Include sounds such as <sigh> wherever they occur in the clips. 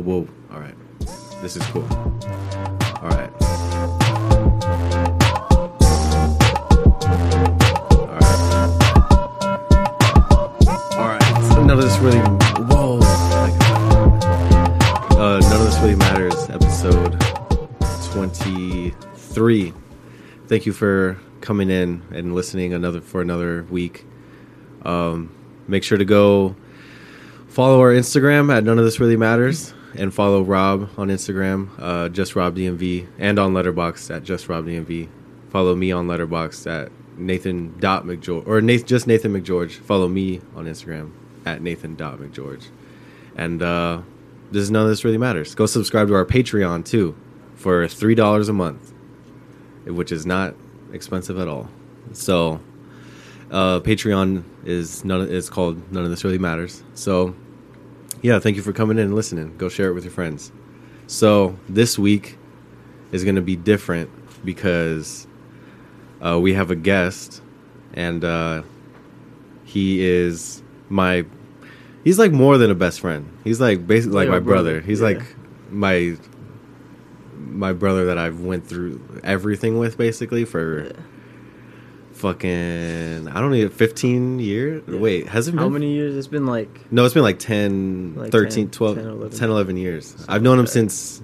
whoa, whoa. All right. This is cool. All right. All right. All right. None of this really. Whoa. Uh, none of this really matters. Episode 23. Thank you for coming in and listening another for another week. Um, make sure to go follow our Instagram at none of this really matters and follow Rob on Instagram, uh, just Rob DMV, and on Letterboxd at just Rob DMV. Follow me on Letterboxd at Nathan dot McGeorge or Nathan, just Nathan McGeorge. Follow me on Instagram at Nathan dot McGeorge. And uh, this is none of this really matters. Go subscribe to our Patreon too for three dollars a month, which is not expensive at all. So uh, Patreon is none. Is called None of This Really Matters. So yeah, thank you for coming in and listening. Go share it with your friends. So this week is going to be different because uh, we have a guest, and uh, he is my. He's like more than a best friend. He's like basically like my brother, brother. He's yeah. like my my brother that I've went through everything with basically for fucking I don't know 15 years. Yeah. Wait, has it been How many years? It's been like no, it's been like 10, Like 13, 10, 12, 10, 10, 11. 11. years. I've known him since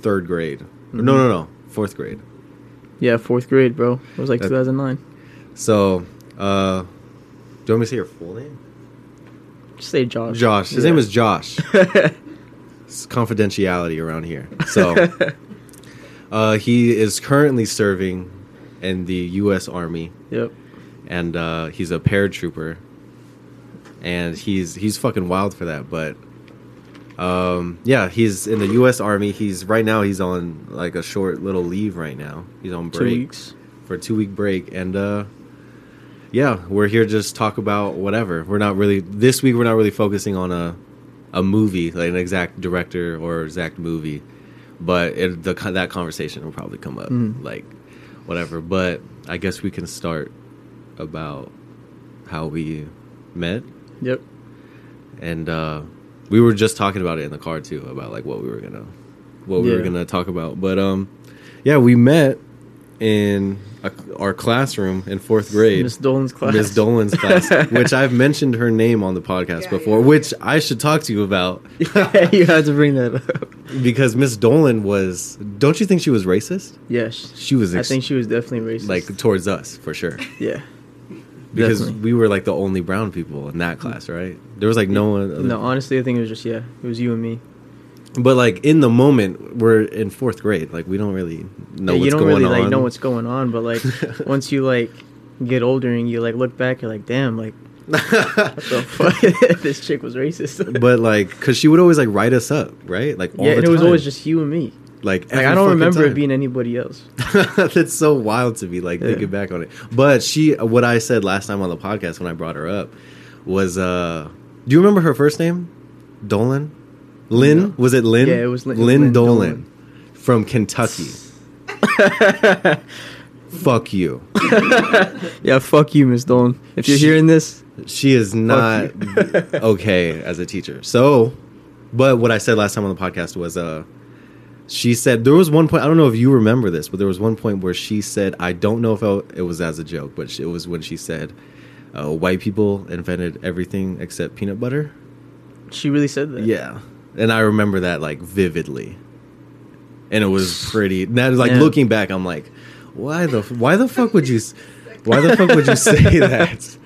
third grade. Mm-hmm. No, no, no, fourth grade. yeah, fourth grade, bro. It was like That- 2009. So, uh, do you want me to say your full name? Just say Josh. Josh. His Yeah. name is Josh. <laughs> it's confidentiality around here. So, <laughs> uh, he is currently serving in the U.S. Army, Yep. and uh, he's a paratrooper. And he's he's fucking wild for that, but um, yeah, he's in the U.S. Army. He's right now. He's on like a short little leave right now. He's on Two break weeks. for a two week break, and uh, yeah, we're here to just talk about whatever. We're not really this week. We're not really focusing on a a movie, like an exact director or exact movie, but it, the that conversation will probably come up, Mm. like whatever. But I guess we can start about how we met. Yep. and uh, we were just talking about it in the car too about like what we were gonna what we were gonna talk about. But um yeah we met in a, our classroom in fourth grade Miss Dolan's class. Miss Dolan's class, <laughs> which I've mentioned her name on the podcast Yeah, before, yeah. which I should talk to you about <laughs> you had to bring that up. because Miss Dolan was. Don't you think she was racist? Yes. She was I think she was definitely racist. like towards us for sure yeah. because Definitely. we were like the only brown people in that class, right? There was like no one. other- No, honestly, I think it was just yeah, it was you and me. But like in the moment, we're in fourth grade. Like we don't really know Yeah, what's you don't going really on. like know what's going on, but like <laughs> once you like get older and you like look back, you're like, damn, like what the <laughs> fuck? <laughs> this chick was racist. but like, cause she would always like write us up, right? Like all yeah, and it was always just you and me. like Like I don't remember time. it being anybody else. That's so wild to me. Like Yeah. thinking back on it. But she, what I said last time on the podcast when I brought her up was, uh do you remember her first name? Dolan. Lynn No. was it Lynn? Yeah, it was Lynn- Lynn, Lynn Dolan, Dolan. from Kentucky. <laughs> Fuck you. <laughs> Yeah, fuck you, Miss Dolan. If you're She- hearing this, She is not <laughs> okay as a teacher. So, but what I said last time on the podcast was, uh, she said there was one point. I don't know if you remember this, but there was one point where she said, I don't know if I- it was as a joke, but it was when she said, uh, "White people invented everything except peanut butter." she really said that. Yeah, and I remember that like vividly, and it was pretty. That like Yeah. looking back, I'm like, why the why the fuck would you, why the fuck would you say <laughs> that?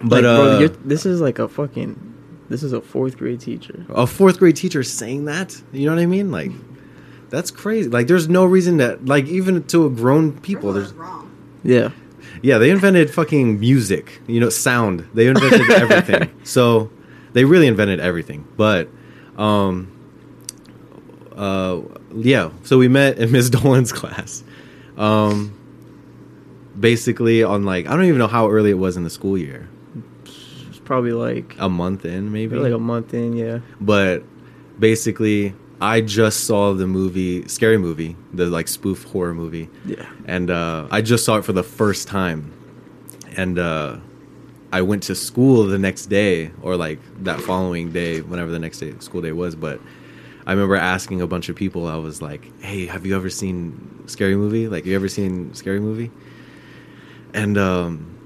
But Like, uh, bro, this is like a fucking. This is a fourth grade teacher. a fourth grade teacher saying that you know what i mean like that's crazy like there's no reason that like even to a grown people there's wrong. Yeah. yeah they invented fucking music you know sound they invented everything <laughs> so they really invented everything but um uh yeah so we met in <laughs> miss dolan's class um basically on like i don't even know how early it was in the school year It's probably like a month in maybe like a month in. Yeah. but basically i just saw the movie scary movie the like spoof horror movie Yeah. and uh, i just saw it for the first time and uh, i went to school the next day or like that following day whenever the next day school day was but I remember asking a bunch of people. I was like, "Hey, have you ever seen Scary Movie? Like, you ever seen Scary Movie?" And um,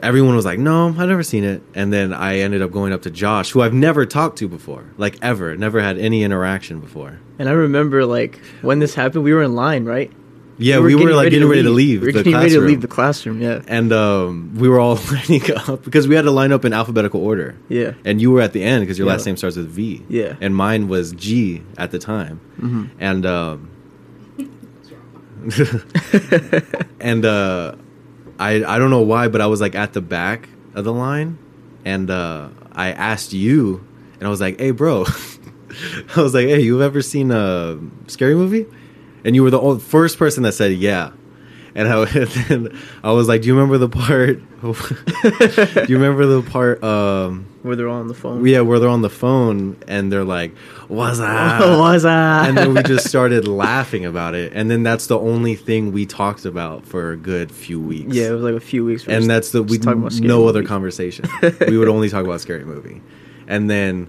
everyone was like, "No, I've never seen it." And then I ended up going up to Josh, who I've never talked to before, like ever, never had any interaction before. And I remember like when this happened, we were in line, right? Yeah, we were, getting like getting ready to leave. We were the getting ready to classroom. leave the classroom. Yeah, and um, we were all <laughs> lining up because we had to line up in alphabetical order. yeah, And you were at the end because your Yeah. last name starts with V. Yeah. And mine was G at the time. hmm And um, <laughs> and uh, I I don't know why, but I was like at the back of the line, and uh, I asked you, and I was like, "Hey, bro," <laughs> I was like, "Hey, you ever seen a scary movie?" And you were the ol- first person that said, "Yeah." And I, <laughs> and then I was like, "Do you remember the part? <laughs> do you remember the part? Um, where they're all on the phone. yeah, where they're on the phone and they're like, "What's that?" Was I? and then we just started laughing about it, and then that's the only thing we talked about for a good few weeks. yeah, it was like a few weeks. we and that's the we just talking about scary no other conversation. <laughs> we would only talk about scary movie, and then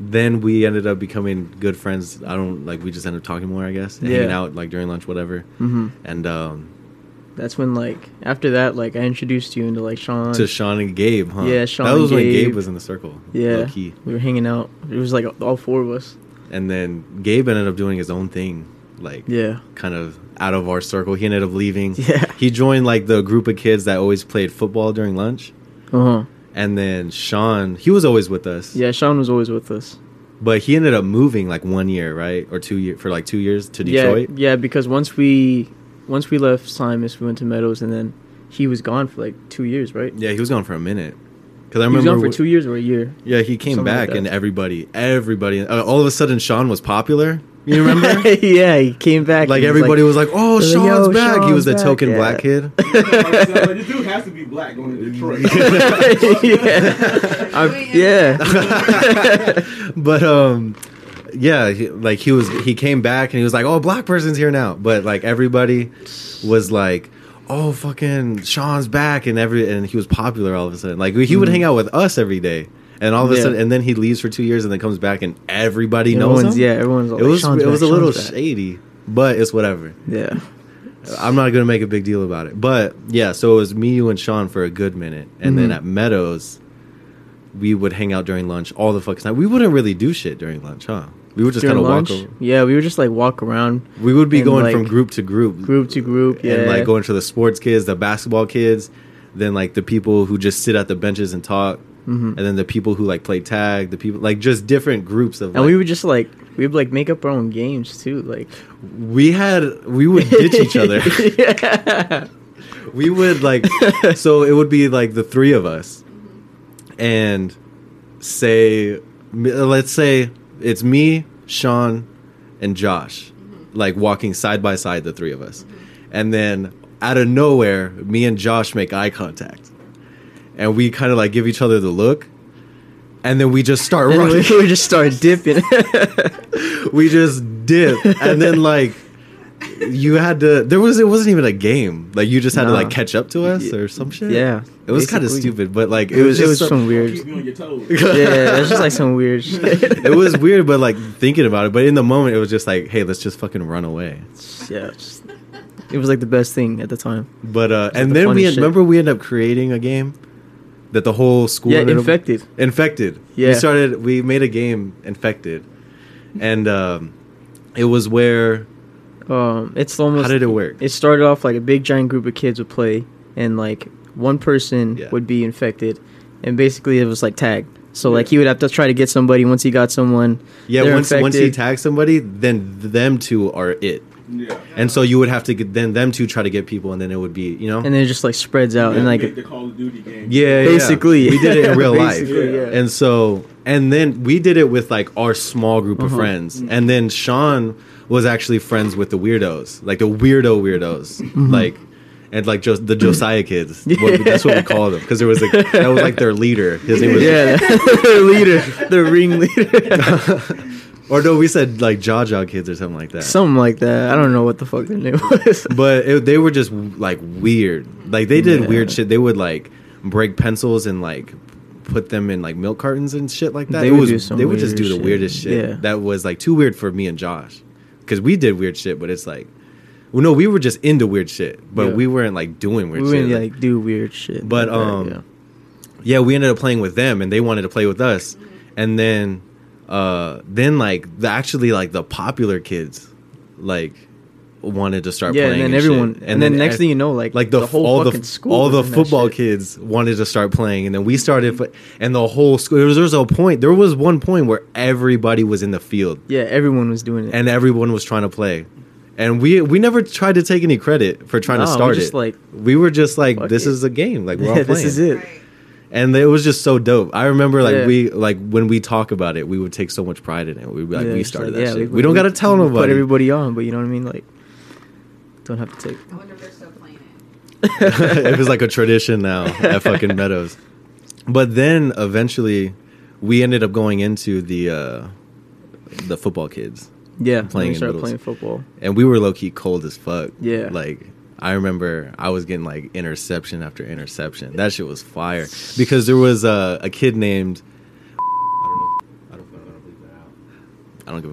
then we ended up becoming good friends. I don't like we just ended up talking more, I guess, and hanging out like during lunch, whatever. Mhm. And um, That's when like after that, like I introduced you into like Sean. to Sean and Gabe, huh? Yeah, Sean That was and when Gabe Gabe. was in the circle. yeah, low key. we were hanging out. It was like all four of us. And then Gabe ended up doing his own thing, like Yeah, kind of out of our circle. He ended up leaving. <laughs> yeah. He joined like the group of kids that always played football during lunch. Uh huh. And then Sean, he was always with us. Yeah, Sean was always with us. But he ended up moving like one year, right? Or two year for like two years to Detroit. Yeah, yeah, because once we once we left Simis, we went to Meadows, and then he was gone for like two years, right? Yeah, he was gone for a minute. Cause I remember he was gone for two years or a year. yeah, he came something like back and everybody, everybody, uh, all of a sudden Sean was popular. You remember? <laughs> yeah, he came back. like and was everybody was like, "Oh, was Sean's like, "Yo, back!" he was the back, token yeah. black kid. <laughs> this dude has to be black going to Detroit. <laughs> yeah, I- yeah. but um yeah he, like he was he came back and he was like oh black person's here now but like everybody was like oh fucking sean's back and every and he was popular all of a sudden like he would Mhm. hang out with us every day and all of a Yeah. sudden and then he leaves for two years and then comes back and everybody knows him yeah, everyone's. All it like, was "Sean's it was back, a little Sean's back." shady but it's whatever Yeah, i'm not gonna make a big deal about it but yeah so it was me you and sean for a good minute and then Mhm. at meadows we would hang out during lunch all the fucking time we wouldn't really do shit during lunch huh we would just kind of walk over. yeah, we would just like walk around We would be going from group to group, group to group. Yeah, and like going to the sports kids, the basketball kids, then like the people who just sit at the benches and talk, Mhm. and then the people who like play tag, the people like just different groups of. and like- we would just like we would like make up our own games too. Like we had we would ditch each other. <laughs> yeah. we would like so it would be like the three of us, and say let's say it's me, Sean, and Josh, like walking side by side, the three of us, and then out of nowhere, me and Josh make eye contact, and we kind of like give each other the look, and then we just start And running. <laughs> we would just start dipping. <laughs> we just dip, and then like. You had to. There was. It wasn't even a game. Like you just had to like catch up to us or some shit. yeah, It was kind of stupid, but like It was it just was so- some weird. Keep you on your toes. <laughs> Yeah, it was just like some weird shit. it was weird, but like thinking about it, but in the moment, it was just like, hey, let's just fucking run away. yeah, just, it was like the best thing at the time. But uh, and the then we had, remember we ended up creating a game that the whole school Yeah, ended up- infected. infected. Yeah. we started. We made a game infected, and um, it was where. Um, it's almost. How did it work? It started off like a big giant group of kids would play, and like one person Yeah. would be infected, and basically it was like tag. So like he would have to try to get somebody. Once he got someone, Yeah, once once he infected. tags somebody, then them two are it, Yeah. and so you would have to get then them two try to get people, and then it would be you know. and then it just like spreads out, and like the Call of Duty game. Yeah, yeah, Basically. we did it in <laughs> real life, yeah. and so and then we did it with like our small group of Uh-huh. friends, and then Sean was actually friends with the weirdos, like the weirdo weirdos, like and like just the Josiah kids. <laughs> What- that's what we called them because there was like that was like their leader. His name was yeah, the <laughs> leader, the ringleader, or no, we said like Jaja kids or something like that. something like that. I don't know what the fuck their name <laughs> was. but it, they were just like weird. Like they did Yeah. weird shit. They would like break pencils and like put them in like milk cartons and shit like that. They it would was they would just do the shit. weirdest shit. Yeah. That was like too weird for me and Josh, because we did weird shit, but it's like, well, no, we were just into weird shit, but Yeah. we weren't like doing weird shit. we shit. wouldn't like do weird shit. But, like that, um, yeah. yeah, we ended up playing with them, and they wanted to play with us, and then, uh, then like the actually like the popular kids, like wanted to start yeah, playing, and then shit. everyone, and, then, next e- thing you know, like like the, the whole all fucking the school, all the was in that football kids wanted to start playing, and then we started, and the whole school. There was, there was a point. There was one point where everybody was in the field, Yeah, everyone was doing it. and everyone was trying to play, and we we never tried to take any credit for trying No, to we start just, it. like, we were just like, this it. is a game. Like we're <laughs> all playing. this is it. Right. And it was just so dope. I remember like Yeah. we like when we talk about it, we would take so much pride in it. We'd be like, Yeah, we started like, that yeah, shit. We, don't got to tell we nobody. Put everybody on, but you know what I mean. Like, don't have to take. I wonder if they're still playing it. <laughs> it was like a tradition now at fucking <laughs> Meadows. But then eventually, we ended up going into the uh, the football kids, Yeah, Playing playing. We started middles. playing football. and we were low key cold as fuck. Yeah. like I remember I was getting like interception after interception. That shit was fire because there was uh, a kid named. I don't know. I don't, I don't believe that out. I don't give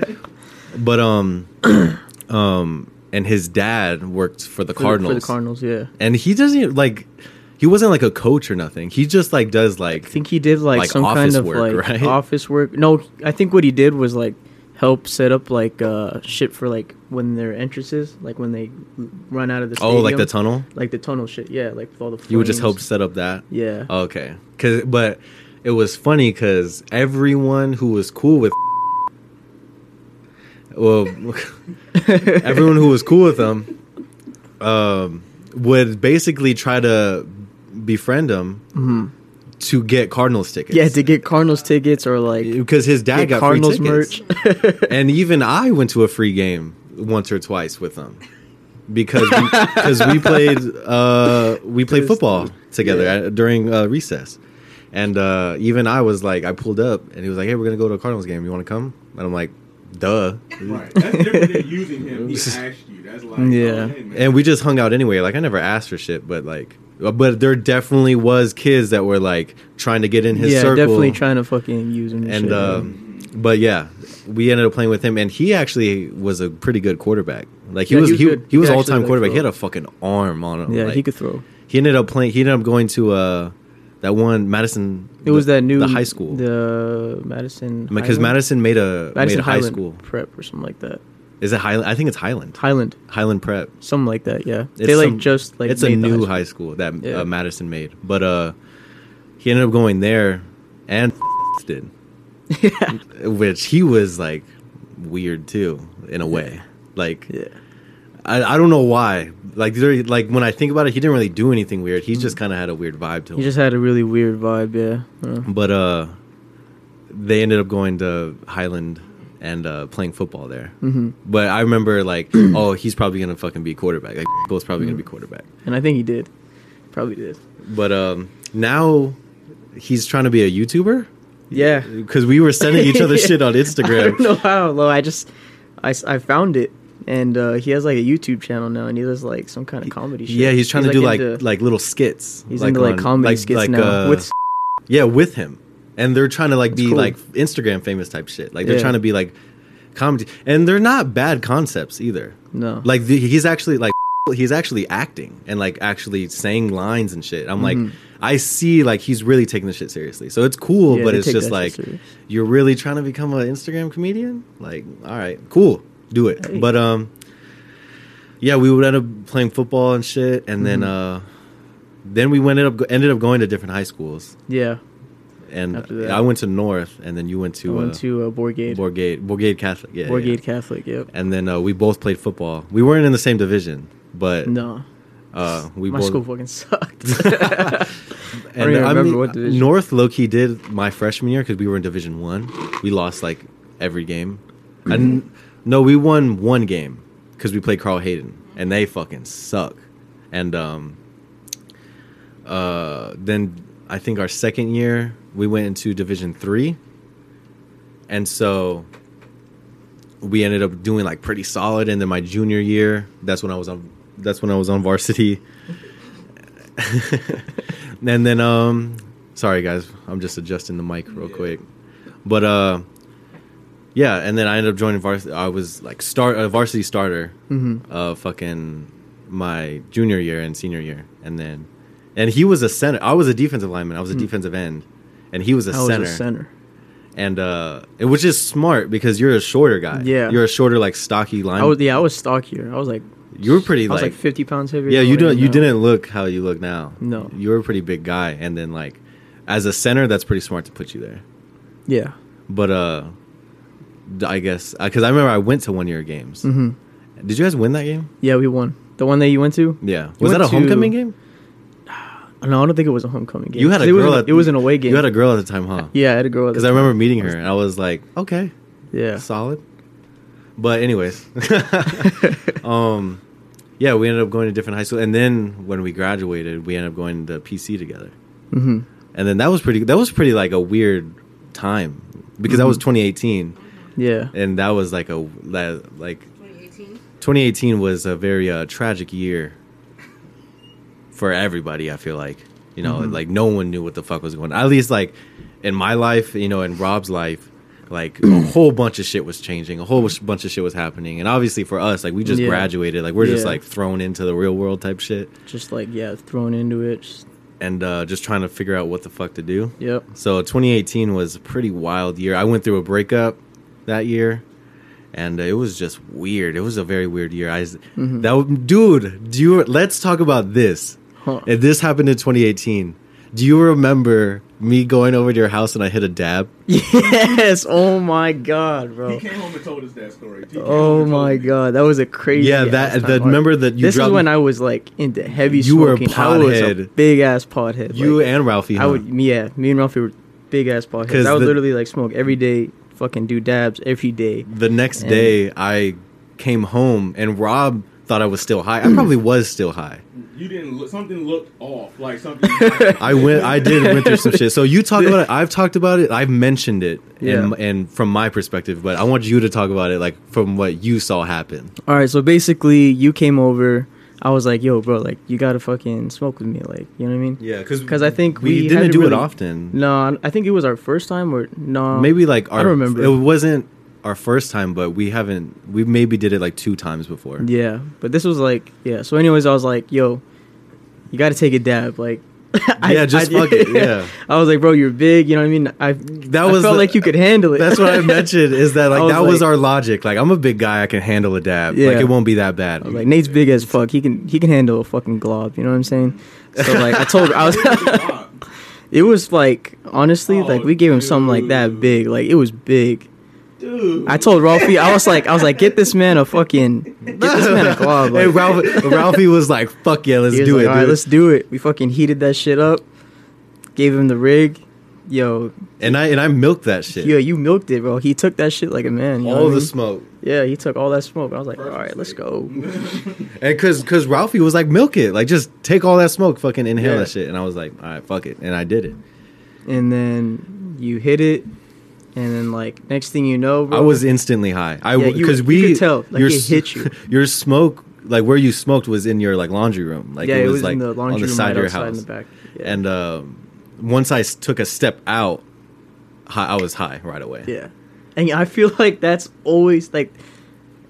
a fuck. <laughs> But um, <clears throat> um, and his dad worked for the For the- Cardinals. For the Cardinals, yeah. and he doesn't like he wasn't like a coach or nothing he just like does like I think he did like, Like some office kind of work, like right? office work. No, I think what he did was like help set up like uh shit for like when their entrances, like when they run out of the oh like the tunnel like the tunnel shit. Yeah, like with all the. you would just help set up that Yeah. okay cuz but it was funny cuz everyone who was cool with well <laughs> everyone who was cool with them um would basically try to befriend him to get Cardinals tickets yeah, to get Cardinals tickets or like because his dad got Cardinals free merch. <laughs> and even I went to a free game once or twice with them because we, <laughs> cause we played uh, we played football together Yeah. at, during uh, recess, and uh, even I was like, I pulled up and he was like, "Hey, we're gonna go to a Cardinals game. You want to come?" And I'm like, "Duh." Right. That's different than using him. He <laughs> asked you. That's like, Yeah. oh, hey, man. And we just hung out anyway. Like I never asked for shit, but like, but there definitely was kids that were like trying to get in his yeah, circle. definitely trying to fucking use him. And, and shit, um, but yeah, we ended up playing with him, and he actually was a pretty good quarterback. Like he Yeah, was, he was was all time quarterback. He had a fucking arm on him. yeah, Like, he could throw. He ended up playing. He ended up going to uh that one Madison. It was that new the high school the Madison because Madison made a Madison made a high Highland school. prep or something like that. Is it Highland? I think it's Highland. Highland, Highland Prep. something like that. Yeah, It's they like some- just like it's a new high high school that Yeah. uh, Madison made, but uh, he ended up going there and <laughs> did, school. which he was like weird too in a way. Like yeah, I, I don't know why. Like there, like when I think about it, he didn't really do anything weird. He just kind of had a weird vibe to him. he just had a really weird vibe. Yeah, Uh, but uh, they ended up going to Highland and uh, playing football there. hmm But I remember like, <clears throat> oh, he's probably gonna fucking be quarterback. Like, Gold's probably gonna be quarterback. and I think he did. Probably did. But um, now he's trying to be a YouTuber Yeah, <laughs> because we were sending each other <laughs> shit on <laughs> I Instagram. don't know how. Though I just I, I found it, and uh, he has like a YouTube channel now, and he does like some kind of comedy. shit. Yeah, he's trying to do like into- like little skits. he's into like on- comedy skits now uh, with yeah with him, and they're trying to like be cool. like Instagram famous type shit. Like they're Yeah. trying to be like comedy, and they're not bad concepts either. no Like the, he's actually like <laughs> he's actually acting and like actually saying lines and shit. I'm like Mhm. I see like he's really taking the shit seriously. So it's cool, Yeah, but it's just like you're really trying to become an Instagram comedian? Like, all right, cool, do it. Hey. But um, yeah, we would end up playing football and shit, and then Mm-hmm. uh, then we ended up ended up going to different high schools, yeah. And I went to North, and then you went I to went uh, to uh, Bourgade, Bourgade, Bourgade Catholic, yeah, Bourgade yeah. Catholic. Yep. and then uh, we both played football. We weren't in the same division, but No, uh, we my both. school fucking sucked. <laughs> and I remember mean, what division. North low key did my freshman year because we were in Division One. We lost like every game. Mm-hmm. And no, we won one game because we played Carl Hayden, and they fucking suck. And um, uh, then I think our second year we went into Division Three, and so we ended up doing like pretty solid. And then my junior year, that's when I was on. That's when I was on varsity. <laughs> and then um, sorry guys, I'm just adjusting the mic real Yeah. quick, but uh, yeah, and then I ended up joining varsity. I was like start a varsity starter, hmm uh, fucking my junior year and senior year, and then, and he was a center. I was a defensive lineman. I was a defensive end, and he was a. I was center. a center. And uh, it which is smart because you're a shorter guy. Yeah. you're a shorter, like stocky line. I was yeah, I was stockier. I was like you were pretty I was like, like 50 pounds heavier. yeah. You don't you now. didn't look how you look now. No. you were a pretty big guy, and then like as a center, that's pretty smart to put you there. Yeah. But uh, I guess because I remember I went to one year games. hmm Did you guys win that game? Yeah, we won. The one that you went to? Yeah. You Was that a homecoming to- game? No, I don't think it was a homecoming game. You had a it girl. Was at, it was an away game. You had a girl at the time, huh? yeah, I had a girl. at Because I remember meeting her, and I was like, okay, Yeah. solid. But anyways, <laughs> um, yeah, we ended up going to different high school, and then when we graduated, we ended up going to PC together, hmm and then that was pretty. That was pretty like a weird time because that was Mm-hmm. 2018, Yeah. and that was like a that like 2018. 2018 was a very uh, tragic year for everybody. I feel like you know, Mhm. like no one knew what the fuck was going. on. At least like in my life, you know, in Rob's life, like a whole bunch of shit was changing. A whole bunch of shit was happening, and obviously for us, like we just Yeah. graduated, like we're just like thrown into the real world type shit, Just like yeah, thrown into it. Just, and uh, just trying to figure out what the fuck to do. yep. So 2018 was a pretty wild year. I went through a breakup that year, and it was just weird. It was a very weird year. I Mhm. that dude, do you? Let's talk about this. Huh. If this happened in 2018, do you remember me going over to your house and I hit a dab? <laughs> Yes. Oh my god, bro. He came home and told us that story. He Oh and told my me. god, that was a crazy. Yeah, ass that- time. the- remember that you This is when I was like into heavy You were a smoking. I a pothead. big ass pothead. You like, and Ralphie. I would, yeah, me and Ralphie were big ass potheads. 'Cause I would the- literally like smoke every day, fucking do dabs every day. the next And- day I came home and Rob thought I was still high. I probably mm. was still high. You didn't look. Something looked off. Like something. <laughs> I went. I did went through some shit. So you talk about it. I've talked about it. I've mentioned it, Yeah. and, and from my perspective. But I want you to talk about it, like from what you saw happen. All right, so basically, you came over. I was like, "Yo, bro, like you gotta fucking smoke with me, like you know what I mean?" Yeah, because I think we, we didn't hadn't do it often. No, I think it was our first time, or no? maybe like our, I don't remember. It wasn't our first time, but we haven't. We maybe did it like two times before. Yeah, but this was like, yeah. So, anyways, I was like, "Yo, you got to take a dab." Like, <laughs> Yeah, just fuck it, <laughs> yeah. I was like, "Bro, you're big." You know what I mean? I That I was felt the- like you could handle it. That's what I <laughs> mentioned. Is that like was that was like- our logic? Like I'm a big guy. I can handle a dab. Yeah. Like it won't be that bad. I was like, Nate's big as fuck. He can he can handle a fucking glob. You know what I'm saying? So like, I told I was. it was like honestly, Oh, like we gave him something like that big. Like it was big. Dude. I told Ralphie, I was like, I was like, get this man a fucking, get this man a glob. hey, Like, Ralph, Ralphie was like, "Fuck yeah, let's do like, it." All right, dude." let's do it. We fucking heated that shit up. Gave him the rig. Yo, and I and I milked that shit. Yeah, you milked it, bro. He took that shit like a man. You all the mean? smoke. Yeah, he took all that smoke. I was like, all Perfect right, let's go. <laughs> And because because Ralphie was like, milk it, like just take all that smoke, fucking inhale Yeah. that shit. And I was like, all right, fuck it, and I did it. And then you hit it, and then like next thing you know, bro, I was instantly high. I Yeah, you- because you we could tell, like, your it hit you. <laughs> Your smoke, like where you smoked, was in your like laundry room. Like yeah, it was, like in the laundry on the room side right of your house. in the back. Yeah. And um, once I took a step out, hi- I was high right away. Yeah. And I feel <laughs> like that's always like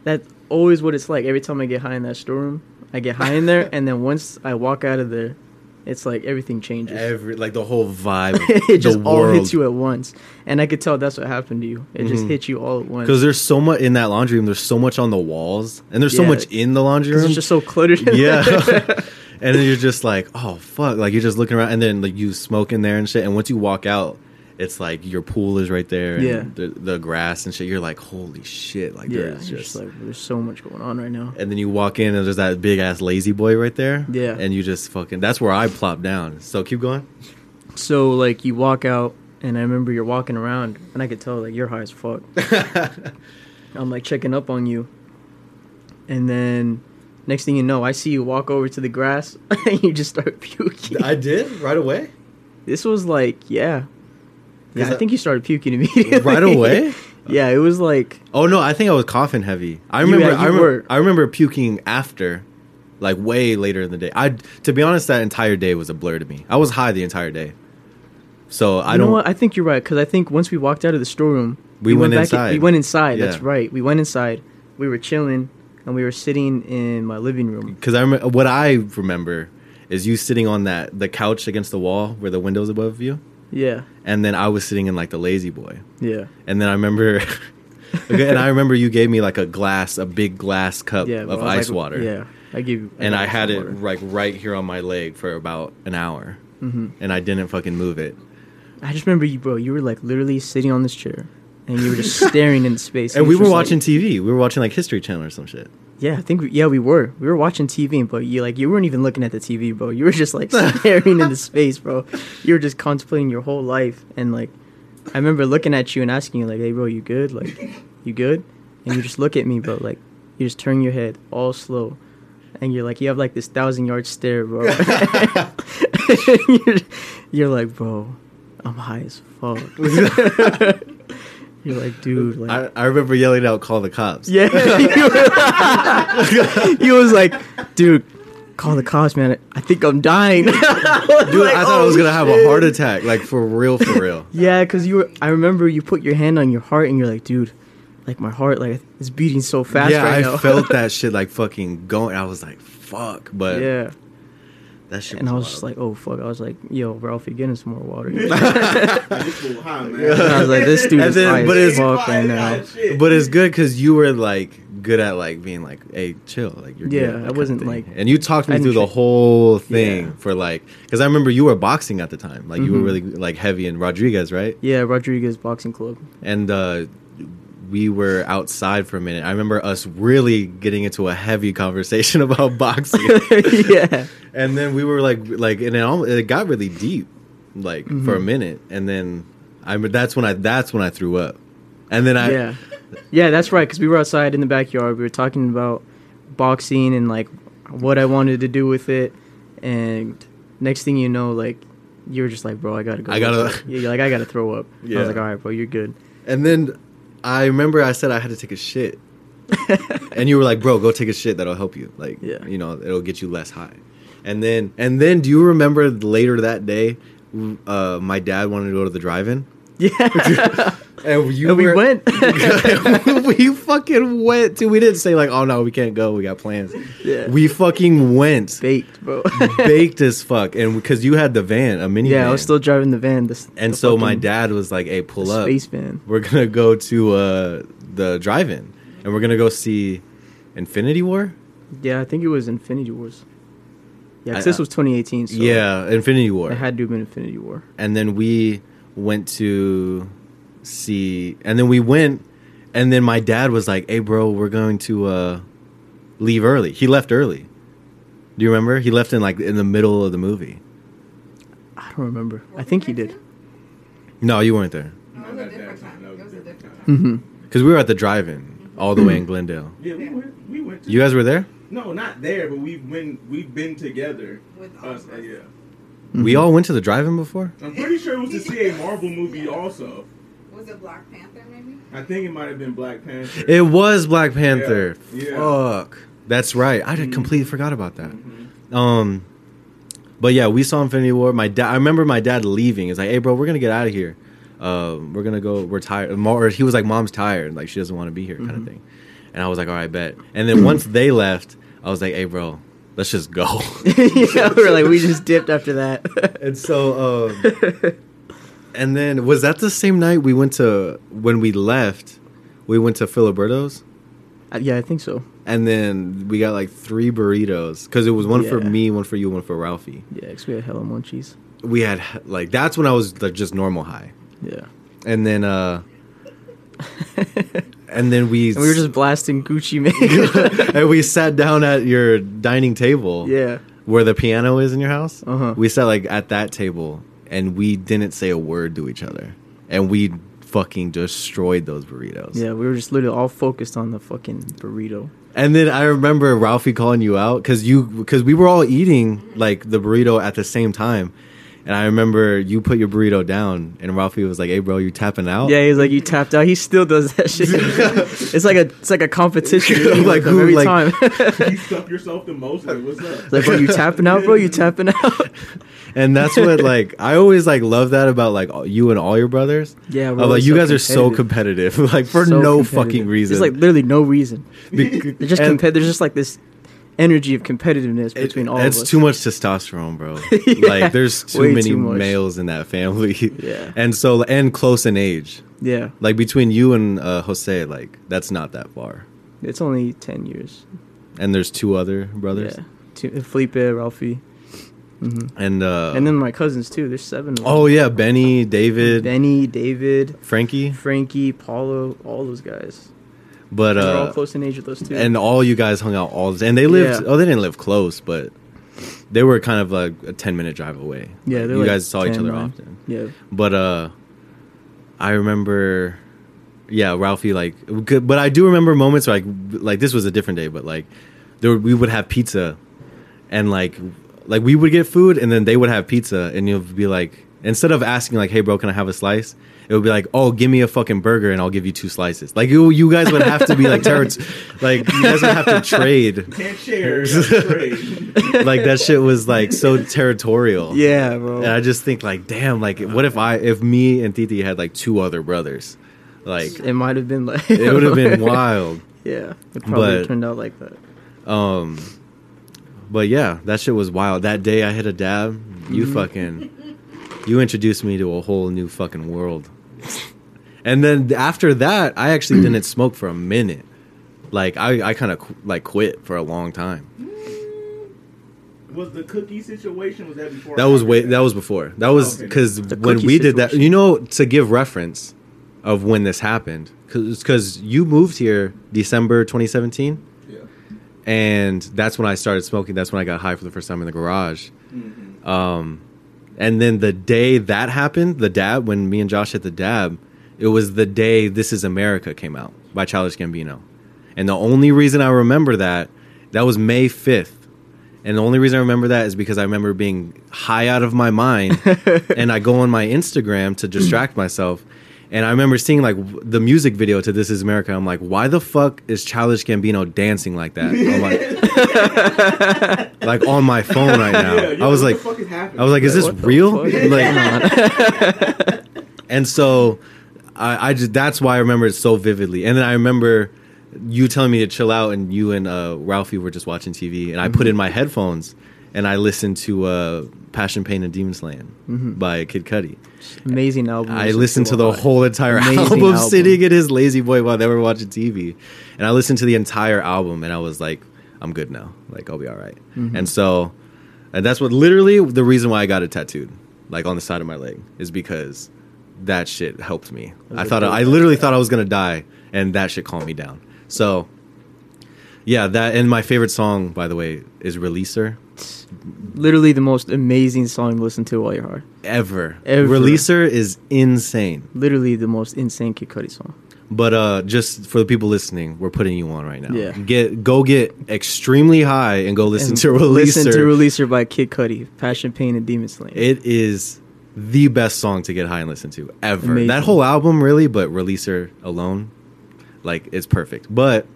that's always what it's like every time I get high in that storeroom. I get high in there <laughs> and then once I walk out of there, it's like everything changes. Every like the whole vibe, <laughs> it just the all hits you at once. And I could tell that's what happened to you. It just Mhm. hit you all at once. Because there's so much in that laundry room. There's so much on the walls, and there's so much in the laundry room. it's just so cluttered. in <laughs> yeah. <laughs> and then you're just like, oh fuck! Like you're just looking around, and then like you smoke in there and shit. And once you walk out, it's like your pool is right there, and Yeah. the, the grass and shit. You're like, holy shit! Like yeah. there's just. just like there's so much going on right now. and then you walk in, and there's that big ass lazy boy right there. Yeah. And you just fucking. That's where I plop down. So keep going. So like you walk out and I remember you're walking around and I could tell like you're high as fuck. <laughs> I'm like checking up on you. And then next thing you know, I see you walk over to the grass <laughs> and you just start puking. I did right away. this was like, yeah. Yeah, I I- think you started puking immediately. Right away? <laughs> yeah, it was like Oh no, I think I was coughing heavy. I You- remember. yeah, you I remember. I remember puking after, like way later in the day. I to be honest, that entire day was a blur to me. I was high the entire day, so I you don't. know what? I think you're right because I think once we walked out of the storeroom, We went back inside. we went inside. That's right. We went inside. We were chilling, and we were sitting in my living room. Because I remember what I remember is you sitting on that the couch against the wall where the windows above you, Yeah, and then I was sitting in like the lazy boy, yeah, and then I remember. <laughs> and I remember you gave me like a glass, a big glass cup yeah. of ice like, water. Yeah, I give. you- and I had it like right here on my leg for about an hour, hmm and I didn't fucking move it. I just remember you, bro. You were like literally sitting on this chair, and you were just staring into <laughs> space. And it we were watching Like, TV. We were watching like History Channel or some shit. Yeah, I think. We, yeah, we were. We were watching TV, but you like you weren't even looking at the TV, bro. You were just like <laughs> staring into space, bro. You were just contemplating your whole life, and like, I remember looking at you and asking you like, "Hey, bro, you good? Like, you good?" And you just look at me, bro. Like, you just turn your head all slow, and you're like, you have like this thousand yard stare, bro. <laughs> <laughs> you're, you're like, bro, I'm high as fuck. You're like, dude, like. I, I remember yelling out, "Call the cops!" Yeah, <laughs> he was like, "Dude, call the cops, man. I think I'm dying." Dude, <laughs> I thought I was gonna have a heart attack, like for real, for real. <laughs> Yeah, cause you were. I remember you put your hand on your heart and you're like, "Dude, like my heart, like it's beating so fast yeah, right I now." felt that shit like fucking going. I was like, "Fuck!" But yeah, that shit. and I was wild. just like, "Oh fuck!" I was like, "Yo, Ralphie, get him some more water." This <laughs> fool high, <laughs> man. And I was like, "This dude is then- but it's- fuck right now." but it's good because you were like good at like being like, "Hey, chill," like you're Yeah, good, I that kind of wasn't, like- and you talked me through didn't the whole thing Yeah. for like, because I remember you were boxing at the time, like you were Mhm. really like heavy in Rodriguez, right? Yeah, Rodriguez Boxing Club. and uh, we were outside for a minute. I remember us really getting into a heavy conversation <laughs> about boxing, <laughs> yeah, and then we were like, like, and it, almost, it got really deep, like for a Mhm. minute, and then I, that's when I that's when I threw up, and then I yeah, yeah. That's right. Cause we were outside in the backyard. We were talking about boxing and like what I wanted to do with it. And next thing you know, like you were just like, "Bro, I gotta go." I gotta- <laughs> Yeah, like I gotta throw up. I was like, "All right, bro, you're good." and then I remember I said I had to take a shit, <laughs> and you were like, "Bro, go take a shit. That'll help you. Like, Yeah. you know, it'll get you less high." And then, and then, do you remember later that day, uh, my dad wanted to go to the drive-in, Yeah, <laughs> and you and we went. <laughs> we fucking went to. We didn't say like, "Oh no, we can't go. We got plans." yeah, We fucking went, baked, bro. <laughs> baked as fuck, and because you had the van, a mini. yeah, I was still driving the van. This, And the so my dad was like, "Hey, pull up. space van. We're gonna go to uh, the drive-in, and we're gonna go see Infinity War." Yeah, I think it was Infinity Wars. Yeah, I- this was 2018. So yeah, Infinity War. it had to have been Infinity War. and then we went to see and then we went and then my dad was like hey bro we're going to uh leave early he left early do you remember he left in like in the middle of the movie I don't remember. I think he did. no you weren't there No, it was a different time. It was a different time. Mm-hmm. because we were at the drive-in all the way in glendale Yeah, we went. We went. To, you guys were there no, not there, but we've been we've been together. With Us, uh, us. yeah. Mm-hmm. we all went to the drive-in before I'm pretty sure it was to see a Marvel movie. Also, Was it Black Panther, maybe? I think it might have been Black Panther. it was black panther Yeah, yeah. fuck that's right i did completely forgot about that Mhm. Um, but yeah, we saw Infinity War. My dad, I remember my dad leaving. It's like, hey, bro, we're gonna get out of here. Um, we're gonna go. We're tired. Or he was like, mom's tired. Like she doesn't want to be here, kind of thing. And I was like, all right, bet. And then once they left, I was like, hey, bro, let's just go. <laughs> yeah, we were like, we just dipped after that. <laughs> and so, um, <laughs> and then was that the same night we went to when we left? We went to Filiberto's. Uh, yeah, I think so. And then we got like three burritos because it was one for me, one for you, one for Ralphie. Yeah, because we had hella munchies. We had like that's when I was like just normal high. Yeah. and then uh and then we <laughs> And we were just blasting Gucci <laughs> Mane. <laughs> and we sat down at your dining table yeah. where the piano is in your house Uh-huh. we sat like at that table and we didn't say a word to each other. And we fucking destroyed those burritos. Yeah, we were just literally all focused on the fucking burrito. and then i remember ralphie calling you out because you because we were all eating like the burrito at the same time And I remember you put your burrito down, and Ralphie was like, "Hey, bro, you tapping out?" Yeah, he's like you tapped out. He still does that shit. <laughs> it's like a it's like a competition <laughs> Like like who, every like- time. you stuff yourself the most. Like, what's up? like bro, you tapping out, bro. You tapping out. <laughs> And that's what like I always like love that about like you and all your brothers. Yeah, Of, we're like always you so guys are so competitive, like for So no fucking reason. There's like literally no reason. Bec- They're just and compet- There's just like this energy of competitiveness it- between all it's of us. too much testosterone, bro. <laughs> Yeah, like there's too many too males in that family. <laughs> Yeah. and so and close in age. Yeah, Like between you and uh, Jose, like that's not that far. it's only ten years. And there's two other brothers. Yeah, Two, Felipe, Ralphie, hmm And uh, and then my cousins too. There's seven. oh yeah, Benny, David, Benny, David, Frankie. Frankie, Paulo, all those guys. But They're all uh, close in age with those two. and all you guys hung out all the time. and they lived. Yeah. Oh, they didn't live close, but they were kind of like a ten minute drive away. yeah, you like guys saw each other nine. often. Yeah, But uh, I remember, yeah, Ralphie like, but I do remember moments like like this was a different day, but like there we would have pizza, and like like we would get food, and then they would have pizza, and you'll be like, instead of asking like, hey bro, can I have a slice? It would be like, oh, give me a fucking burger and I'll give you two slices. Like you, you guys would have to be like terror, like you guys would have to trade. <laughs> Can't share. trade. <laughs> Like that shit was like so territorial. yeah, bro. And I just think like, damn, like what if I if me and Titi had like two other brothers? Like it might have been like it would have been <laughs> wild. Yeah, it probably But- turned out like that. Um but yeah, that shit was wild. That day I hit a dab, you Mm-hmm. fucking you introduced me to a whole new fucking world. And then after that, I actually didn't smoke for a minute. Like I I kind of qu- like quit for a long time. Was the cookie situation? Was that before? That was after way that was before. That was Okay. because The when cookie we did that, you know, to give reference of when this happened, because you moved here December 2017, Yeah. and that's when I started smoking. That's when I got high for the first time in the garage. Mm-hmm. Um, and then the day that happened, the dab, when me and Josh hit the dab, it was the day "This Is America" came out by Childish Gambino, and the only reason I remember that that was May 5th. And the only reason I remember that is because I remember being high out of my mind, <laughs> and I go on my Instagram to distract myself, and I remember seeing like the music video to "This Is America." I'm like, why the fuck is Childish Gambino dancing like that? I'm like, <laughs> like on my phone right now. Yeah, I was what like, the fuck is happening? I was like, is this What real? Like, <laughs> <laughs> and so I, I just that's why I remember it so vividly. And then I remember you telling me to chill out, and you and uh, Ralphie were just watching TV, and I put in my headphones and I listened to uh, "Passion, Pain, and Demon Slaying" by Kid Cudi. Amazing album. I listened to the lot. whole entire Amazing album, album. <laughs> sitting in his lazy boy while they were watching TV, and I listened to the entire album, and I was like, "I'm good now. Like, I'll be all right." Mm-hmm. And so, and that's what literally the reason why I got it tattooed, like on the side of my leg, is because that shit helped me. I thought I literally thought I was gonna die, and that shit calmed me down. So, yeah, that and my favorite song, by the way, is "Releaser." Literally the most amazing song to listen to while you're hard. Ever. Ever. Releaser is insane. Literally the most insane Kid Cudi song. But uh, just for the people listening, we're putting you on right now. Yeah. Get go get extremely high and go listen And to Releaser. Listen to Releaser by Kid Cudi. Passion, Pain, and Demon Slaying. it is the best song to get high and listen to ever. Amazing. That whole album, really, but Releaser alone, like it's perfect. But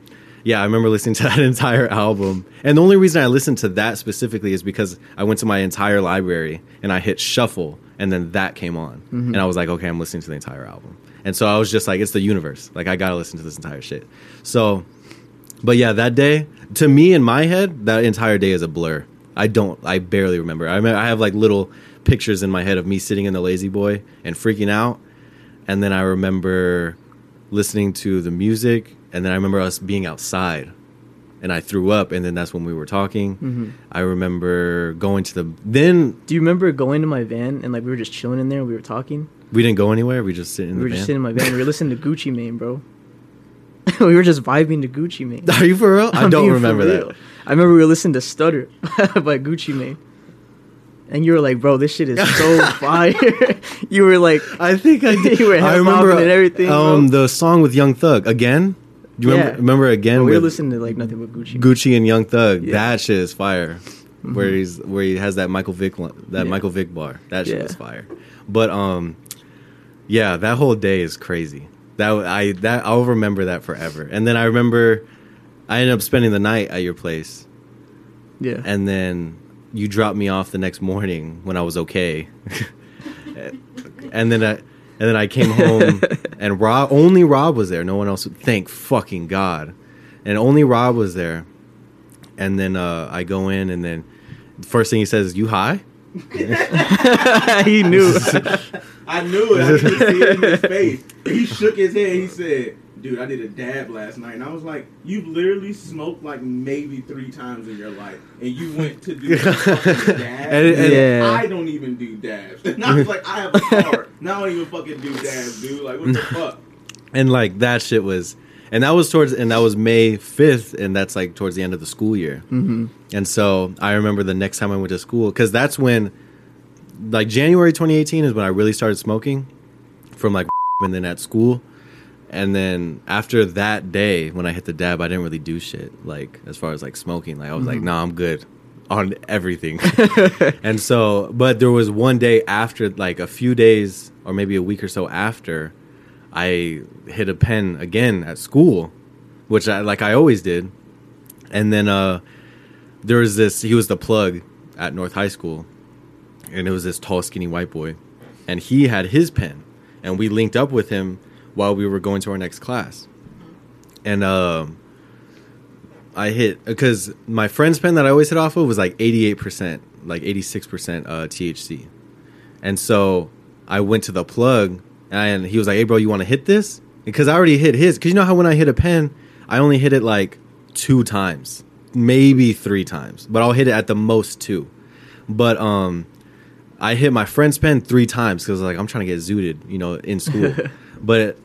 yeah, I remember listening to <laughs> that entire album, and the only reason I listened to that specifically is because I went to my entire library and I hit shuffle, and then that came on, Mm-hmm. and I was like, okay, I'm listening to the entire album, and so I was just like, it's the universe, like I gotta listen to this entire shit. So, but yeah, that day to me in my head, that entire day is a blur. I don't, I barely remember. I, remember, I have like little pictures in my head of me sitting in the lazy boy and freaking out, and then I remember listening to the music, and then I remember us being outside, and I threw up, and then that's when we were talking. Mm-hmm. I remember going to the. Then Do you remember going to my van and like we were just chilling in there and we were talking? we didn't go anywhere. We just sitting. in we the were van. just sitting in my van. We were listening to Gucci Mane, bro. <laughs> we were just vibing to Gucci Mane. <laughs> Are you for real? I I'm don't remember that. I remember we were listening to Stutter <laughs> by Gucci Mane. And you were like, bro, this shit is so fire. you were like, I think I did. You were I remember and everything, Um, bro. the song with Young Thug again. You remember, Yeah. remember again bro, we were listening to like nothing but Gucci. Gucci and Young Thug? Yeah. That shit is fire. where he's where he has that Michael Vick that Yeah. Michael Vick bar. That shit was fire. But um, yeah, that whole day is crazy. That I that I'll remember that forever. And then I remember I ended up spending the night at your place, Yeah. and then you dropped me off the next morning when I was okay. <laughs> and then I and then I came home <laughs> and Rob only Rob was there. No one else. Thank fucking God. And only Rob was there. And then uh, I go in and then the first thing he says, "You high?" <laughs> he knew. <laughs> I knew it. I could see it in his face. He shook his head. He said, "Dude, I did a dab last night," and I was like, "You've literally smoked like maybe three times in your life, and you went to do <laughs> a fucking dab." And- and- Yeah. I don't even do dabs. <laughs> And I was like, "I have a car. Now I don't even fucking do dabs, dude. Like, what the <laughs> fuck?" and like that shit was and that was towards and that was may 5th and that's like towards the end of the school year hmm and so i remember the next time i went to school because that's when like january 2018 is when i really started smoking from like and then at school and then after that day when i hit the dab i didn't really do shit like as far as like smoking. Like i was like nah i'm good <laughs> on everything. <laughs> And so but there was one day after like a few days or maybe a week or so after i hit a pen again at school which i like i always did. And then uh there was this he was the plug at north high school and it was this tall skinny white boy. And he had his pen and we linked up with him while we were going to our next class. And um i hit because my friend's pen that i always hit off of was like 88% like 86% uh, thc and so i went to the plug and he was like hey bro you want to hit this? Because i already hit his because you know how when i hit a pen i only hit it like two times maybe three times but i'll hit it at the most two. But um I hit my friend's pen three times because like I'm trying to get zooted, you know, in school. <laughs> but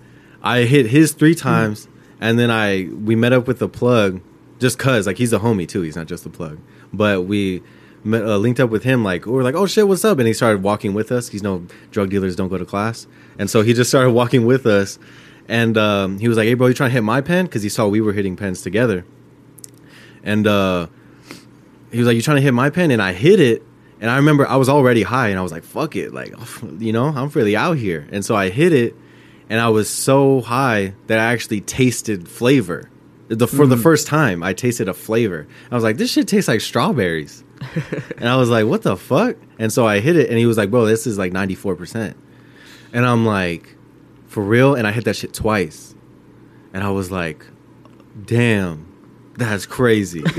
I hit his three times, and then I we met up with the plug, just cause like he's a homie too. He's not just a plug. But we met, uh, linked up with him. Like we are like, oh shit, what's up? And he started walking with us. He's no drug dealers don't go to class, and so he just started <laughs> walking with us. And um, he was like, hey bro, you trying to hit my pen? Because he saw we were hitting pens together. And uh, he was like, "You trying to hit my pen?" And I hit it, and I remember I was already high, and I was like, "Fuck it!" Like, <laughs> you know, I'm really out here. And so I hit it, and I was so high that I actually tasted flavor. The for the first time, I tasted a flavor. I was like, "This shit tastes like strawberries," <laughs> and I was like, "What the fuck?" And so I hit it, and he was like, "Bro, this is like 94 percent," and I'm like, "For real?" And I hit that shit twice, and I was like, "Damn." That's crazy. <laughs> <laughs>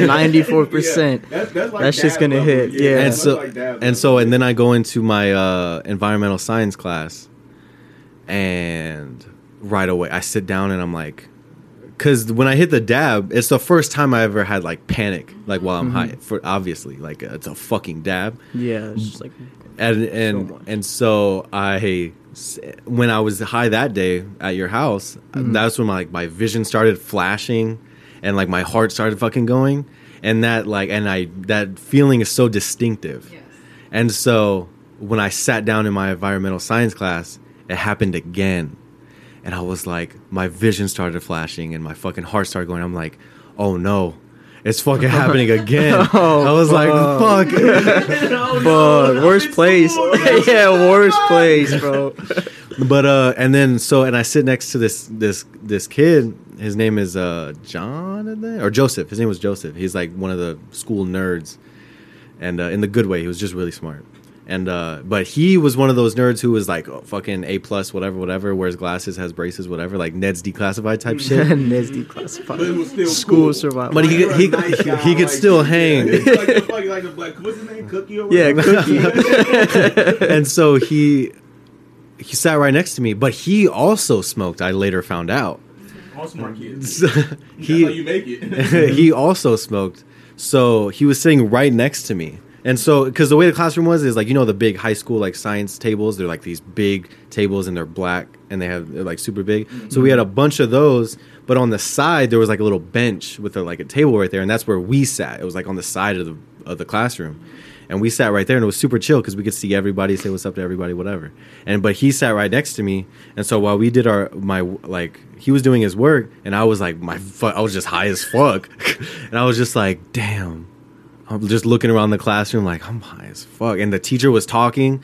Ninety-four percent. Yeah, that's, that's like That's just gonna level. hit, yeah. and so like and so and then I go into my uh, environmental science class, and right away I sit down and I'm like, because when I hit the dab, it's the first time I ever had like panic, like while I'm high. For obviously, like uh, it's a fucking dab, Yeah, it's just like and and much. and so I when I was high that day at your house, Mm-hmm. that's when my like my vision started flashing, and like my heart started fucking going, and that like and I that feeling is so distinctive. Yes. And so when I sat down in my environmental science class, it happened again. And I was like, my vision started flashing and my fucking heart started going. I'm like, oh no, it's fucking happening again. <laughs> Oh, I was like, fuck. fuck, <laughs> worst place. <laughs> yeah, worst place, bro. but uh and then so and I sit next to this this this kid. His name is uh Jonathan or Joseph. His name was Joseph. He's like one of the school nerds. And uh, in the good way, he was just really smart. And uh but he was one of those nerds who was like oh, fucking A plus whatever whatever wears glasses has braces whatever like Ned's declassified type shit. <laughs> Ned's But it declassified. was still School cool. survival. But he You're he nice guy, he could like, still yeah, hang. Like the fucking like the. What's his name? Cookie or Yeah. Cookie. <laughs> and so he he sat right next to me, but he also smoked. I later found out. All smart kids. <laughs> he That's how you make it. he also smoked. So he was sitting right next to me. And so, because the way the classroom was is like you know the big high school like science tables. They're like these big tables and they're black and they have they're like super big. So we had a bunch of those, but on the side there was like a little bench with a, like a table right there, and that's where we sat. It was like on the side of the of the classroom, and we sat right there, and it was super chill because we could see everybody, say what's up to everybody, whatever. And but he sat right next to me, and so while we did our my like he was doing his work, and I was like my fu- I was just high as fuck, <laughs> and I was just like damn. I'm just looking around the classroom like I'm high as fuck, and the teacher was talking,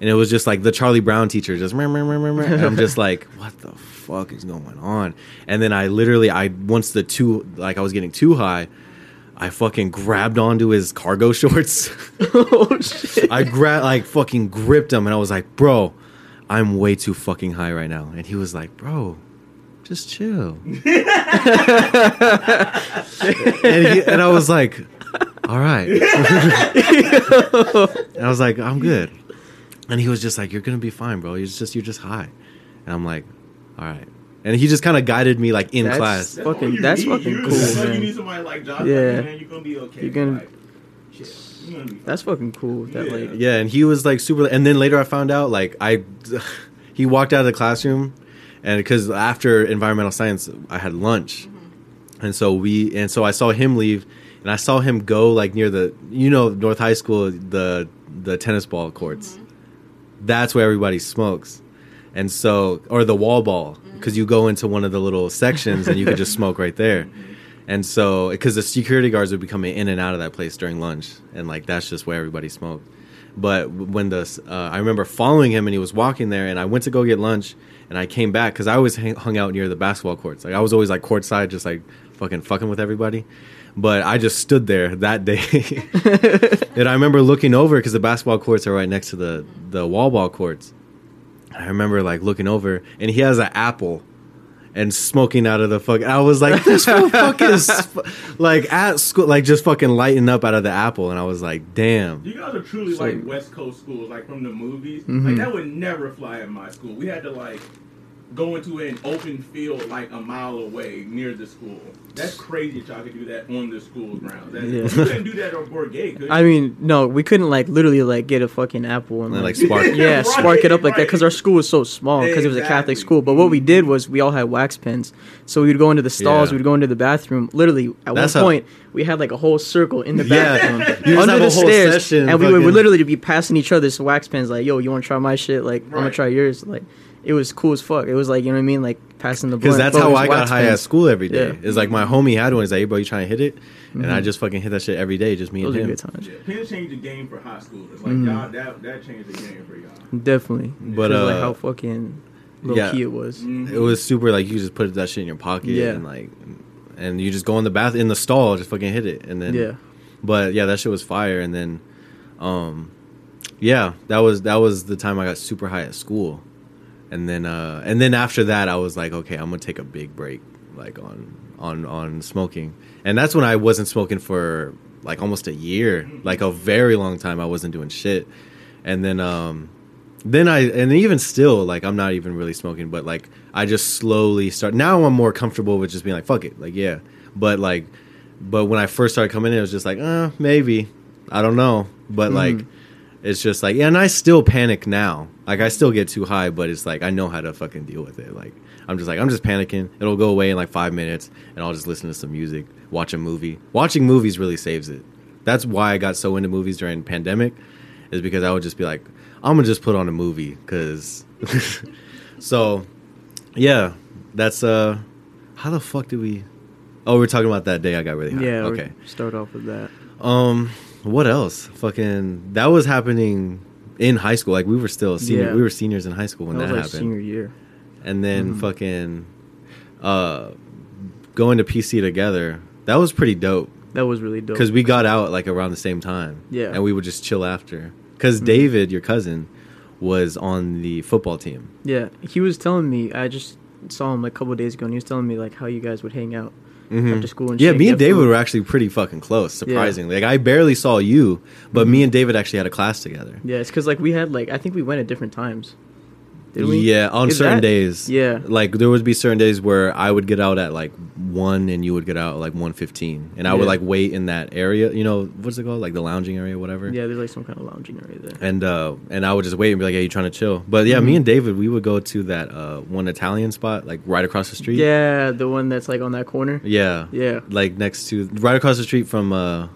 and it was just like the Charlie Brown teacher, just meh, meh, meh, meh, meh. And I'm just like, <laughs> what the fuck is going on? And then I literally, I once the two like I was getting too high. I fucking grabbed onto his cargo <laughs> shorts. <laughs> oh shit! I grabbed, like, fucking gripped him, and I was like, "Bro, I'm way too fucking high right now." And he was like, "Bro, just chill." <laughs> and, he, and I was like, "All right." and <laughs> I was like, "I'm good." And he was just like, "You're gonna be fine, bro. You're just you're just high." And I'm like, "All right." And he just kind of guided me like in That's- class. That's Fucking- that's need. fucking You- cool, that's man. You need somebody like Josh. Yeah. Like, man, you're gonna be okay. You're gonna- Like, shit, you're gonna That's fucking cool. That Yeah. like Yeah, and he was like super. And then later I found out like I, <laughs> he walked out of the classroom, and because after environmental science I had lunch, and so we and so I saw him leave, and I saw him go like near the you know North High School the the tennis ball courts. That's where everybody smokes, and so or the wall ball because you go into one of the little sections and you could just <laughs> smoke right there. And so, because the security guards would be coming in and out of that place during lunch, and like that's just where everybody smoked. But when the uh, I remember following him and he was walking there, and I went to go get lunch, and I came back because I always hang, hung out near the basketball courts. Like I was always like courtside, just like fucking fucking with everybody. But I just stood there that day, <laughs> and I remember looking over because the basketball courts are right next to the the wall ball courts. I remember like looking over, and he has an apple and smoking out of the fuck. I was like, this fool <laughs> fucking is like at school, like just fucking lighting up out of the apple, and I was like, damn. You guys are truly So- like West Coast schools, like from the movies. Mhm. Like that would never fly at my school. We had to like go into an open field like a mile away near the school. That's crazy that y'all could do that on the school grounds. That, Yeah. You couldn't do that on Bourgade, could you? I mean, no, we couldn't like literally like get a fucking apple and And, like, like, spark- yeah, Right, spark it <laughs> up like that because our school was so small because it was a Catholic school. But what we did was we all had wax pens, so we would go into the stalls, Yeah. we'd go into the bathroom. Literally, at That's one how- point, we had like a whole circle in the bathroom <laughs> You just under the stairs, session and we would, fucking- would literally be passing each other's wax pens. Like, yo, you want to try my shit? Like, I'm gonna try yours. Like, it was cool as fuck. It was like you know what I mean, like passing the ball. Because that's how I got high pens. at school every day. Yeah. It's like my homie had one. He's like, hey, bro, you trying to hit it? And I Mhm. just fucking hit that shit every day, just me Those are and him. good times. Yeah, Penn changed the game for high schoolers. Like Mhm. y'all, that that changed the game for y'all. Definitely, But, 'Cause, like uh, how fucking low yeah. key it was. Mhm. It was super like you just put that shit in your pocket Yeah. and like, and you just go in the bath in the stall, just fucking hit it, and then Yeah. But yeah, that shit was fire. And then, um, yeah, that was that was the time I got super high at school. And then, uh, and then after that, I was like, okay, I'm gonna take a big break, like on on on smoking. And that's when I wasn't smoking for like almost a year, like a very long time. I wasn't doing shit. And then, um, then I and even still, like I'm not even really smoking, but like I just slowly start. Now I'm more comfortable with just being like, fuck it, like yeah. But like but when I first started coming in, it was just like, uh, maybe. I don't know. But Mhm. like, it's just like, yeah, and I still panic now. Like, I still get too high, but it's like, I know how to fucking deal with it. Like, I'm just like, I'm just panicking. It'll go away in like five minutes, and I'll just listen to some music, watch a movie. Watching movies really saves it. That's why I got so into movies during pandemic, is because I would just be like, I'm gonna just put on a movie, cause. <laughs> so, yeah, that's uh, how the fuck did we? Oh, we we're talking about that day I got really high. Yeah. Okay. Start off with that. Um, what else? Fucking that was happening in high school. Like we were still senior. Yeah. We were seniors in high school when that that, was like happened. senior year. And then Mhm. fucking, uh, going to PC together. That was pretty dope That was really dope. because we got out like around the same time. Yeah. and we would just chill after. Because Mhm. David, your cousin, was on the football team. yeah, he was telling me. I just saw him like a couple of days ago, and he was telling me like how you guys would hang out. Mhm. After school and yeah, me and David food. were actually pretty fucking close. Surprisingly, like I barely saw you, but me Mhm. and David actually had a class together. Yeah, it's because like we had like I think we went at different times. Did we? Yeah, on Is certain that- days. Yeah. like there would be certain days where I would get out at like one, and you would get out at like one fifteen, and I would Yeah. like wait in that area. You know what's it called, like the lounging area, whatever. Yeah, there's like some kind of lounging area there. And uh, and I would just wait and be like, "Hey, you trying to chill?" But yeah, me Mhm. and David, we would go to that uh, one Italian spot, like right across the street. Yeah, the one that's like on that corner. yeah, Yeah. like next to right across the street from uh,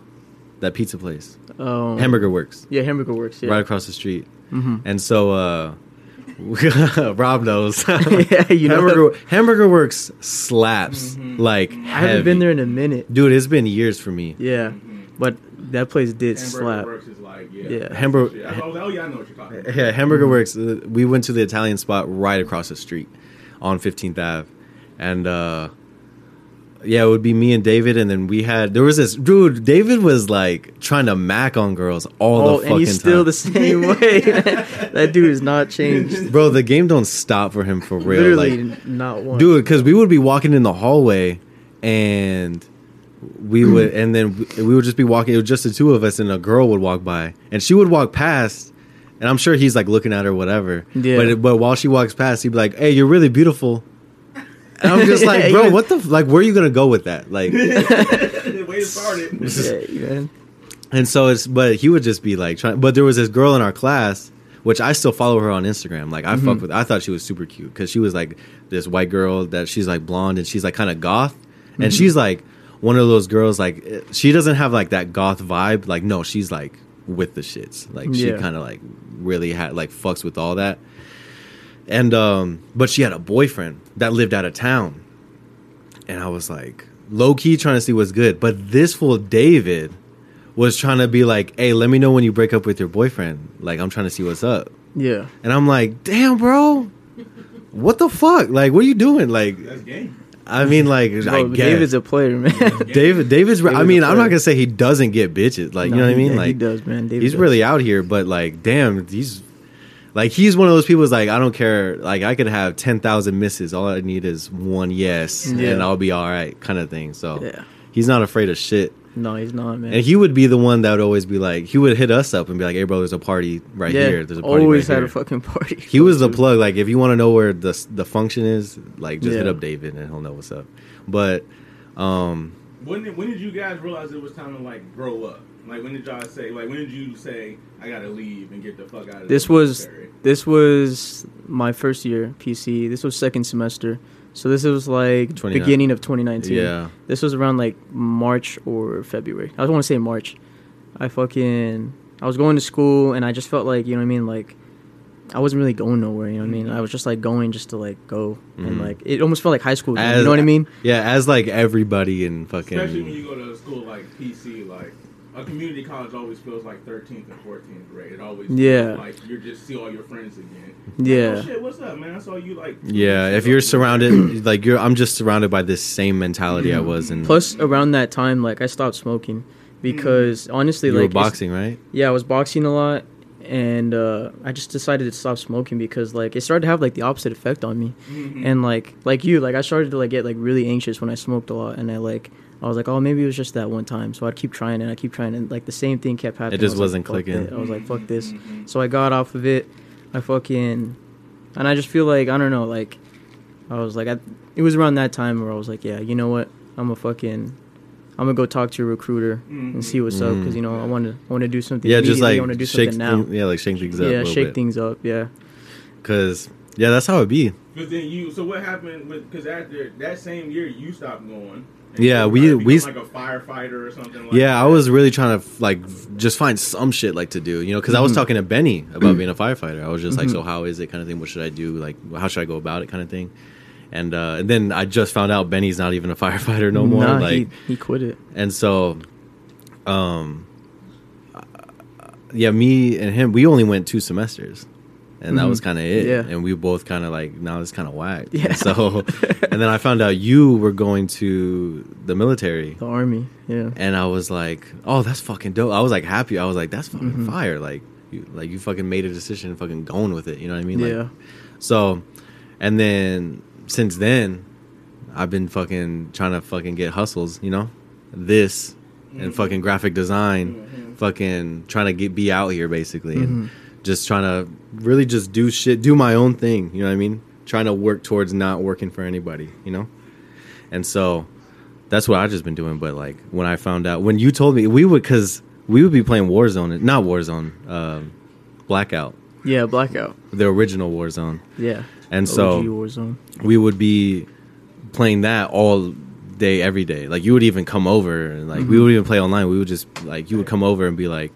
that pizza place, Um, Hamburger Works, Yeah, Hamburger Works. Yeah. right across the street. hmm And so uh, <laughs> Rob knows. <laughs> yeah, you know. Hamburger Hamburger Works slaps Mhm. like I haven't been there in a minute. Dude, it's been years for me. Yeah, but that place did Hamburger slap. Works is like, yeah. Yeah. that's Hamburg- Oh, oh, yeah, I know what you're talking about. Yeah, Hamburger Works. uh, We went to the Italian spot right across the street on 15th Ave, and uh, yeah, it would be me and David, and then we had there was this dude. David was like trying to mack on girls all Oh, the fucking and he's still time. the same <laughs> way. <laughs> that dude has not changed. Bro, the game don't stop for him for real. Literally like, not one. dude because we would be walking in the hallway and we would <clears throat> and then we we would just be walking it was just the two of us and a girl would walk by and she would walk past and i'm sure he's like looking at her whatever Yeah. but but while she walks past he'd be like hey you're really beautiful and i'm just <laughs> like Yeah, bro was- what the f- like where are you gonna go with that like the <laughs> way to start it. <laughs> Yeah, and so it's but he would just be like trying but there was this girl in our class which I still follow her on Instagram. Like I Mm-hmm. fuck with. I thought she was super cute because she was like this white girl that she's like blonde and she's like kind of goth, Mm-hmm. and she's like one of those girls like she doesn't have like that goth vibe. Like no, she's like with the shits. Like she Yeah. kind of like really had like fucks with all that. And um, but she had a boyfriend that lived out of town, and I was like low key trying to see what's good. But this fool David was trying to be like, "Hey, let me know when you break up with your boyfriend. Like, I'm trying to see what's up." Yeah. And I'm like, "Damn, bro, what the fuck? Like, what are you doing? Like, That's game. I mean, like, I guess David's a player, man. David. David's. I mean, I'm not gonna say he doesn't get bitches. Like, No, you know what I mean? yeah, Like, he does, man. David he's does. really out here. But like, damn, he's like he's one of those people. who's like, I don't care. Like, I could have ten thousand misses. All I need is one yes, Yeah. and I'll be all right, kind of thing. So Yeah. he's not afraid of shit. No, he's not, man. And he would be the one that would always be like, he would hit us up and be like, "Hey, bro, there's a party right yeah, here. There's a party always right had here." a fucking party. <laughs> he was the plug. Like, if you want to know where the the function is, like, just hit up David and he'll know what's up. But, um, When did, when did you guys realize it was time to like grow up? Like when did y'all say like when did you say I gotta leave and get the fuck out of This the was military"? this was my first year PC. This was second semester. So this was like 29. beginning of 2019. yeah, This was around like March or February. I want to say March. I fucking I was going to school and I just felt like, you know what I mean, like I wasn't really going nowhere, you know what I mean? I was just like going just to like go and Mhm. like it almost felt like high school, As- you know what I mean? yeah. As like everybody in fucking. Especially when you go to a school like PC, like a community college always feels like 13th and 14th grade. It always feels Yeah. like you just see all your friends again. Yeah. Like, oh shit, what's up, man? I saw you like. yeah. If you're surrounded, <clears throat> like you're, I'm just surrounded by this same mentality I was in. Plus around that time like I stopped smoking because honestly you like were boxing, right? Yeah, I was boxing a lot, and uh, I just decided to stop smoking because like it started to have like the opposite effect on me, Mhm. and like like you, like I started to like get like really anxious when I smoked a lot, and I like I was like, oh, maybe it was just that one time, so I'd keep trying and I keep trying, and like the same thing kept happening. It just I was wasn't like, clicking. it. I was like, fuck this. Mhm. So I got off of it. I fucking, and I just feel like I don't know, like I was like, I, it was around that time where I was like, yeah, you know what, I'm a fucking. I'm gonna go talk to a recruiter and see what's up Mhm. because you know I want to I want to do something. Yeah, just like I want to do shake, something now. thing- yeah, like shake things up. yeah, little shake bit. things up. Yeah, Cause yeah, that's how it be. Cause then you, so what happened? Because after that same year, you stopped going. And Yeah, we- we- like a firefighter or something. like Yeah, I was really trying to like just find some shit like to do, you know, because I was Mhm. talking to Benny about being a firefighter. I was just like, Mhm. so how is it, kind of thing? What should I do? Like, how should I go about it, kind of thing. And uh, and then I just found out Benny's not even a <laughs> firefighter no more. Nah, like, he, he quit it. and so, um, uh, yeah, me and him, we only went two semesters, and that Mhm. was kind of it. Yeah. And we both kind of like, now it's kind of whack. Yeah. And so, <laughs> and then I found out you were going to the military. The army. Yeah. and I was like, "Oh, that's fucking dope." I was like happy. I was like, "That's fucking Mhm. fire!" Like, you like you fucking made a decision, and fucking going with it. You know what I mean? Like, yeah. So, and then since then, I've been fucking trying to fucking get hustles. You know, this and Mhm. fucking graphic design, Mhm. fucking trying to get be out here basically, and just trying to really just do shit, do my own thing. You know what I mean? Trying to work towards not working for anybody. You know, and so that's what I've just been doing. But like when I found out, when you told me we would, because we would be playing Warzone, not Warzone, um, Blackout, Yeah. Blackout. the original Warzone, Yeah. and OG so Warzone. we would be playing that all day, every day. Like you would even come over, and like we Mhm. would even play online. We would just like you would come over and be like.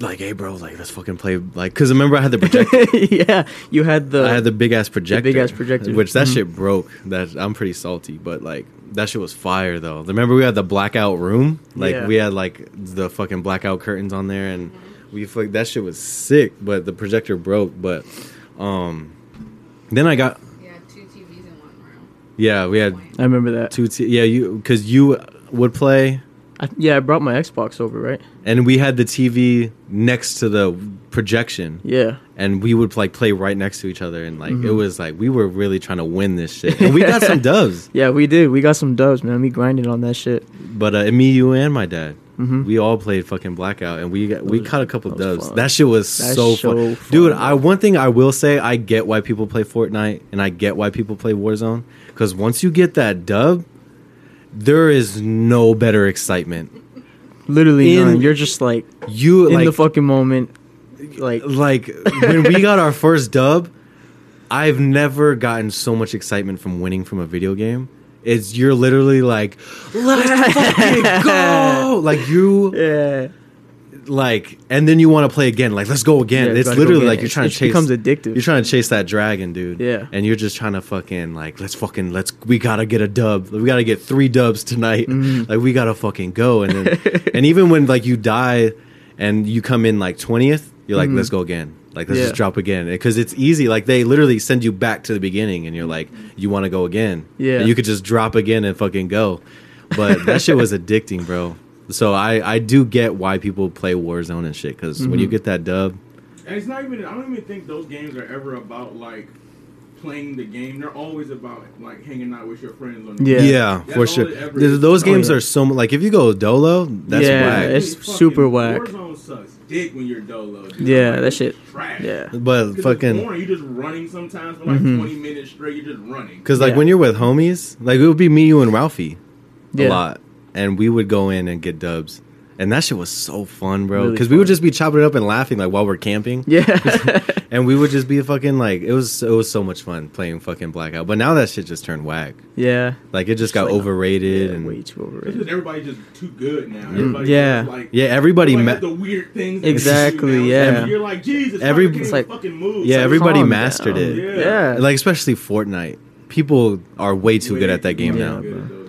Like, hey, bro, like let's fucking play. Like, cause remember I had the projector. <laughs> yeah, you had the. I had the big ass projector, big-ass projector. which that Mhm. shit broke. That I'm pretty salty, but like that shit was fire though. Remember we had the blackout room, like Yeah. we had like the fucking blackout curtains on there, and we like that shit was sick. But the projector broke. But um, then I got Yeah, two TVs in one room. yeah, we had I remember that. two. T- yeah, you because you would play, I, yeah, I brought my Xbox over, right? and we had the TV next to the projection. Yeah. and we would like play right next to each other and like it Mhm. was like we were really trying to win this shit <laughs> and we got some doves Yeah, we did. We got some dubs, man. We grinded on that shit. but uh, me you and my dad hmm we all played fucking blackout and we got, we was- caught a couple that dubs fun. that shit was so, fun. fun, dude i one thing i will say i get why people play fortnite and i get why people play warzone because once you get that dub there is no better excitement Literally, In- none. You're just like you in like the fucking moment. Like, like when we got our first dub, I've never gotten so much excitement from winning from a video game. It's you're literally like, let's fucking <laughs> go! Like you yeah, like, and then you want to play again. Like, let's go again. Yeah, it's literally again. like you're trying it to chase. becomes addictive. You're trying to chase that dragon, dude. Yeah. and you're just trying to fucking like, let's fucking let's. We gotta get a dub. We gotta get three dubs tonight. Mhm. <laughs> Like we gotta fucking go. And then, <laughs> and even when like you die, and you come in like twentieth, you're like, Mhm. let's go again. Like let's Yeah. just drop again because it's easy. Like they literally send you back to the beginning, and you're like, you want to go again. Yeah. and you could just drop again and fucking go. But that shit was <laughs> addicting, bro. So I I do get why people play Warzone and shit because when you Mhm. get that dub, And it's not even. I don't even think those games are ever about like playing the game. They're always about like hanging out with your friends. On the Yeah. yeah, That's for sure. it ever Th- Those Oh, games yeah. are so like if you go dolo, that's Yeah, whack. it's Fucking super whack. Warzone sucks dick when you're dolo. Dude. Yeah, Like, that shit- Trash. yeah. but fucking boring. You're just running sometimes for like Mhm. 20 minutes straight. You're just running. because like Yeah. when you're with homies, like it would be me, you, and Ralphie a lot, and we would go in and get dubs. And that shit was so fun, bro. Really Because we would just be chopping it up and laughing like while we're camping. yeah, <laughs> and we would just be fucking like it was it was so much fun playing fucking blackout. But now that shit just turned whack. yeah. Like it just got like, overrated yeah, and way too overrated. just everybody's just too good now. Mm. Everybody yeah. like, yeah, everybody like, ma- the weird things. that they do Exactly, now. yeah. You're like Jesus. Every- Every it's like like- fucking move. yeah, like, everybody mastered down. it. Yeah. Yeah, Like especially Fortnite. People are way too good at that game now. Good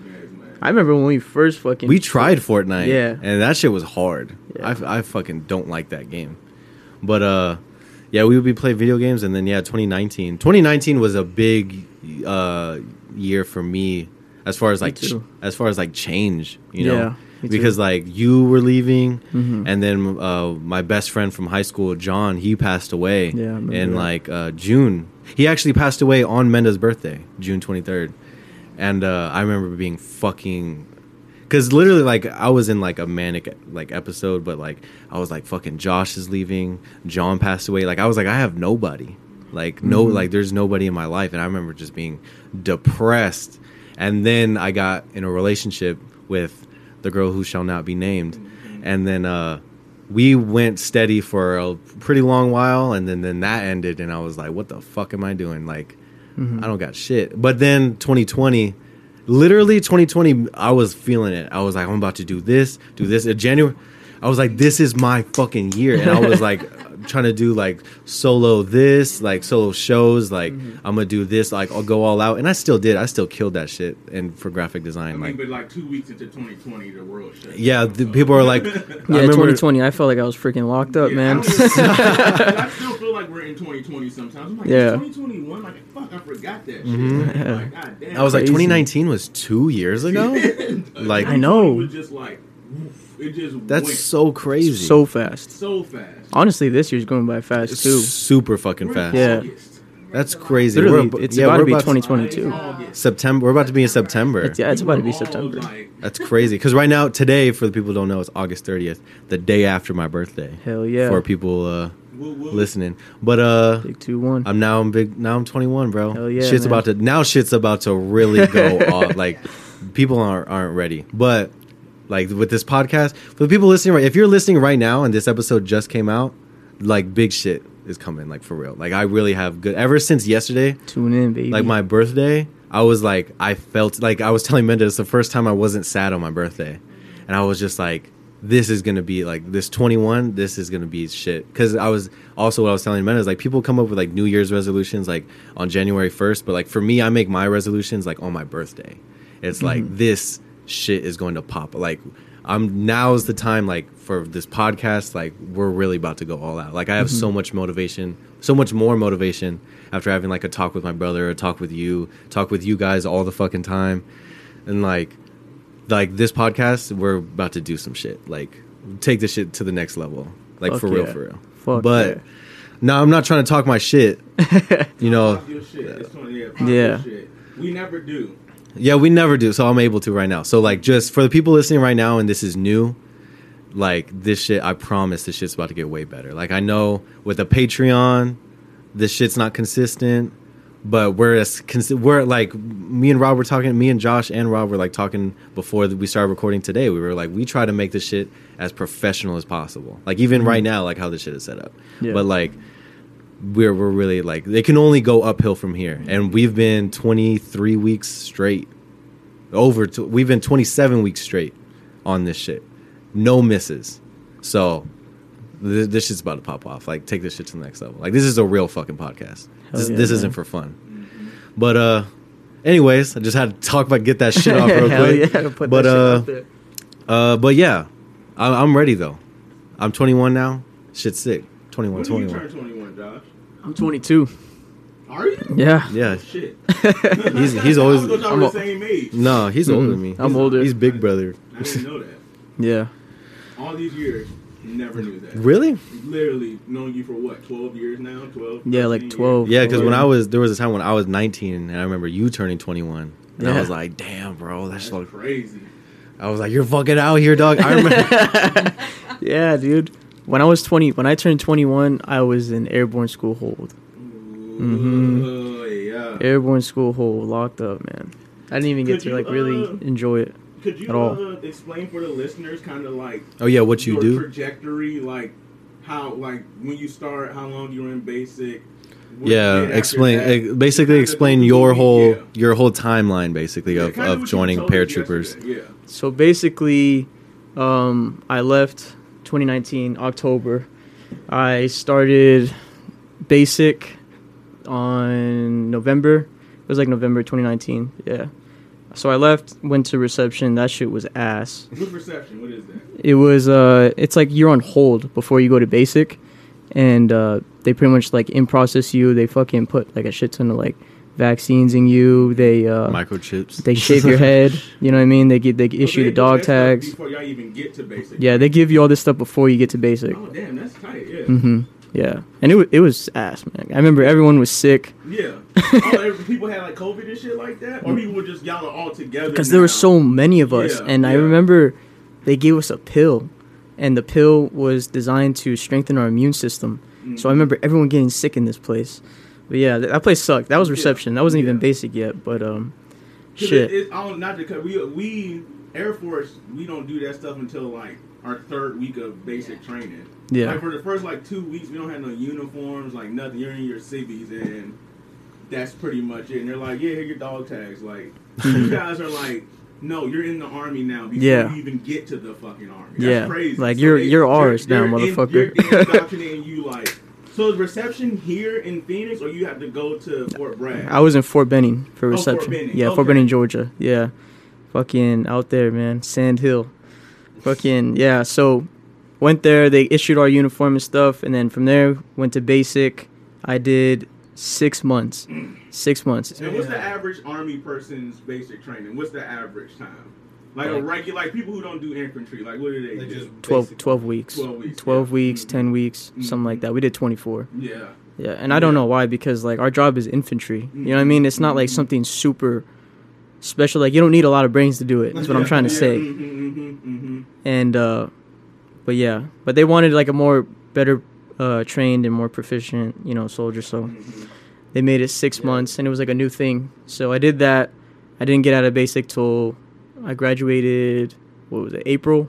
I remember when we first fucking We tried Fortnite. Yeah. And that shit was hard. Yeah. I, I fucking don't like that game. But uh yeah, we would be playing video games and then yeah, 2019. 2019 was a big uh year for me as far as like ch- as far as like change, you know. Yeah, because like you were leaving Mhm. and then uh my best friend from high school, John, he passed away Yeah, in that. like uh June. He actually passed away on Menda's birthday, June 23rd. And uh I remember being fucking because literally like i was in like a manic like episode but like i was like fucking josh is leaving john passed away. Like i was like i have nobody. Like no Mhm. like there's nobody in my life. And i remember just being depressed. And then i got in a relationship with the girl who shall not be named. And then uh we went steady for a pretty long while. And then then that ended. And i was like what the fuck am i doing? Like Mhm. I don't got shit. But then 2020, literally 2020, I was feeling it. I was like, I'm about to do this, do this. In January, I was like, this is my fucking year. And I was <laughs> like, trying to do like solo this, like solo shows. Like, Mm-hmm. I'm going to do this. Like, I'll go all out. And I still did. I still killed that shit and for graphic I design. mean, Like, but like two weeks into 2020, the world shut. yeah, down, the, so- people are like, <laughs> I Yeah, remember- 2020. I felt like I was freaking locked up, Yeah, man. I, don't <laughs> I still feel like we're in 2020 sometimes. I'm like, Yeah. yeah. 2021. Like, fuck, I forgot that shit. Mhm. Like, God damn. I was like, 2019 was two years ago? <laughs> Like- I know. It was just like, woof, it just That's went so crazy. so fast. so fast. Honestly, this year's going by fast It's too. super fucking We're fast. Yeah. That's crazy. Literally, We're ab- it's yeah, about to we're be about to- 2022. August. September. We're about to be in September. It's, yeah, it's about to be September. That's crazy. Because right now, today, for the people who don't know, it's August 30th, the day after my birthday. Hell yeah. For people uh, woo, woo. listening, but uh, Big two one. I'm now I'm big. Now I'm 21, bro. Hell yeah, shit's man. about to now. Shit's about to really go <laughs> off. Like people aren't aren't ready. But like with this podcast, for the people listening, right? If you're listening right now and this episode just came out, like big shit is coming. Like for real. Like I really have good. Ever since yesterday, Tune in, baby. like my birthday, I was like, I felt like I was telling Menda it's the first time I wasn't sad on my birthday, and I was just like, this is gonna be like this 21 this is gonna be shit because i was also what i was telling men is like people come up with like new year's resolutions like on january 1st but like for me i make my resolutions like on my birthday it's like mm-hmm. this shit is going to pop like i'm now's the time like for this podcast like we're really about to go all out like i have so mm-hmm. much motivation so much more motivation after having like a talk with my brother a talk with you talk with you guys all the fucking time and like like this podcast, we're about to do some shit. Like take this shit to the next level. Like Fuck for real, for real. Fuck but yeah. no, I'm not trying to talk my shit. <laughs> you know, Pop your shit. It's 20, yeah, pop Yeah. your shit. We never do. Yeah, we never do, so I'm able to right now. So like, just for the people listening right now, and this is new. Like this shit, I promise this shit's about to get way better. Like I know with the Patreon, this shit's not consistent, but we're as consi- we're like me and Rob were talking. Me and Josh and Rob were like talking before we started recording today. We were like, we try to make this shit as professional as possible. Like even mm-hmm. right now, like how this shit is set up. Yeah. But like we're we're really like they can only go uphill from here, and we've been 23 weeks straight. Over, to, we've been 27 weeks straight on this shit, no misses. So th- this shit's about to pop off. Like take this shit to the next level. Like this is a real fucking podcast. This, yeah, this isn't for fun. But uh, anyways, I just had to talk about get that shit <laughs> off real Hell quick. yeah, but uh, uh, but yeah, I, I'm ready though. I'm 21 now. Shit's sick. 21, When do you 21. turn 21, Josh? I'm 22. Are you? Yeah. Yeah, Shit. <laughs> he's he's always I I'm the same age. no, he's older than me. I'm older. He's big brother. I didn't know that. Yeah. All these years, never knew that. Really? Literally known you for what, 12 years now? 12? Yeah, like 13 years? 12. Yeah, because when I was there was a time when I was 19 and I remember you turning 21, and I was like, damn, bro, that's That's like crazy. I was like, you're fucking out here, dog. I remember. <laughs> Yeah, dude. When I was 20, when I turned 21, I was in airborne school hold. Mm-hmm. Oh, yeah. Airborne school hold, locked up, man. I didn't even get Could to you, like really uh, enjoy it. Could you at all. uh, explain for the listeners kind of like oh yeah, what you your do? trajectory, like how, like when you start, how long you were in basic? Yeah, you did after explain. that? eh, Basically, explain your movie, whole yeah. your whole timeline, basically Yeah, of, kinda of what you joining paratroopers. Yeah. So basically, um, I left 2019 October. I started basic on November. It was like November 2019. Yeah. So I left, went to reception. That shit was ass. Good perception. What is that? It was uh, it's like you're on hold before you go to basic, and uh, they pretty much like in process you. They fucking put like a shit ton of like vaccines in you. They uh, Microchips. they shave your head. You know what I mean? They get they issue they the dog that tags. before y'all even get to basic. Yeah, they give you all this stuff before you get to basic. Oh damn, that's tight. Yeah. hmm Yeah, and it wa- it was ass, man. I remember everyone was sick Yeah. <laughs> oh, people had like COVID and shit like that, or people were just y'all are all together. because there were so many of us, Yeah, and I remember they gave us a pill, and the pill was designed to strengthen our immune system. Mm-hmm. So I remember everyone getting sick in this place. But yeah, th- that place sucked. That was Yeah, reception. That wasn't even basic yet, but um, 'Cause shit. It, it, I don't, not because we we Air Force we don't do that stuff until like our third week of basic training. Yeah. Like for the first like two weeks, we don't have no uniforms, like nothing. You're in your civvies, and that's pretty much it. And they're like, yeah, here your dog tags. Like <laughs> you guys are like. No, you're in the army now before Yeah. you even get to the fucking army. That's Yeah. crazy. Like, you're- you're ours now, in- motherfucker. You're, they're indoctrinating you like. So reception here in Phoenix, or you have to go to Fort Bragg? I was in Fort Benning for Oh, Fort reception. Benning. Yeah, Okay. Fort Benning, Georgia. Yeah, fucking out there, man. Sand Hill. Fucking yeah. So went there. They issued our uniform and stuff, and then from there went to basic. I did six months. Six months. And what's the average army person's basic training? What's the average time? Like a Like- regular, like people who don't do infantry, like what do they, They do? just 12, 12 weeks. 12 weeks, 12 yeah. weeks, Mhm. 10 weeks, something like Mhm. that. We did 24. yeah, Yeah, and I don't know why because like our job is infantry. You know what I mean? It's not like Mhm. something super special. Like you don't need a lot of brains to do it. That's what I'm <laughs> trying to yeah, say. mhm, mhm, mhm. and uh but yeah but they wanted like a more better uh trained and more proficient you know soldier so they made it six Yeah. months and it was like a new thing so i did that i didn't get out of basic till i graduated what was it april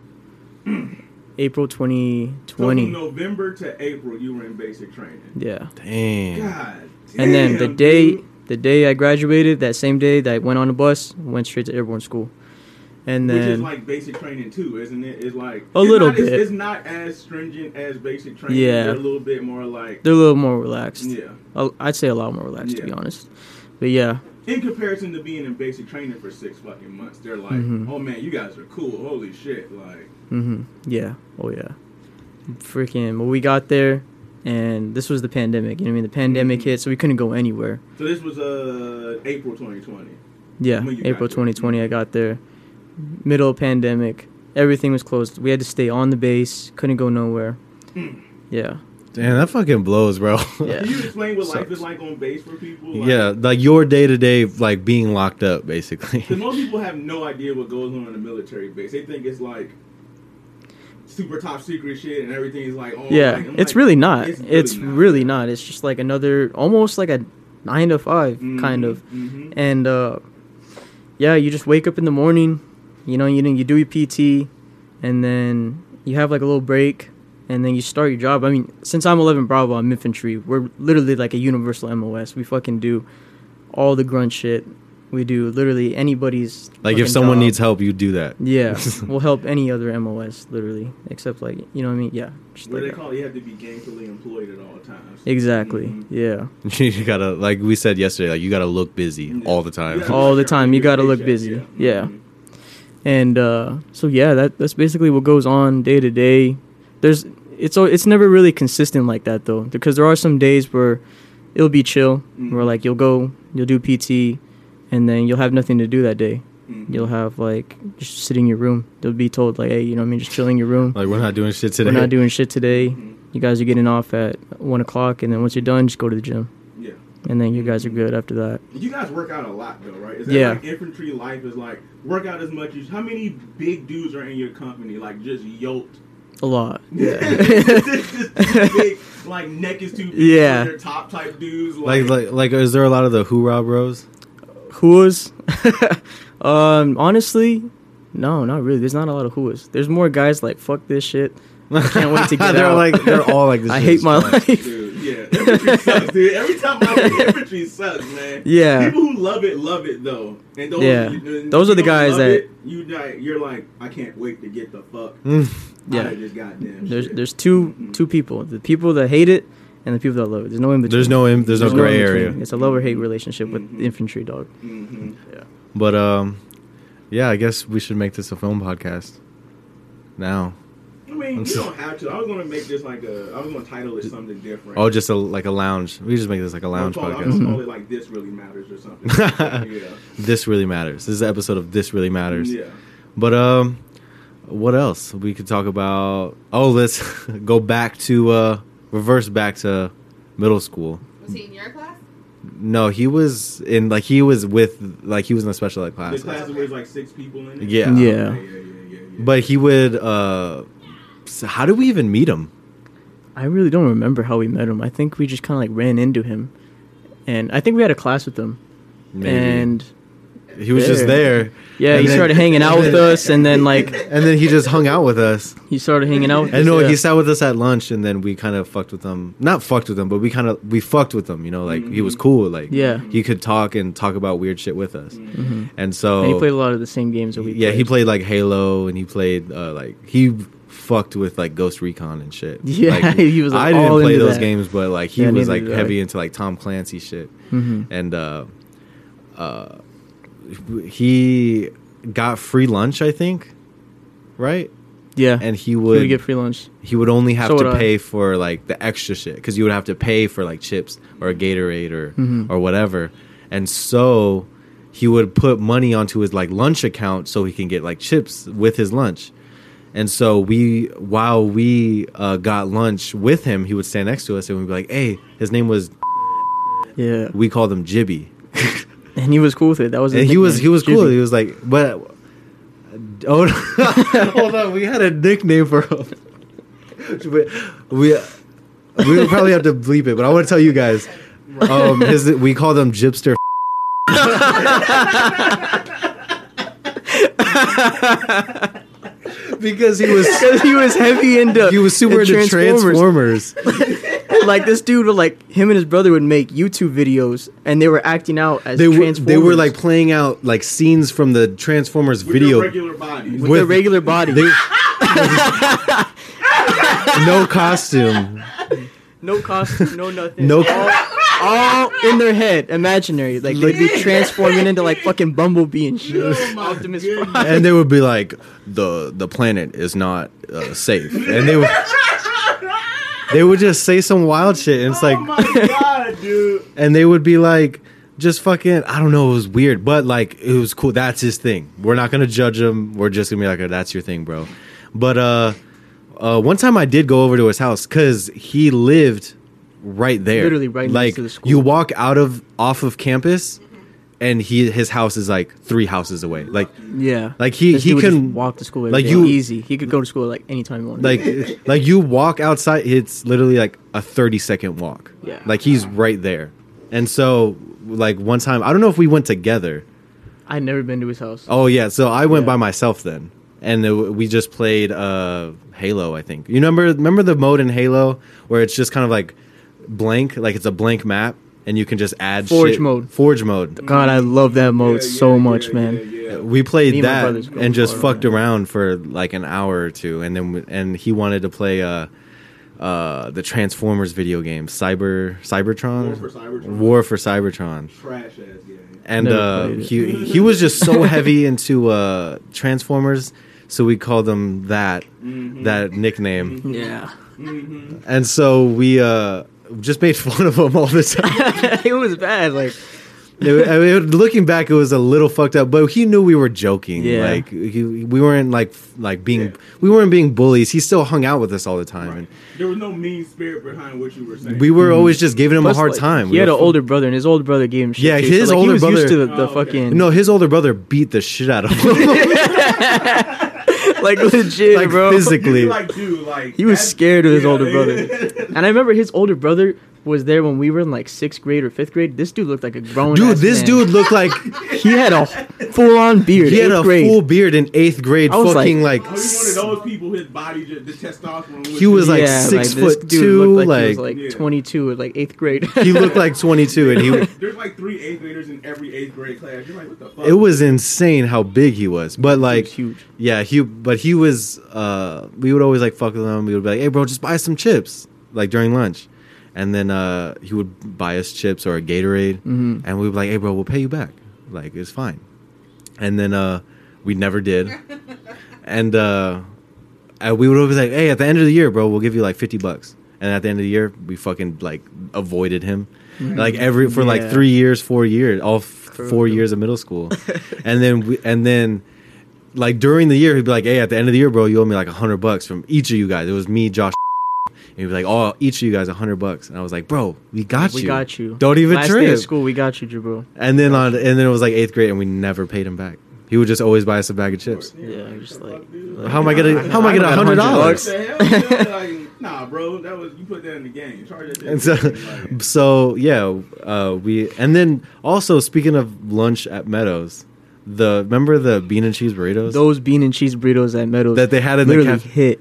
hmm. april So from 2020 November to April, you were in basic training. yeah Damn. God, Damn, and then the day dude. the day i graduated that same day that i went on a bus went straight to airborne school and then, Which is then like basic training too, isn't it? It's like A it's little not, it's- bit. It's, not as stringent as basic training. Yeah. They're a little bit more like they're a little more relaxed. yeah. i I'd say a lot more relaxed to be honest. But yeah, In comparison to being in basic training for six fucking months, they're like, Mhm. oh man, you guys are cool. Holy shit! Like, mm-hmm. Yeah. Oh yeah. Freaking. Well, we got there, and this was the pandemic. You know what I mean? The pandemic Mhm. hit, so we couldn't go anywhere. so this was uh April 2020. Yeah. April got there. 2020, I got there. Middle of pandemic. Everything was closed. We had to stay on the base. Couldn't go nowhere. Mm. Yeah. Damn, that fucking blows, bro. Yeah. Can you <laughs> explain what life Sucks. is like on base for people? Like, yeah, like your day to day, like being locked up, basically. Because most <laughs> people have no idea what goes on in a military base. They think it's like super top secret shit and everything is like, oh, Yeah. like, it's like, really not. it's It's, really really, not. not. It's just like another, almost like a nine to 5 Mhm, kind of. mhm. and uh, yeah, you just wake up in the morning, you know, you you do your PT, and then you have like a little break, and then you start your job. I mean, since I'm 11 Bravo, I'm infantry. We're literally like a universal MOS. We fucking do all the grunt shit. We do literally anybody's. like if someone job. needs help, you do that. Yeah, <laughs> we'll help any other MOS literally, except like you know what I mean. Yeah, just What like they that. call it, you have to be gainfully employed at all times. exactly. Mhm. Yeah, <laughs> you gotta, like we said yesterday, like you gotta look busy Yeah. all the time. You All the time, you gotta look busy. Yeah. Mhm. and uh, so yeah, that that's basically what goes on day to day. There's it's it's never really consistent like that though, because there are some days where it'll be chill, where Mhm. like you'll go, you'll do PT, and then you'll have nothing to do that day. Mhm. You'll have like just sit in your room. They'll be told like, hey, you know, what I mean, just chill in your room. Like we're not doing shit today. We're not doing shit today. Mhm. You guys are getting off at one o'clock, and then once you're done, just go to the gym, Yeah. and then you guys are good after that. You guys work out a lot though, right? Is that Yeah. like infantry life is like work out as much as how many big dudes are in your company, like just yoked? A lot. just, <laughs> just <laughs> big, like neck is too big Yeah. for their top type dudes. like, like, like, is there a lot of the hoorah bros? Whoas? <laughs> um, honestly, no, not really. There's not a lot of whoas. There's more guys like fuck this shit. I can't wait to get they're out. like, they're all like this. I hate my life. Dude, yeah, infantry sucks, dude. Every time I hear infantry sucks, man. Yeah. people who love it love it though, and those, Yeah. and Those if are the you don't guys love that- it, you like, you're like, I can't wait to get the fuck. Yeah. out goddamn. There's shit. there's two Mhm. two people. The people that hate it and the people that love it. There's no in between. There's no, in, there's no in gray between. area. It's a love or hate relationship with Mhm. infantry dog. Mhm. Yeah. But um, yeah, I guess we should make this a film podcast. Now, I mean, you don't have to. I was gonna make this like a. I was gonna title it something different. oh, just a like a lounge. We just make this like a I'll lounge call, it, I'll podcast. just Mm-hmm. call it like this really matters or something. <laughs> yeah. This really matters. This is an episode of This Really Matters. Yeah. But um, what else we could talk about? Oh, let's <laughs> go back to uh, reverse back to middle school. Was he in your class? No, he was in like he was with like he was in a special ed The class. class where like six people in it. Yeah. Yeah. Yeah, yeah, yeah, yeah, yeah. But he would. uh so How did we even meet him? I really don't remember how we met him. I think we just kind of like ran into him, and I think we had a class with him. Maybe. And he was just there. yeah, And he then- started hanging out with us, and then like and then he just hung out with us. he started hanging out. with I us, know yeah. he sat with us at lunch, and then we kind of fucked with him. Not fucked with him, but we kind of we fucked with him. You know, like he was cool. Like Yeah. he could talk and talk about weird shit with us. Mhm. And so And he played a lot of the same games that we. yeah, he played. played like Halo, and he played uh, like he fucked with like Ghost Recon and shit. <laughs> Yeah, Like, he was, like, I didn't play those that. games, but like he Yeah, was like heavy into like Tom Clancy shit, Mhm. and uh, uh, he got free lunch, I think, right? Yeah, And he he would would get free lunch. he would only have So to would I. pay for like the extra shit because you would have to pay for like chips or a Gatorade or Mhm. or whatever, and so he would put money onto his like lunch account so he can get like chips with his lunch. And so we, while we uh, got lunch with him, he would stand next to us and we'd be like, "Hey, his name was." Yeah, We called him Jibby, <laughs> and he was cool with it. That was. he was he was cool. He was like, but oh, <laughs> hold on, we had a nickname for him. <laughs> we we probably have to bleep it, but I want to tell you guys. Um, his we called him Gypster. <laughs> because he was Because he was heavy into <laughs> he was super into Transformers. <laughs> like this dude would like him and his brother would make YouTube videos and they were acting out as They were Transformers they were like playing out like scenes from the Transformers With video. your regular bodies. with, with- their regular body. They- <laughs> no costume. no costume, no nothing. No- all, all in their head, imaginary. Like they'd be transforming into like fucking Bumblebee and shit. Oh Optimus. Prime. and <laughs> they would be like the the planet is not uh, safe and they would they would just say some wild shit and it's like oh my god, <laughs> dude. and they would be like just fucking i don't know it was weird but like it was cool that's his thing we're not gonna judge him we're just gonna be like oh, that's your thing bro but uh uh one time i did go over to his house because he lived right there Literally right next like to the school. you walk out of off of campus and he his house is like three houses away like Yeah, Like, he- This he dude would just can- walk to school. Like, day. you- easy. He could go to school like anytime he wanted. like <laughs> like you walk outside it's literally like a 30 second walk Yeah. like he's right there and so like one time i don't know if we went together I'd never been to his house. oh yeah so i went Yeah. by myself then and it, we just played uh halo i think you remember remember the mode in halo where it's just kind of like blank like it's a blank map and you can just add Forge shit- mode. forge mode God, I love that mode Yeah, so yeah, much, yeah, man. yeah, yeah. we played Me and my that brothers go and just hard on fucked that. around for like an hour or two and then we- and he wanted to play uh uh the transformers video game cyber cybertron War for Cybertron. war for cybertron Trash ass game. and Never uh played it. he he was just so <laughs> heavy into uh transformers so we called him that Mm-hmm. that nickname Yeah, and so we uh just made <laughs> fun of him all the time <laughs> it was bad. Like It- I mean, looking back, it was a little fucked up, but he knew we were joking. Yeah. Like he, we weren't like like being Yeah. we weren't being bullies. He still hung out with us all the time, Right. There was no mean spirit behind what you were saying. we were mm-hmm. always just giving him plus, a hard like, time. He We had an fu- older brother, and his older brother gave him shit. Yeah, too. his so, like, older he was used to brother- the, the Oh, okay. fucking No, his older brother beat the shit out of him, <laughs> <laughs> like legit, like bro. physically. like, dude, like He was scared of his yeah, older brother. And I remember his older brother was there when we were in like sixth grade or fifth grade. This dude looked like a grown. Dude, this man. dude looked like <laughs> he had a full on beard. he had a grade. full beard in eighth grade. I was like- Fucking like, Oh, he's one of those people. His body, just, the testosterone. He was, like, yeah, six this foot two, like, he was like- like Yeah. 22 at like eighth grade. he looked like twenty two, and he <laughs> was- There's like three eighth graders in every eighth grade class. You're like, what the fuck? it was insane how big he was. But like, huge. Yeah, he but he was uh we would always like fuck with him. We would be like, "Hey bro, just buy some chips." Like during lunch. And then uh he would buy us chips or a Gatorade Mhm. and we would be like, "Hey bro, we'll pay you back." Like it's fine. And then uh we never did. <laughs> and uh and we would always like, "Hey, at the end of the year, bro, we'll give you like 50 bucks." And at the end of the year, we fucking like avoided him. Like every for like 3 years, 4 years, all f- 4 years of middle school. <laughs> and then we, and then like during the year, he'd be like, "Hey, at the end of the year, bro, you owe me like a hundred bucks from each of you guys." It was me, Josh. And he'd be like, "Oh, each of you guys a hundred bucks," and I was like, "Bro, we got we you. We got you. Don't even Last day trip." of school, we got you, Jabril. And then on, and then it was like eighth grade, and we never paid him back. He would just always buy us a bag of chips. Yeah, just like How am I gonna? How am I gonna I hundred $100. dollars? What the hell? like, nah, bro, that was you put that in the game. Charge that. And so, game, like- so yeah, uh, we and then also speaking of lunch at Meadows, the remember the bean and cheese burritos those bean and cheese burritos at Meadows that they had in the literally cafe. hit.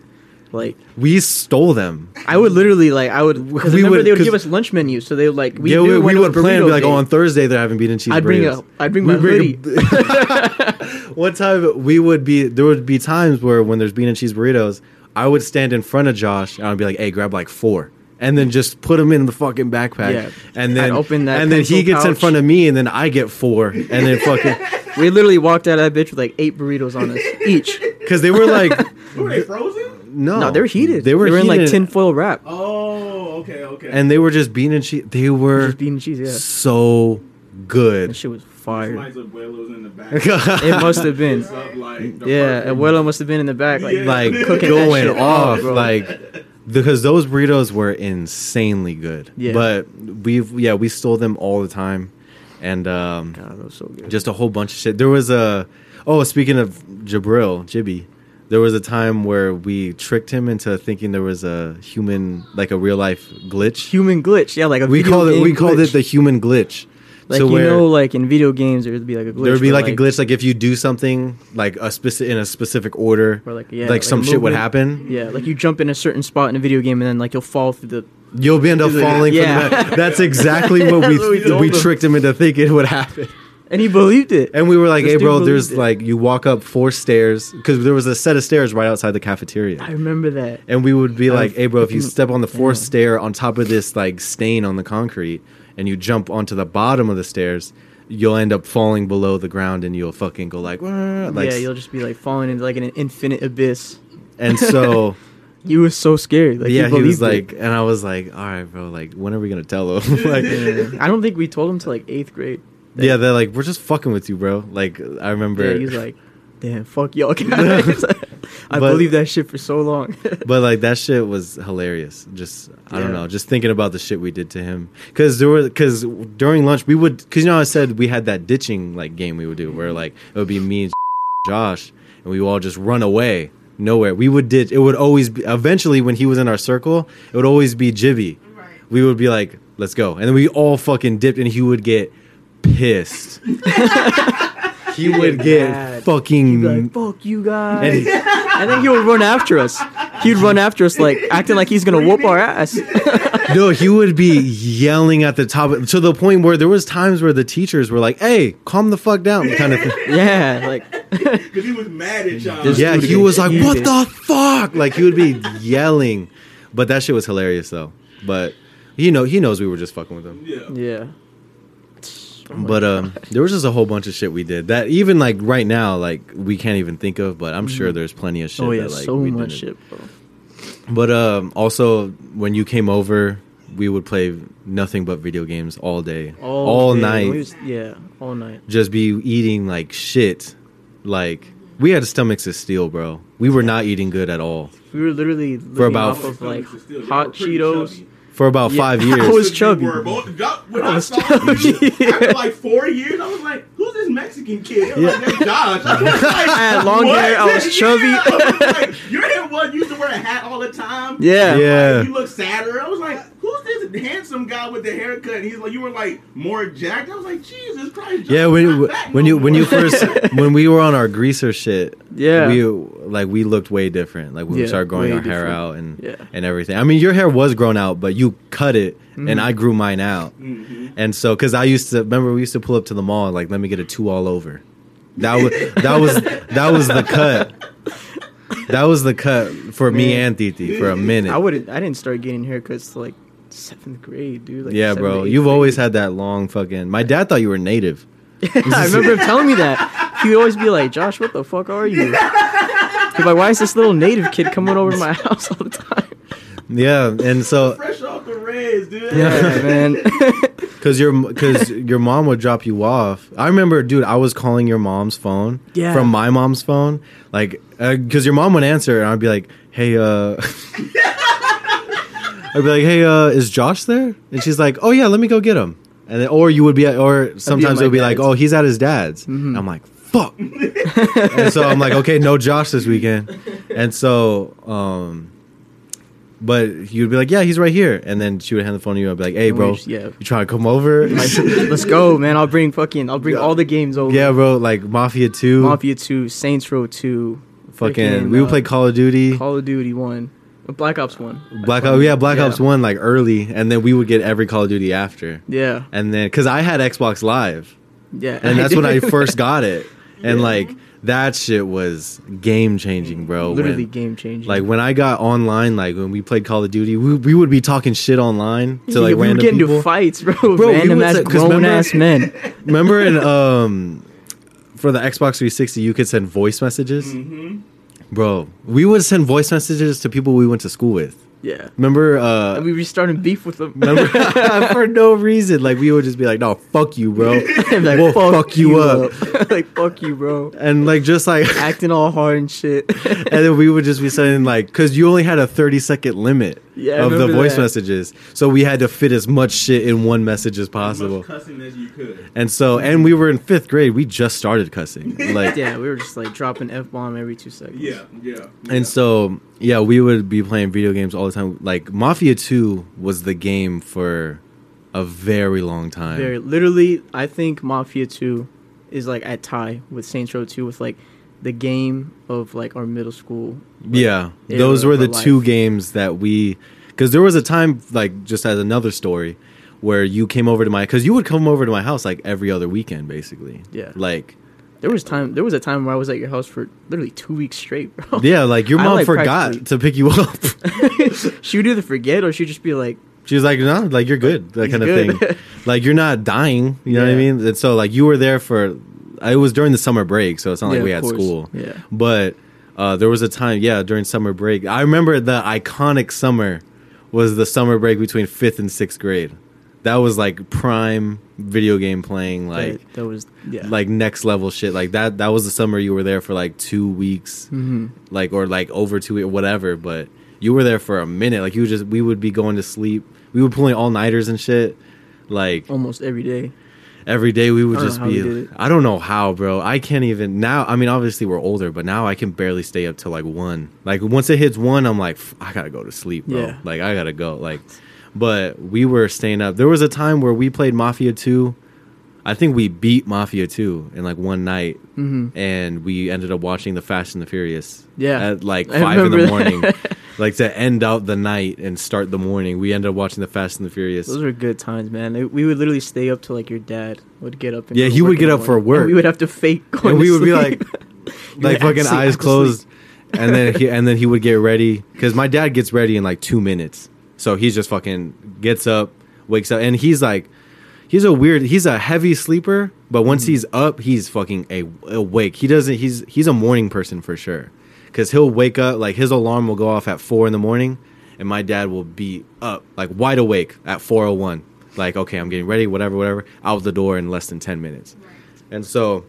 Like We stole them. I would literally like I would because We remember would- they would 'cause- give us lunch menus, so they would like we yeah, we, we would plan to be like, oh, on Thursday they're having bean and cheese I'd bring burritos. a I'd bring my We bring hoodie. a- <laughs> One time we would be there would be times where when there's bean and cheese burritos, I would stand in front of Josh and I'd be like, "Hey, grab like four. And then just put them in the fucking backpack, Yeah. and then I'd open that and then he pencil gets in front of me, and then I get four, and then fucking <laughs> we literally walked out of that bitch with like eight burritos on us each. <laughs> because they were like, Were they frozen? No, No, they were heated. They were, in like heated, tinfoil wrap. Oh, okay, okay. and they were just bean and cheese. They were Just bean and cheese, yeah. so That good. shit was fire. Somebody's abuelos in the back. <laughs> It must have been. It's up, like, the Yeah, perfect- Abuela must have been in the back, like Yeah. like <laughs> cooking that going shit off bro. like because those burritos were insanely good Yeah. but we've yeah we stole them all the time and um God, that was so good. just a whole bunch of shit there was a oh speaking of jabril jibby there was a time where we tricked him into thinking there was a human like a real life glitch human glitch. Yeah, like a we called it we game called it the human glitch like so you where know, like in video games, there would be like a glitch. there would be where, like, a glitch like if you do something like a specific in a specific order Or like yeah, like, some shit would happen Yeah, like you jump in a certain spot in a video game and then like you'll fall through the You'll be end up falling yeah. from the back. That's exactly what we we we, tricked him into thinking would happen. And he believed it. And we were like, This "Hey, dude bro, believed there's it. like you walk up four stairs because there was a set of stairs right outside the cafeteria." I remember that. And we would be like, "Hey, bro, if you step on the fourth stair on top of this like stain on the concrete, and you jump onto the bottom of the stairs, you'll end up falling below the ground, and you'll fucking go like, "Wah," like yeah, you'll just be like falling into like an infinite abyss. and so <laughs> He was so scared. Like, yeah, he was believed like, and I was like, all right, bro, like, when are we gonna tell him? <laughs> like. I don't think we told him till like eighth grade. Yeah, they're like, we're just fucking with you, bro. Like, I remember, Yeah, he was like, "Damn, fuck y'all guys." <laughs> <laughs> I But- believed that shit for so long. <laughs> but like that shit was hilarious. Just I don't know, just thinking about the shit we did to him. Because there were because during lunch we would because you know I said we had that ditching like game we would do where like it would be me and Josh and we would all just run away nowhere. We would ditch. It would always be eventually when he was in our circle, it would always be Jibby. Right. We would be like, let's go, and then we all fucking dipped, and he would get pissed. <laughs> he would get mad. fucking like, "Fuck you guys," And he- <laughs> and then he would run after us. He'd run after us like acting like he's gonna whoop our ass. <laughs> No, he would be yelling at the top to the point where there was times where the teachers were like, "Hey, calm the fuck down," kind of thing. yeah, like Because he was mad at y'all. Yeah, he was like, heated. "What the fuck?" Like he would be yelling, but that shit was hilarious though. But he know he knows we were just fucking with him. yeah. yeah. Oh But um, there was just a whole bunch of shit we did that even like right now, like we can't even think of. But I'm sure there's plenty of shit. oh yeah, that, like, so much didn't- shit, bro. But um, also when you came over, we would play nothing but video games all day, all day. night. Was- yeah, all night. just be eating like shit. Like we had stomachs of steel, bro. We were not eating good at all We were literally living about- off of like hot Cheetos. chubby. For about Yeah, five <laughs> I years. was chubby. were both- <laughs> when I I, was saw chubby. you after like <laughs> four years, I was like, "Who's this Mexican kid?" I was Yeah. like, Josh." I, was like, I had long "What?" hair, I was chubby. Yeah. I was like, Your hair was used to wear a hat all the time. Yeah. Yeah. Like, you look sadder. I was like, "Who's this handsome guy with the haircut?" And he's like, "You were like more jacked." I was like, "Jesus Christ!" Josh, yeah, when when no you when you first <laughs> when we were on our greaser shit, Yeah. we like we looked way different. Like when we started growing way our hair out and Yeah. and everything. I mean, your hair was grown out, but you cut it, Mm-hmm. and I grew mine out. Mhm. And so, because I used to remember, we used to pull up to the mall and like, let me get a two all over. That was that was that was the cut. That was the cut for me and Titi for a minute. I wouldn't. I didn't start getting haircuts till like seventh grade, dude. Like yeah, seventh, bro. You've grade. always had that long fucking. My dad thought you were native. <laughs> I remember him telling me that. He would always be like, "Josh, what the fuck are you?" <laughs> He'd be like, "Why is this little native kid coming over to my house all the time?" Yeah, and so <laughs> fresh off the Reds, dude. Yeah, man. because your because your mom would drop you off. I remember, dude. I was calling your mom's phone Yeah. from my mom's phone, like because your mom would answer, and I'd be like, "Hey, uh." I'd be like, "Hey, uh, is Josh there?" And she's like, "Oh yeah, let me go get him." And then, or you would be, at, or sometimes it would be like, "Oh, he's at his dad's." Mhm. I'm like, "Fuck!" <laughs> and so I'm like, "Okay, no Josh this weekend." And so, um, but you'd be like, "Yeah, he's right here." And then she would hand the phone to you. I'd be like, "Hey, bro, yeah. you trying to come over?" <laughs> Like, let's go, man. I'll bring fucking. I'll bring all the games over. yeah, bro, like Mafia Two, Mafia Two, Saints Row Two, fucking. freaking, we would uh, play Call of Duty. Call of Duty One, Black Ops One. Black Ops, yeah, Black Yeah. Ops One like early, and then we would get every Call of Duty after. Yeah, And then, cause I had Xbox Live, yeah. and that's when I <laughs> first got it, and like that shit was game changing, bro. literally when- game changing. like when I got online, like when we played Call of Duty, we, we would be talking shit online to like yeah, <laughs> we would random get into fights, bro. Bro, random ass say- grown remember- ass men. <laughs> Remember in um for the Xbox 360, you could send voice messages, Mm-hmm. Bro. We would send voice messages to people we went to school with. Yeah, Remember? uh and we were starting beef with them. Remember <laughs> <laughs> for no reason, like we would just be like, "No, fuck you, bro. And <laughs> like, we'll fuck, you up. like fuck you, bro. and like just like, Acting all hard and shit. and then we would just be saying like, because you only had a thirty second limit Yeah, of the voice that. messages, so we had to fit as much shit in one message as As possible. much cussing as you could. And so, and we were in fifth grade. We just started cussing, like, yeah, we were just like dropping f bomb every two seconds. Yeah, yeah. and so yeah, we would be playing video games all the time. Like Mafia Two was the game for a very long time. Very literally, I think Mafia Two is like at tie with Saints Row Two with like the game of like our middle school. Yeah, those were the our two games that we because there was a time like just as another story where you came over to my because you would come over to my house like every other weekend basically. Yeah. Like There was time. There was a time where I was at your house for literally two weeks straight, bro. <laughs> yeah, like your mom like, forgot to pick you up. <laughs> <laughs> she would either forget or she'd just be like, She was like, no, like you're good, that kind of good. thing. like you're not dying, you know what I mean? And so like you were there for, it was during the summer break, so it's not like Yeah, we had course. school. Yeah. But uh, there was a time, yeah, during summer break. I remember the iconic summer was the summer break between fifth and sixth grade. That was like prime video game playing, like that, that was yeah, like next level shit. Like that. That was the summer you were there for like two weeks hmm like or like over two it whatever but you were there for a minute like you would just we would be going to sleep we were pulling all nighters and shit like almost every day. every day we would just be we did it. i don't know how bro i can't even now i mean obviously we're older but now i can barely stay up till like one like once it hits one i'm like "F- i gotta go to sleep bro Yeah. like i gotta go like but we were staying up there was a time where we played mafia 2 i think we beat mafia 2 in like one night hmm and we ended up watching the Fast and the Furious. Yeah. at like five in the morning, <laughs> like to end out the night and start the morning. We ended up watching the Fast and the Furious. Those were good times, man. It- we would literally stay up till like your dad would get up. And Yeah, he would get up for work. We would have to fake going and we would be like, <laughs> like fucking eyes closed, and then he and then he would get ready because my dad gets ready in like two minutes. So he's just fucking gets up, wakes up, and he's like, he's a weird, he's a heavy sleeper, but once Mm-hmm. he's up, he's fucking a, awake. He doesn't, he's he's a morning person for sure, because he'll wake up like his alarm will go off at four in the morning, and my dad will be up like wide awake at four o one. Like okay, I'm getting ready, whatever, whatever, out the door in less than ten minutes. And so,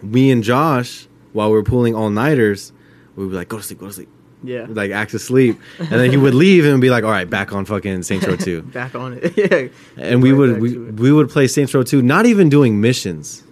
me and Josh, while we were pulling all nighters, we be like, "Go to sleep, go to sleep," yeah, like act asleep, and then he would leave and be like, "All right, back on fucking Saints Row 2. <laughs> back on it. <laughs> yeah, and we would we, we would play Saints Row 2, not even doing missions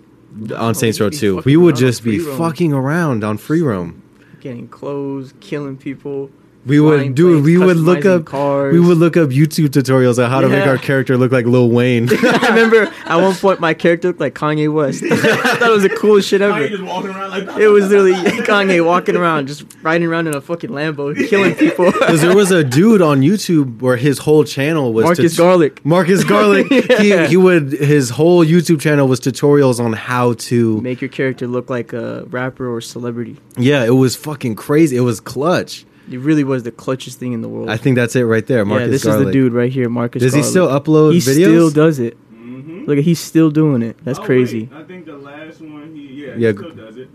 on Saints Row 2. We would just be roam. fucking around on free roam. getting clothes, killing people. We would do planes, we would look up cars. we would look up YouTube tutorials on how to make our character look like Lil Wayne. <laughs> I remember at one point my character looked like Kanye West. <laughs> that was the coolest shit ever. just walking around like It was literally Kanye walking around, just riding around in a fucking Lambo, <laughs> killing people. Because there was a dude on YouTube where his whole channel was Marcus tut- Garlic. Marcus Garlic. Yeah. he, he would his whole YouTube channel was tutorials on how to. Make your character look like a rapper or celebrity. Yeah, it was fucking crazy. It was clutch. It really was the clutchest thing in the world. I think that's it right there. Marcus yeah, this Garlic. is the dude right here, Marcus. Does he still upload videos? He videos? still does it. hmm Look, he's still doing it. That's crazy. I think the last one he yeah, Yeah, he still does it.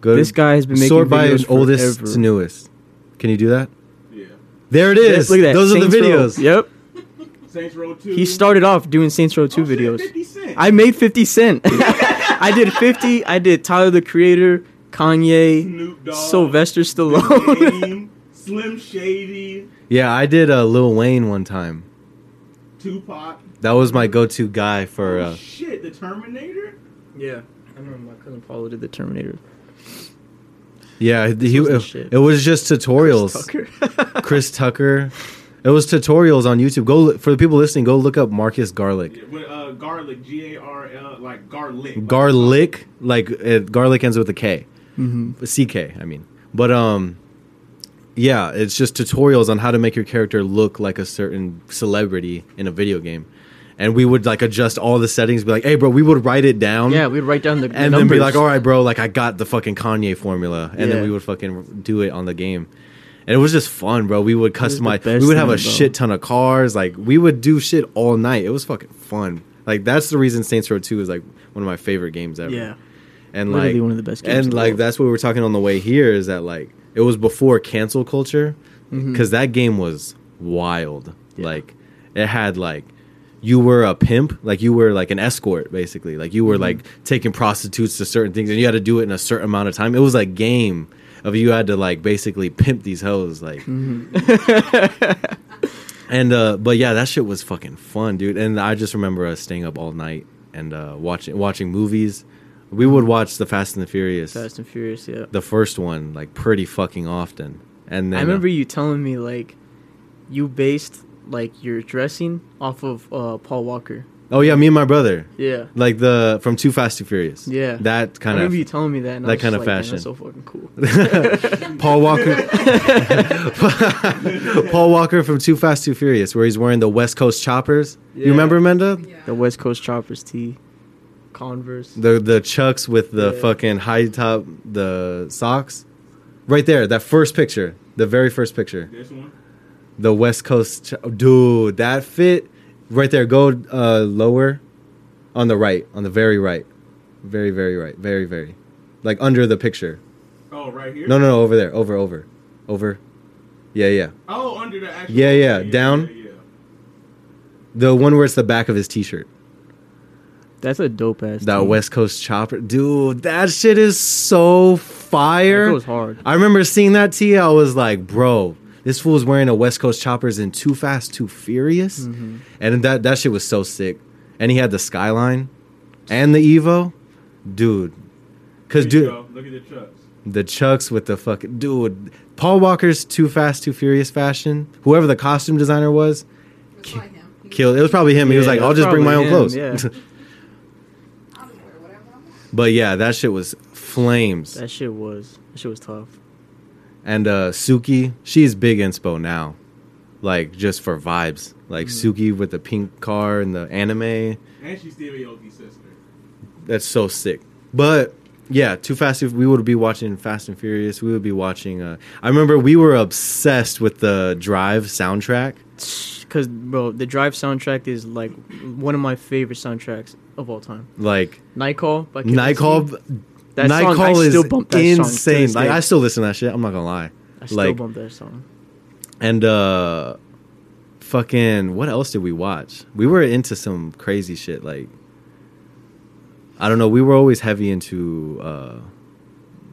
Good. This guy has been making Sort by videos oldest forever. to newest. Can you do that? Yeah. There it is. Yes, look at that. Those Saints are the Row. videos. Yep. Saints Row Two. He started off doing Saints Row 2 Oh, videos. 50 Cent. I made 50 Cent. <laughs> I did 50. I did Tyler the Creator, Kanye, Snoop Dogg, Sylvester Stallone. <laughs> Game, Slim Shady, Yeah, I did uh, Lil Wayne one time. Tupac. That was my go-to guy for. oh Uh, shit, the Terminator. yeah. I remember my cousin Paulo did the Terminator. yeah, he, was it, it was just tutorials. Tucker. <laughs> Chris Tucker. It was tutorials on YouTube. Go for the people listening. Go look up Marcus Garlic. Yeah, with uh, garlic, G A R L, like garlic. Garlic, like uh, garlic ends with a K. hmm CK, I mean. But um yeah, it's just tutorials on how to make your character look like a certain celebrity in a video game. And we would like adjust all the settings, be like, "Hey, bro, we would write it down." Yeah, we'd write down the, and then numbers. be like, "All right, bro, like I got the fucking Kanye formula." And then we would fucking do it on the game. And it was just fun, bro. We would was the customize. best We would have a thing, bro. shit ton of cars. Like we would do shit all night. It was fucking fun. Like that's the reason Saints Row 2 is like one of my favorite games ever Yeah. and Literally like one of the best games in and the like world. that's what we were talking on the way here is that like it was before cancel culture because that game was wild. Yeah. like it had like you were a pimp like you were like an escort basically. Like you were Mm-hmm. like taking prostitutes to certain things and you had to do it in a certain amount of time. It was like game of you had to like basically pimp these hoes like. Mm-hmm. <laughs> and uh but yeah that shit was fucking fun dude. And i just remember us staying up all night and uh watching watching movies we would watch the fast and the furious Fast and Furious, yeah. the first one like pretty fucking often and then I remember uh, you telling me like you based like your dressing off of uh, Paul Walker. Oh yeah, me and my brother. Yeah. Like the from Too Fast Too Furious. Yeah. That I kind remember you of telling me that. And that I was kind of like, fashion." So fucking cool. <laughs> <laughs> Paul Walker. <laughs> Paul Walker from Too Fast Too Furious, where he's wearing the West Coast choppers. Yeah. You remember Menda? Yeah. The West Coast Choppers tee, Converse. The the chucks with the Yeah. fucking high top the socks. Right there, that first picture, the very first picture. This one. The West Coast, ch- dude, that fit right there. Go uh, lower, on the right, on the very right, very very right, very very, like under the picture. Oh, right here. No, no, no, over there, over, over, over. Yeah, yeah. Oh, under the actual. Yeah, yeah, down. Yeah, yeah. The one where it's the back of his T-shirt. That's a dope ass. That tee. West Coast chopper, dude. That shit is so fire. That goes hard. I remember seeing that tee. I was like, bro, this fool's wearing a West Coast choppers in Too Fast, Too Furious, Mm-hmm. and that that shit was so sick. And he had the Skyline and the Evo, dude. Cause dude, go. Look at the trucks. the Chucks with the fucking dude. Paul Walker's Too Fast, Too Furious fashion. Whoever the costume designer was, It's Ki- him. Killed. It was probably him. he was like, it I'll just bring my own probably clothes. yeah. <laughs> I'll just wear whatever I want. But yeah, that shit was flames. That shit was. That shit was tough. And uh Suki, she's big inspo now. Like just for vibes. Like Mm. Suki with the pink car and the anime. And she's Steve Aoki's sister. That's so sick. But yeah, Too Fast. If we would be watching Fast and Furious, we would be watching. Uh, I remember we were obsessed with the Drive soundtrack. Cause bro, the Drive soundtrack is like one of my favorite soundtracks of all time. Like Night Call by Kid Night Call, That Night song, I Call is still bump that insane. Like. I still listen to that shit. I'm not gonna lie. I still like- bump that song. And uh, fucking, what else did we watch? We were into some crazy shit. Like I don't know. We were always heavy into uh,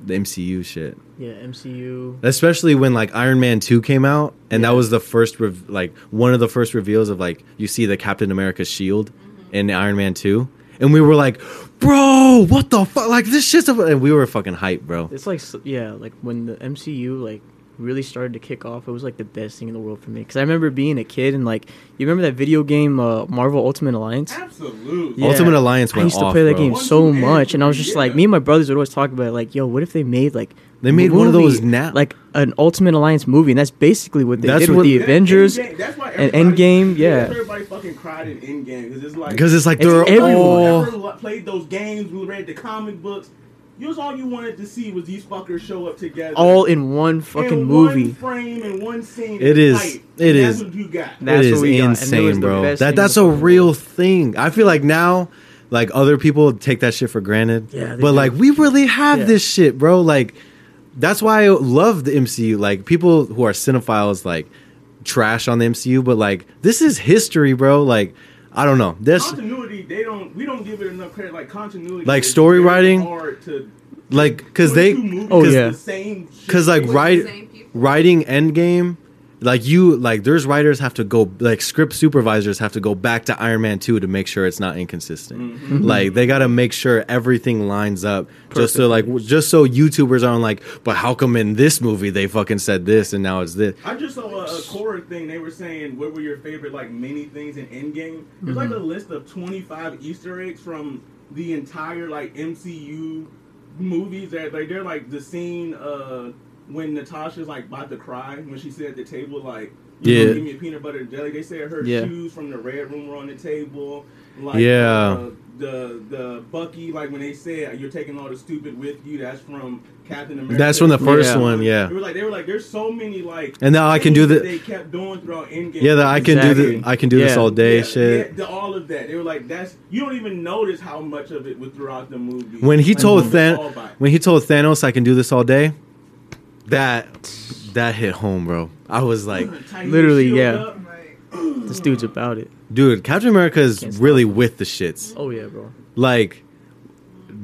the MCU shit. Yeah, MCU. especially when like Iron Man 2 came out and that was the first rev- like one of the first reveals of like you see the Captain America shield mm-hmm. in Iron Man 2 and we were like bro what the fuck like this shit's a-" and we were fucking hype bro It's like yeah, like when the MCU like really started to kick off, it was like the best thing in the world for me. Because I remember being a kid and like you remember that video game uh, Marvel Ultimate Alliance. Absolutely. Yeah. Ultimate Alliance I went used to off, play that bro. game One, so two, much, and I was just like, me and my brothers would always talk about it, like, yo, what if they made like They made a one of those movie, now. like an Ultimate Alliance movie, and that's basically what they That's did what- with the Yeah, Avengers. Endgame- that's why and Endgame, yeah. Everybody fucking cried in Endgame because it's like because it's like It's they're everyone. all Ever played those games, we read the comic books. You was all you wanted to see was these fuckers show up together, all in one fucking in movie. one frame and one scene. It and is- it And is. That's what you got. That's it what is we got, and it was insane the bro that that's a real world. thing I feel like now like other people take that shit for granted Yeah, but do. like we really have Yeah. this shit bro like that's why I love the MCU. Like people who are cinephiles like trash on the MCU, but like this is history, bro. Like I don't know. This continuity. They don't. We don't give it enough credit. Like continuity. Like story writing? Hard to like because they movies Oh, yeah. the same because like write, writing Endgame. Like you, like there's writers have to go, like script supervisors have to go back to Iron Man two to make sure it's not inconsistent. Mm-hmm. Like they got to make sure everything lines up, just so like just so YouTubers aren't like, but how come in this movie they fucking said this and now it's this? I just saw a, a Quora thing. They were saying what were your favorite like many things in Endgame. There's like a Mm-hmm. list of 25 Easter eggs from the entire like MCU movies. That like they're like the scene uh when Natasha's like about to cry when she said at the table like. You Yeah. yeah. give me a peanut butter and jelly. They said her Yeah. shoes from the red room were on the table. Like Yeah. uh, the the Bucky like when they said you're taking all the stupid with you. That's from Captain America. That's from the first Yeah. one, yeah. They were like, they were like, there's so many like, And now I can do things the- They kept doing throughout Endgame. Yeah, that I can do the I can do this all day Yeah, shit. yeah, the- all of that. They were like, that's you don't even notice how much of it was throughout the movie. when he Like, told it's Than when he told Thanos I can do this all day, that that hit home, bro. I was like, Literally, yeah. This dude's about it. dude, Captain America is really him. with the shits. Oh yeah, bro. Like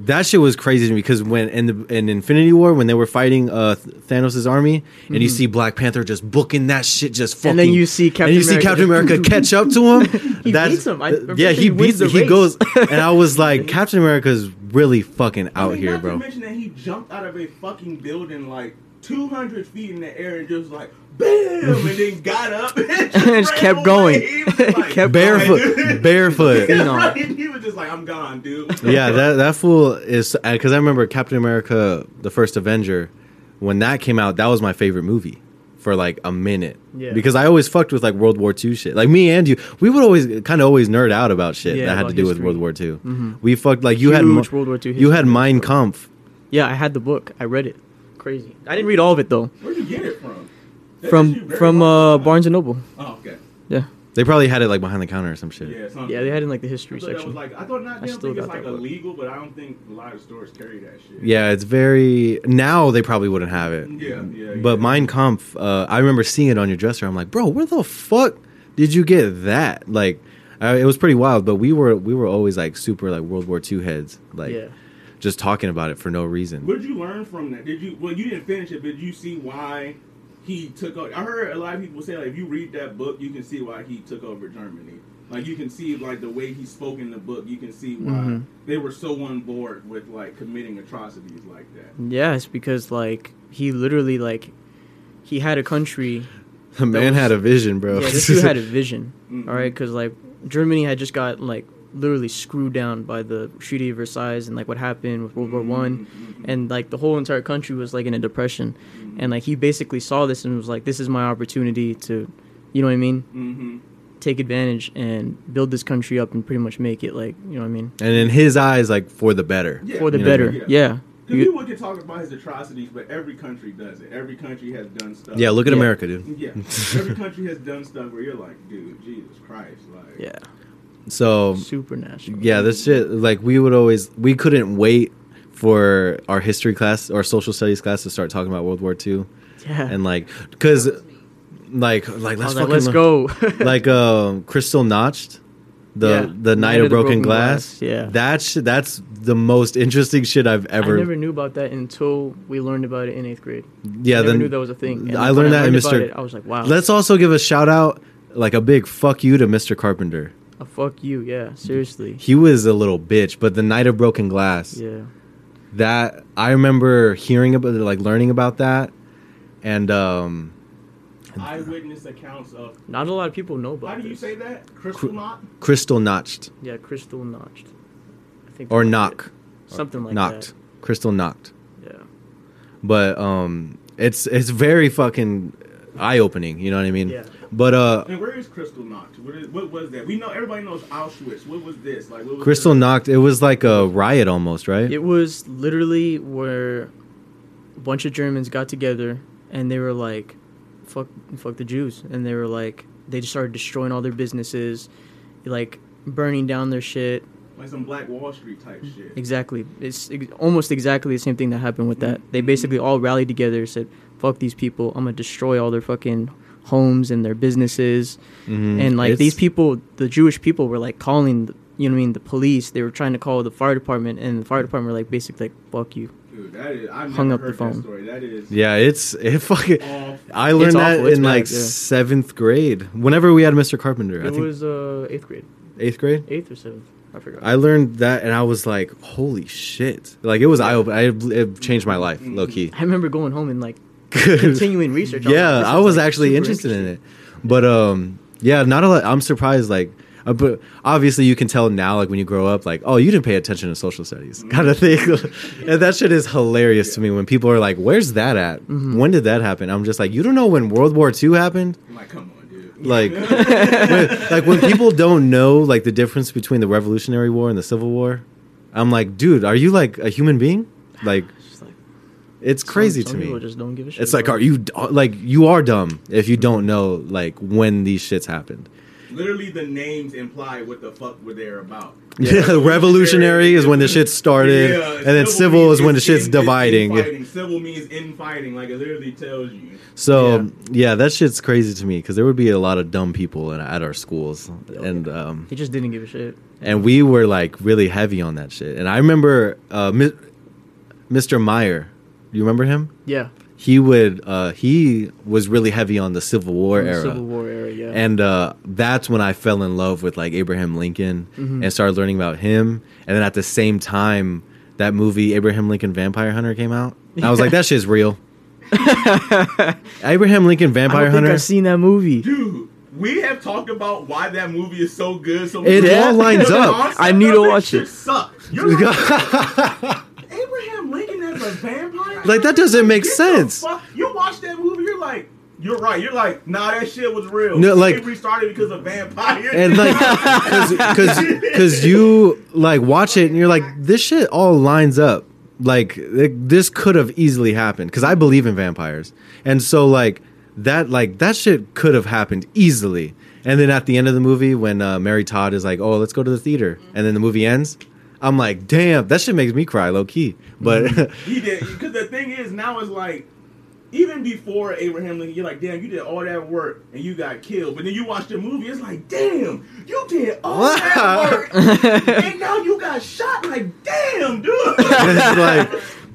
that shit was crazy to me because when in the in Infinity War when they were fighting uh Thanos' army and you see Black Panther just booking that shit just fucking Mm-hmm. And then you see Captain and you see America Captain America catch up to him. <laughs> He That's- beats him. I- yeah, he he beats the he race. goes <laughs> and I was like Captain America's really fucking I out mean, here, not bro. To mention that he jumped out of a fucking building like 200 feet in the air and just like bam. and then <laughs> got up and <laughs> just, Just kept away. going. He was like, Kept barefoot, <laughs> going. barefoot. You. Right, He was just like, I'm gone, dude. yeah, that that fool is because I remember Captain America: The First Avenger when that came out. That was my favorite movie for like a minute. Yeah. Because I always fucked with like World War II shit. Like me and you, we would always kind of always nerd out about shit Yeah, that had to about do with. World War II. Mhm. We fucked like you had Huge Mo- World War II you had. Mein Kampf. Yeah, I had the book. I read it. Crazy. I didn't read all of it though. Where'd you get it from? That's From from uh. Barnes and Noble. Oh, okay. Yeah. They probably had it like behind the counter or some shit. Yeah, something. Yeah, they had it in like the history thought that section. was like I thought not I damn still think it's got like that book. illegal, but I don't think a lot of stores carry that shit. Yeah, it's very now they probably wouldn't have it. Yeah, yeah. But yeah. Mein Kampf, uh, I remember seeing it on your dresser. I'm like, bro, where the fuck did you get that? Like, uh, it was pretty wild. But we were we were always like super like World War II heads, like yeah. Just talking about it for no reason. What did you learn from that? Did you? Well, you didn't finish it, but did you see why he took over? I heard a lot of people say like, if you read that book, you can see why he took over Germany. Like you can see like the way he spoke in the book, you can see why Mhm. they were so on board with like committing atrocities like that. Yes, because like he literally like he had a country. <laughs> The man was- had a vision, bro. Yeah, this dude had a <laughs> vision. Mhm. All right, because like Germany had just got like literally screwed down by the Treaty of Versailles and like what happened with World War One, Mhm, and like the whole entire country was like in a depression, and like he basically saw this and was like, "This is my opportunity to, you know what I mean, mhm. take advantage and build this country up and pretty much make it like, you know what I mean, and in his eyes, like for the better. Yeah. for the You know what I better." mean? Yeah. Because You- people can talk about his atrocities, but every country does it. Every country has done stuff. Yeah, look at Yeah. America, dude. Yeah, <laughs> every country has done stuff where you're like, dude, Jesus Christ, like, yeah. So Supernatural. yeah, this shit. Like we would always, we couldn't wait for our history class or social studies class to start talking about World War II, Yeah. and like, cause like like let's like, let's go. <laughs> like um Kristallnacht the Yeah. the night, of broken, glass. Yeah. that sh- that's the most interesting shit I've ever. I never knew about that until we learned about it in eighth grade. yeah, I never then knew that was a thing. And I learned that in about Mr. it, I was like, wow. Let's also give a shout out, like a big fuck you to Mr. Carpenter. Oh, fuck you. Yeah. Seriously. He was a little bitch, but the night of broken glass. Yeah. That I remember hearing about, like learning about that, and um, eyewitness accounts of. Not a lot of people know about How do you this. say that? Crystal Cr- knot. Kristallnacht Yeah, crystal notched. I think or that's knock, it. Something like that. knocked, crystal knocked. Yeah. But um, it's it's very fucking eye opening. You know what I mean? Yeah. But uh, And where is Crystal Knot? What, is, what was that? We know everybody knows Auschwitz. What was this? Like what was crystal the- knocked. It was like a riot almost, right? It was literally where a bunch of Germans got together and they were like, "Fuck, fuck the Jews," and they were like, they just started destroying all their businesses, like burning down their shit. Like some Black Wall Street type shit. Exactly, it's ex- almost exactly the same thing that happened with that. They basically all rallied together, said, "Fuck these people! I'm gonna destroy all their fucking." Homes and their businesses Mhm. and like It's- these people the jewish people were like calling the, you know what i mean the police they were trying to call the fire department and the fire department were like basically like fuck you Dude, that is. I've Hung never up the phone. That story. That is. Yeah, it's it fucking. Awful. I learned It's that awful, it's in bad, like yeah. seventh grade. Whenever we had Mr. Carpenter, I it think was uh eighth grade eighth grade. eighth or seventh i forgot I learned that, and I was like, "Holy shit!" Like it was eye open. I it changed my life, low key. i remember going home and like continuing research yeah, like, I was like, actually interested in it, but um, yeah, not a lot. I'm surprised. Like, uh, but obviously you can tell now, like when you grow up, like, oh, you didn't pay attention to social studies, <laughs> kind of thing. <laughs> and that shit is hilarious to me when people are like, "Where's that at? Mhm. When did that happen?" I'm just like, you don't know when World War II happened. I'm like, come on, dude. <laughs> Like, when, like when people don't know like the difference between the Revolutionary War and the Civil War, I'm like, dude, are you like a human being? Like, It's just like it's some- crazy some to me. just don't give a shit It's like, bro. are you d- like you are dumb if you don't know like when these shits happened. Literally, the names imply what the fuck were they about. Yeah, <laughs> revolutionary is when the shit started, Yeah, and then civil means is when the shit's in- dividing. infighting. Civil means infighting. Like it literally tells you. So yeah. that shit's crazy to me because there would be a lot of dumb people in, at our schools, and um, he just didn't give a shit and we were like really heavy on that shit. And I remember uh, Mi- Mr. Meyer. You remember him? yeah He would. Uh, he was really heavy on the Civil War from the era. civil war era yeah and uh, that's when I fell in love with like Abraham Lincoln Mhm. and started learning about him. And then at the same time, that movie Abraham Lincoln Vampire Hunter came out. And I was like, <laughs> that shit's real. <laughs> Abraham Lincoln I Vampire don't think Hunter. I've seen that movie. Dude, we have talked about why that movie is so good. So It all lines up. I need to watch it. Sucks. You're like, <laughs> A vampire? Like, that doesn't make Get sense. fuck- You watch that movie, you're like, you're right. You're like, nah, that shit was real. No, like- Slavery started because of vampires. and like <laughs> because because you like watch it and you're like this shit all lines up like it, this could have easily happened because i believe in vampires and so like that like that shit could have happened easily and then at the end of the movie when uh, mary todd is like oh let's go to the theater and then the movie ends i'm like damn that shit makes me cry low key but mm-hmm. <laughs> he did because the thing is now it's like even before Abraham Lincoln, you're like, damn, you did all that work and you got killed. But then you watch the movie, it's like, damn, you did all that work <laughs> and now you got shot. Like, damn, dude. <laughs> it's like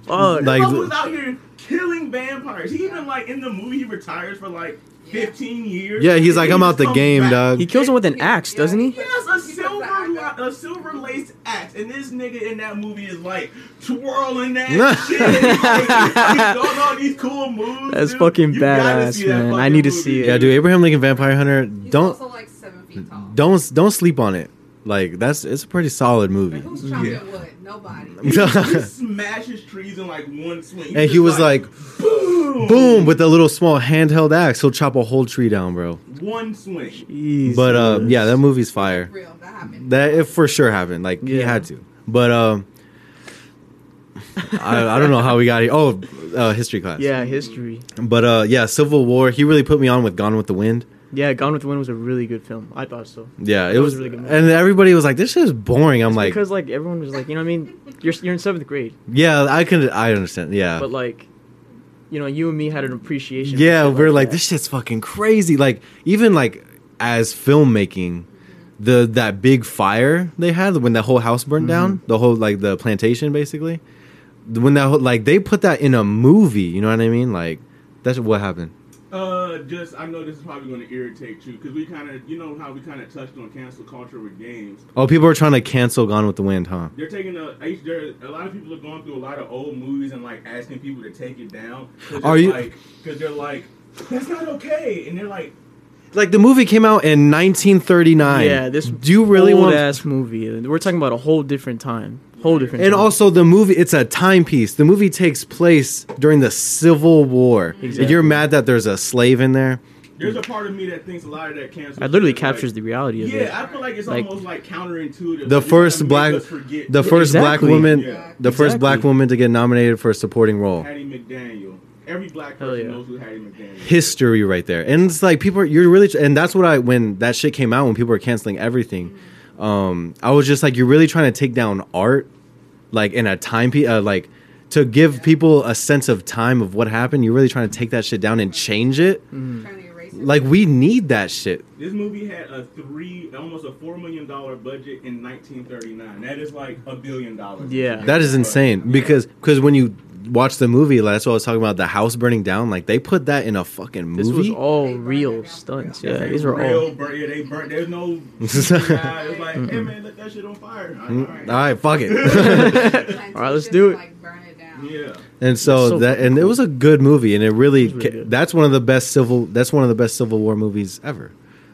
Fuck. Like- Like, was out here killing vampires. He even like in the movie he retires for like 15 years. yeah he's like i'm out the game back. dog he kills him with an axe, doesn't he? Yes, a silver a silver laced axe, and this nigga in that movie is like twirling that <laughs> shit, like, he's doing all these cool moves. That's dude. fucking You badass, see that man. I need to movie. see it. yeah dude abraham lincoln vampire hunter He's don't like seven feet tall. don't don't sleep on it like that's it's a pretty solid movie Like, who's chopping Yeah. wood? Nobody. <laughs> He, he smashes trees in like one swing, and he was like, boom, boom with a little small handheld axe he'll chop a whole tree down bro one swing. Jesus. but uh yeah that movie's fire Real. That happened. that it for sure happened like he had to but um I, I don't know how we got here oh uh, history class Yeah, history. but uh yeah civil war he really put me on with gone with the wind Yeah, Gone with the Wind was a really good film. I thought so. yeah it That was, was a really good movie. and everybody was like this shit is boring i'm like because like everyone was like, you know, what I mean, you're you're in seventh grade, yeah i can i understand yeah but like, you know, you and me had an appreciation. Yeah, we're like that. this shit's fucking crazy. Like even like as filmmaking, the that big fire they had when that whole house burned Mm-hmm. down, the whole like the plantation basically. When that whole, like they put that in a movie, you know what I mean? Like that's what happened. Uh, just I know this is probably going to irritate you because we kind of, you know how we kind of touched on cancel culture with games. Oh, people are trying to cancel Gone with the Wind, huh? They're taking a. I used- There, a lot of people are going through a lot of old movies and like asking people to take it down. Cause Are they're you- Like, because they're like, that's not okay, and they're like, Like the movie came out in 1939. yeah, this do you really old want? ass movie? We're talking about a whole different time, whole different. And time. also the movie, it's a timepiece. The movie takes place during the Civil War. Exactly. You're mad that there's a slave in there. there's a part of me that thinks a lot of that cancel. it literally shit is, like- captures the reality of it. Yeah, I feel like it's Like- almost like counterintuitive. The Like, first black- The first black woman, Yeah. the first Exactly. black woman to get nominated for a supporting role. Hattie McDaniel. Every black person yeah. knows who Hattie McDaniel. is. History right there, and it's like people are you're really, and that's what I when that shit came out when people were canceling everything. Um, I was just like, you're really trying to take down art, like in a time, pe- uh, like to give people a sense of time of what happened. You're really trying to take that shit down and change it. Mm. Trying it. Like we need that shit. This movie had a three, almost a four million dollar budget in 1939. That is like a billion dollars. Yeah. That is insane because because when you watch the movie, like, that's what I was talking about. The house burning down, like they put that in a fucking movie. This was all They burned all it real stunts. Yeah, Yeah, these are real all. Burn, yeah, they burnt. There's no. <laughs> It's like, hey man, let that shit on fire. All Mm, right. All right, fuck it. <laughs> <laughs> All right, let's do it. Like, burn it down. Yeah. And so, so that fucking and it was a good movie, and it really, it really that's one of the best civil that's one of the best Civil War movies ever,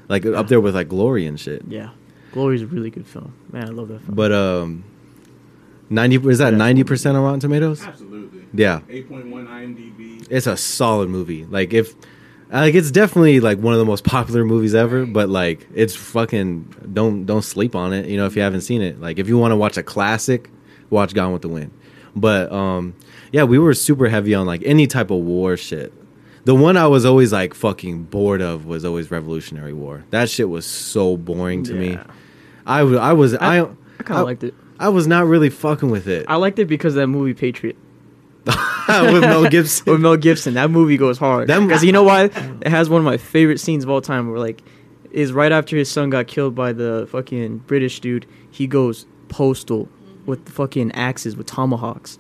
like up there with like Glory and shit. Yeah, Glory's a really good film. Man, I love that film. But um, ninety is that Yeah. ninety percent on Rotten Tomatoes? Absolutely. Yeah, 8.1 IMDb. it's a solid movie. Like if like it's definitely like one of the most popular movies ever, but like it's fucking don't don't sleep on it. You know if you haven't seen it, like if you want to watch a classic, watch Gone with the Wind. But um, yeah, we were super heavy on like any type of war shit. The one I was always like fucking bored of was always Revolutionary War. That shit was so boring to me. I, I w- I was I I, I kind of liked it. I was not really fucking with it I liked it because of that movie Patriot <laughs> with Mel Gibson. with Mel Gibson. That movie goes hard. Because you know why? It has one of my favorite scenes of all time. Where like, is right after his son got killed by the fucking British dude. He goes postal with the fucking axes with tomahawks.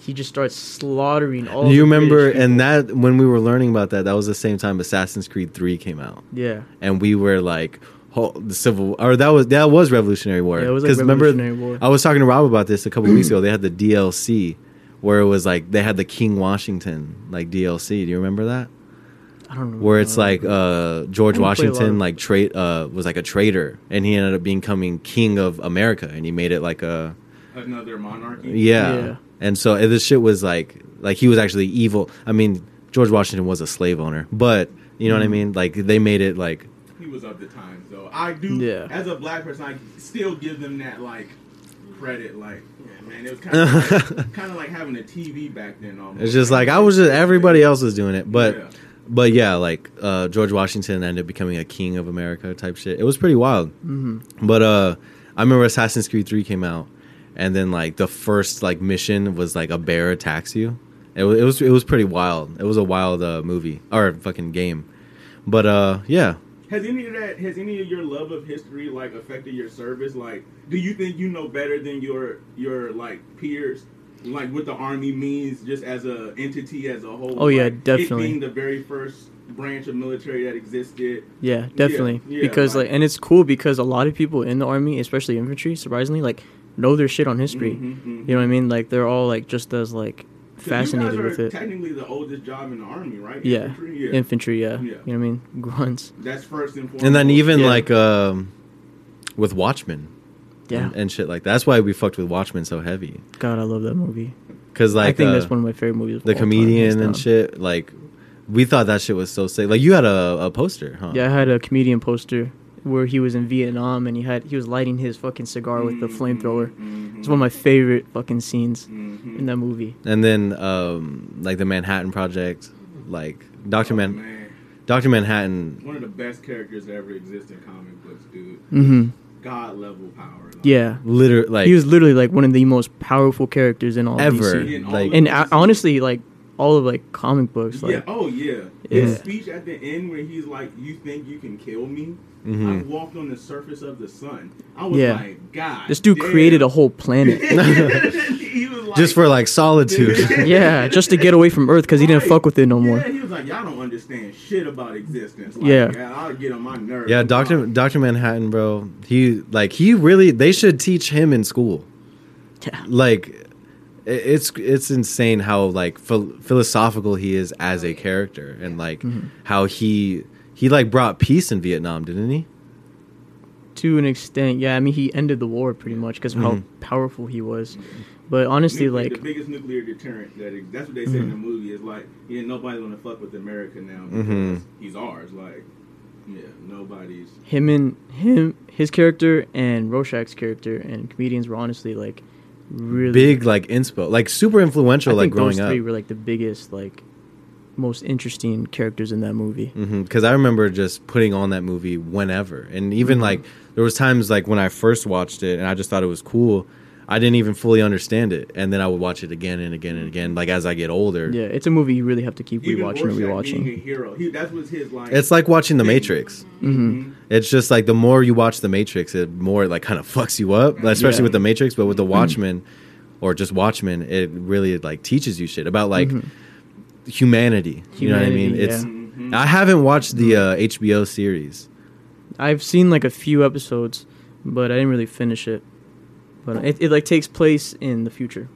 He just starts slaughtering all. you remember and that when we were learning about that that was the same time assassin's creed 3 came out yeah. and we were like ho- the civil War or that was that was revolutionary war Yeah, it was like remember Revolutionary War. i was talking to rob about this a couple weeks ago they had the dlc where it was like they had the King Washington like DLC. Do you remember that? I don't know. Where it's like uh, George I only play a lot Washington like trade uh, was like a traitor, and he ended up becoming king of America, and he made it like a Another monarchy. yeah. Yeah. And so uh, this shit was like like he was actually evil. I mean, George Washington was a slave owner, but you know what I Mm-hmm. mean? Like they made it like He was of the times, though. I do. Yeah. As a black person, I still give them that like credit. Like, yeah, man, it was kind of like, <laughs> kind of like having a TV back then. Almost. it's just like I was just everybody else was doing it, but Yeah. but yeah, like uh, George Washington ended up becoming a king of America type shit. It was pretty wild. hmm But uh, I remember Assassin's Creed Three came out, and then like the first like mission was like a bear attacks you. It was it was it was pretty wild. It was a wild uh, movie or fucking game. But uh, yeah, Has any of that? Has any of your love of history like affected your service? Like, do you think you know better than your your like peers? Like what the army means, just as a entity as a whole. Oh, yeah, Like, It definitely. being the very first branch of military that existed. Yeah, definitely. yeah, because like- like, and it's cool because a lot of people in the army, especially infantry, surprisingly, like know their shit on history. Mhm, mhm. You know what I mean? Like they're all like just as like fascinated you guys with it. Technically, the oldest job in the army, right? Yeah. Infantry? yeah. Infantry, yeah. Yeah. You know what I mean? <laughs> Grunts. That's first and foremost. and then even Yeah. like um, with Watchmen, Yeah. and, and shit like that. That's why we fucked with Watchmen so heavy. God, I love that movie. Cause like I think uh, that's one of my favorite movies. of the all comedian hands and shit. Like we thought that shit was so sick. Like you had a, a poster, huh? Yeah, I had a comedian poster where he was in Vietnam and he had he was lighting his fucking cigar with the flamethrower. mhm, It's one of my favorite fucking scenes mhm. in that movie. And then um, like the Manhattan Project, like Doctor Oh, Man, man. Doctor Manhattan. One of the best characters that ever exist in comic books, dude. Mm-hmm. God level power. Like, Yeah, Literally, like he was literally like one of the most powerful characters in all of Ever. DC. In all Like- and DC. uh, honestly, like all of like comic books, like yeah. Oh yeah. Yeah. His speech at the end where he's like, "You think you can kill me? Mhm. I walked on the surface of the sun." I was Yeah. like, "God." this dude damn." created a whole planet. <laughs> <laughs> like, just for like solitude. <laughs> yeah, just to get away from Earth because he didn't fuck with it no more. Yeah, he was like, "Y'all don't understand shit about existence." Like, Yeah. I'll get on my nerves. yeah, Doctor Doctor Manhattan, bro. He like he really. They should teach him in school. Yeah. Like it's it's insane how like phil- philosophical he is as a character, and like Mhm. how he he like brought peace in Vietnam, didn't he? To an extent, yeah. I mean, he ended the war pretty much because of Mhm. how powerful he was. But honestly, Nuclear- like the biggest nuclear deterrent that ex- that's what they say in the movie is like yeah nobody's gonna fuck with America now because Mhm. he's ours like yeah nobody's him and him, his character and Rorschach's character and comedians were honestly like really Big like inspo, like super influential, I like think growing those up. three were like the biggest, like most interesting characters in that movie. because I remember just putting on that movie whenever, and even Mhm. like there was times like when I first watched it and I just thought it was cool. I didn't even fully understand it, and then I would watch it again and again and again. Like as I get older, Yeah, it's a movie you really have to keep even rewatching and Rorschach being a rewatching. hero he that was his like it's like watching The thing. Matrix. hmm It's just like the more you watch The Matrix, it more like kind of fucks you up, especially Yeah. with The Matrix. But with The Watchmen, or just Watchmen, it really like teaches you shit about like Mhm. Humanity. You know what I mean? Humanity, It's yeah. Mhm. I haven't watched the uh, HBO series. I've seen like a few episodes, but I didn't really finish it. But it, it like takes place in the future.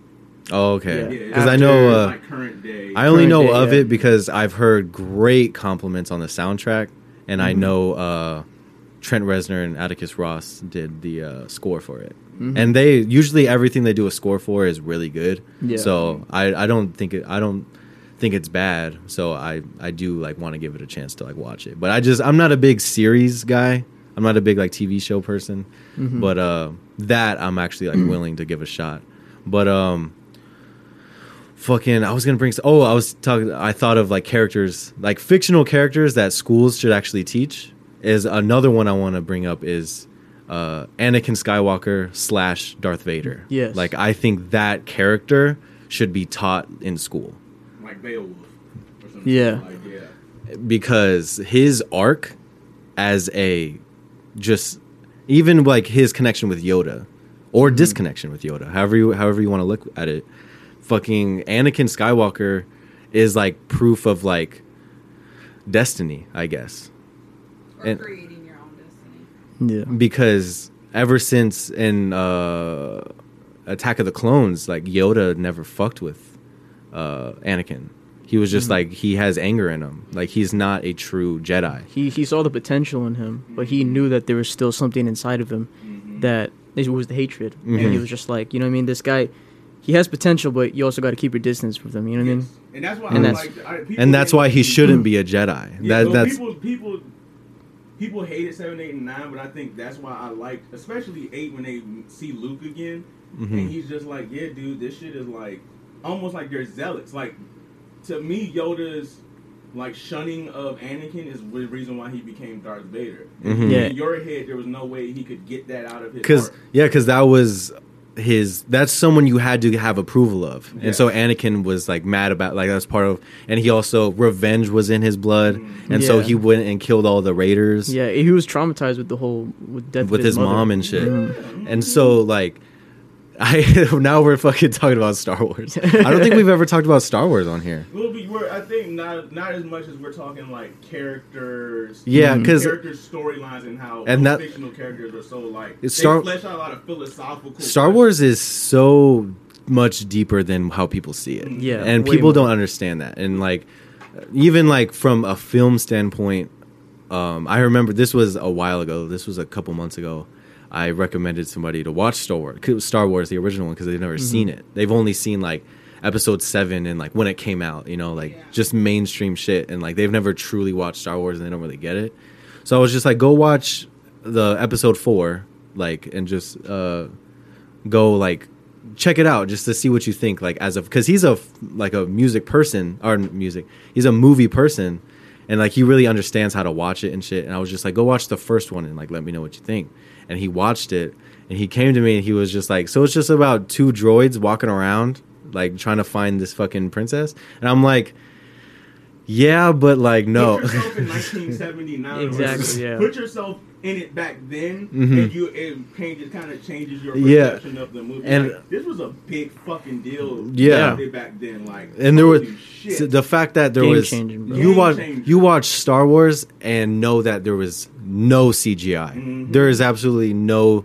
Oh, okay. Yeah. Yeah, Because I know uh, like current day I only Current know day, of yeah. it because I've heard great compliments on the soundtrack, and I Mhm. know uh, Trent Reznor and Atticus Ross did the uh, score for it. Mhm. And they usually everything they do a score for is really good. Yeah. So I, I don't think it I don't think it's bad. So I, I do like want to give it a chance to like watch it. But I just I'm not a big series guy. I'm not a big like TV show person. Mhm. But uh that I'm actually like willing to give a shot. But um fucking I was gonna bring oh I was talking I thought of like characters like fictional characters that schools should actually teach is another one I want to bring up is uh Anakin Skywalker slash Darth Vader. Yes. Like I think that character should be taught in school like Beowulf or something Yeah. like yeah because his arc as a just even like his connection with Yoda or Mm-hmm. disconnection with Yoda, however you however you want to look at it, fucking Anakin Skywalker is like proof of like destiny, I guess. Or And- creating your own destiny. yeah. Because ever since in uh Attack of the Clones, like Yoda never fucked with uh, Anakin. He was just like he has anger in him. Like he's not a true Jedi. He he saw the potential in him, but he knew that there was still something inside of him that it was the hatred, and he Mhm. was just like, you know what I mean? This guy, he has potential, but you also got to keep your distance from him. You know what I mean? And that's why And I that's- like. I, And that's why he shouldn't be a Jedi. Yeah, that well, that's people. People. People hated seven, eight, and nine, but I think that's why I liked, especially eight, when they see Luke again, Mhm. and he's just like, "Yeah, dude, this shit is like almost like they're zealots." Like to me, Yoda's like shunning of Anakin is the reason why he became Darth Vader. Mhm. Yeah. In your head, there was no way he could get that out of his because yeah, because that was his. That's someone you had to have approval of, Yeah. and so Anakin was like mad about like that's part of. And he also revenge was in his blood, Mm-hmm. and so he went and killed all the raiders. Yeah, he was traumatized with the whole with death with of his, mother. mom and shit. Mhm. And so like <laughs> I now we're fucking talking about Star Wars. I don't think we've ever talked about Star Wars on here. Well, we were, I think not not as much as we're talking like characters. Yeah, because characters storylines and how And those that- fictional characters are so like It's they Star- flesh out a lot of philosophical. Star Wars is so much deeper than how people see it. Yeah, and people more. don't understand that. And like even like from a film standpoint, um, I remember this was a while ago. This was a couple months ago. I recommended somebody to watch Star Wars, Star Wars, the original one, because they've never seen it. They've only seen like episode seven and like when it came out, you know, like Yeah. just mainstream shit, and like they've never truly watched Star Wars and they don't really get it. So I was just like, go watch the episode four, like, and just uh, go like check it out just to see what you think like as of because he's a like a music person or music he's a movie person and like he really understands how to watch it and shit and i was just like go watch the first one and like let me know what you think and he watched it and he came to me and he was just like so it's just about two droids walking around like trying to find this fucking princess? And i'm like yeah but like no Put yourself in 1979. Exactly, yeah. Put yourself in it back then, Mhm. and you it changes kind of changes your Yeah. perception of the movie. And- Like, this was a big fucking deal. Yeah. back back then. Like, and there was shit. the fact that there Game was changing, bro. you watch changer. you watch Star Wars and know that there was no CGI. Mhm. There is absolutely no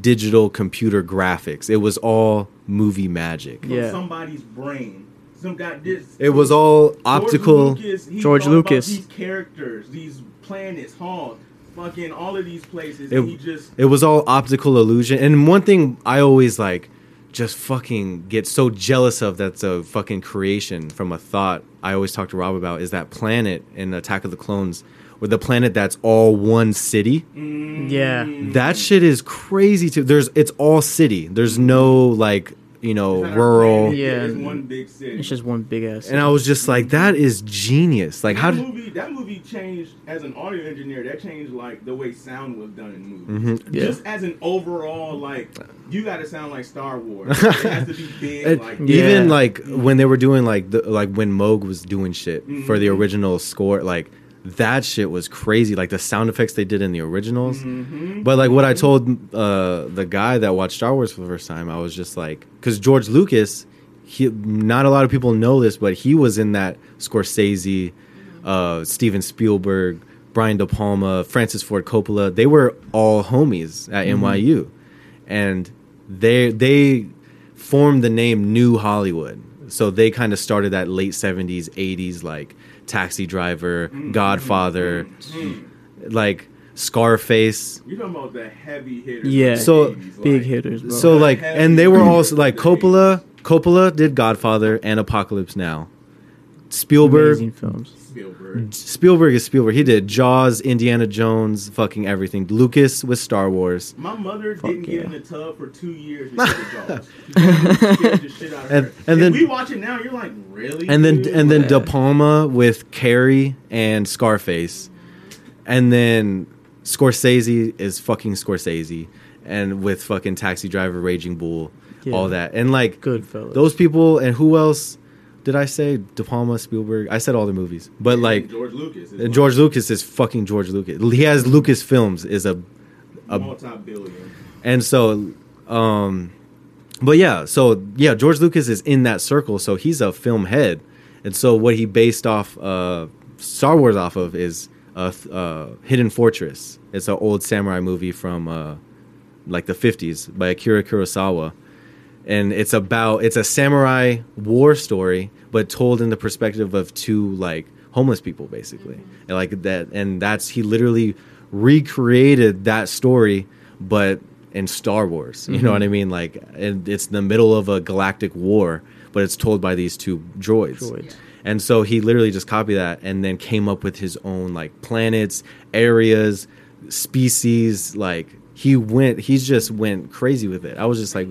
digital computer graphics. It was all movie magic. from Yeah. somebody's brain. Some guy this. It was all optical. George Lucas, he George thought about Lucas. These characters, these planets, Hall, fucking all of these places. It- and he just It was all optical illusion. And one thing I always like just fucking get so jealous of that's a fucking creation from a thought I always talk to Rob about is that planet in Attack of the Clones where the planet that's all one city. mm, Yeah. That shit is crazy too. There's it's all city. There's no like, you know, it's not a rural. Yeah. it's one big city. It's just one big ass. And I was just like that is genius. Like how that did movie that movie changed as an audio engineer that changed like the way sound was done in movies Mhm. Yeah. just as an overall like you gotta sound like star wars <laughs> it has to be big And like Yeah. even like when they were doing like the like when Moog was doing shit for the original score, like that shit was crazy. Like the sound effects they did in the originals. Mhm. But like what I told uh, the guy that watched Star Wars for the first time, I was just like, because George Lucas, he not a lot of people know this, but he was in that Scorsese, uh, Steven Spielberg, Brian De Palma, Francis Ford Coppola. They were all homies at NYU, and they they formed the name New Hollywood. So they kind of started that late seventies, eighties, like Taxi Driver, mm, mm, mm, Godfather, like Scarface. you're talking about the heavy hitters Yeah. So, 80s, big hitters, bro. So like, and they were also like of the Coppola. Coppola did Godfather and Apocalypse Now. Spielberg. amazing films. Spielberg Spielberg is Spielberg. He did Jaws, Indiana Jones, fucking everything. Lucas with Star Wars. my mother Fuck didn't yeah. get in the tub for two years because of Jaws. She the shit out of <laughs> And- her. and then- we watch it now. You're like, really? And then dude? and then Like, De Palma with Carrie and Scarface. And then Scorsese is fucking Scorsese. And with fucking Taxi Driver, Raging Bull, Yeah. all that. And like Goodfellas. those people and who else did I say? De Palma, Spielberg. I said all the movies. But like George Lucas, is And George Lucas is fucking George Lucas. He has Lucas Films is a, a multi-billion. and so um but yeah, so yeah, George Lucas is in that circle, so he's a film head. And so what he based off uh Star Wars off of is uh, uh Hidden Fortress. It's an old samurai movie from uh like the 50s by Akira Kurosawa. and it's about it's a samurai war story, but told in the perspective of two like homeless people, basically, and like that, and that's he literally recreated that story, but in Star Wars. You know mm-hmm. what I mean? Like, and it's in the middle of a galactic war, but it's told by these two droids. Droids. And so he literally just copied that and then came up with his own like planets, areas, species. Like he went, he's just went crazy with it. I was just like,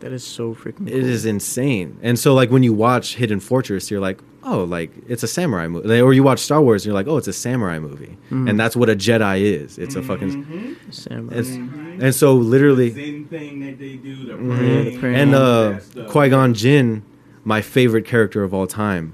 That is so freaking. it is insane. And so like when you watch Hidden Fortress, you're like, oh, like it's a samurai movie. Or you watch Star Wars, and you're like, oh, it's a samurai movie. And that's what a Jedi is. It's a fucking. Mm-hmm. Samurai. It's, and so literally, Zen thing that they do, the Mhm. praying, praying. and uh, that stuff. Qui Gon Jinn, my favorite character of all time.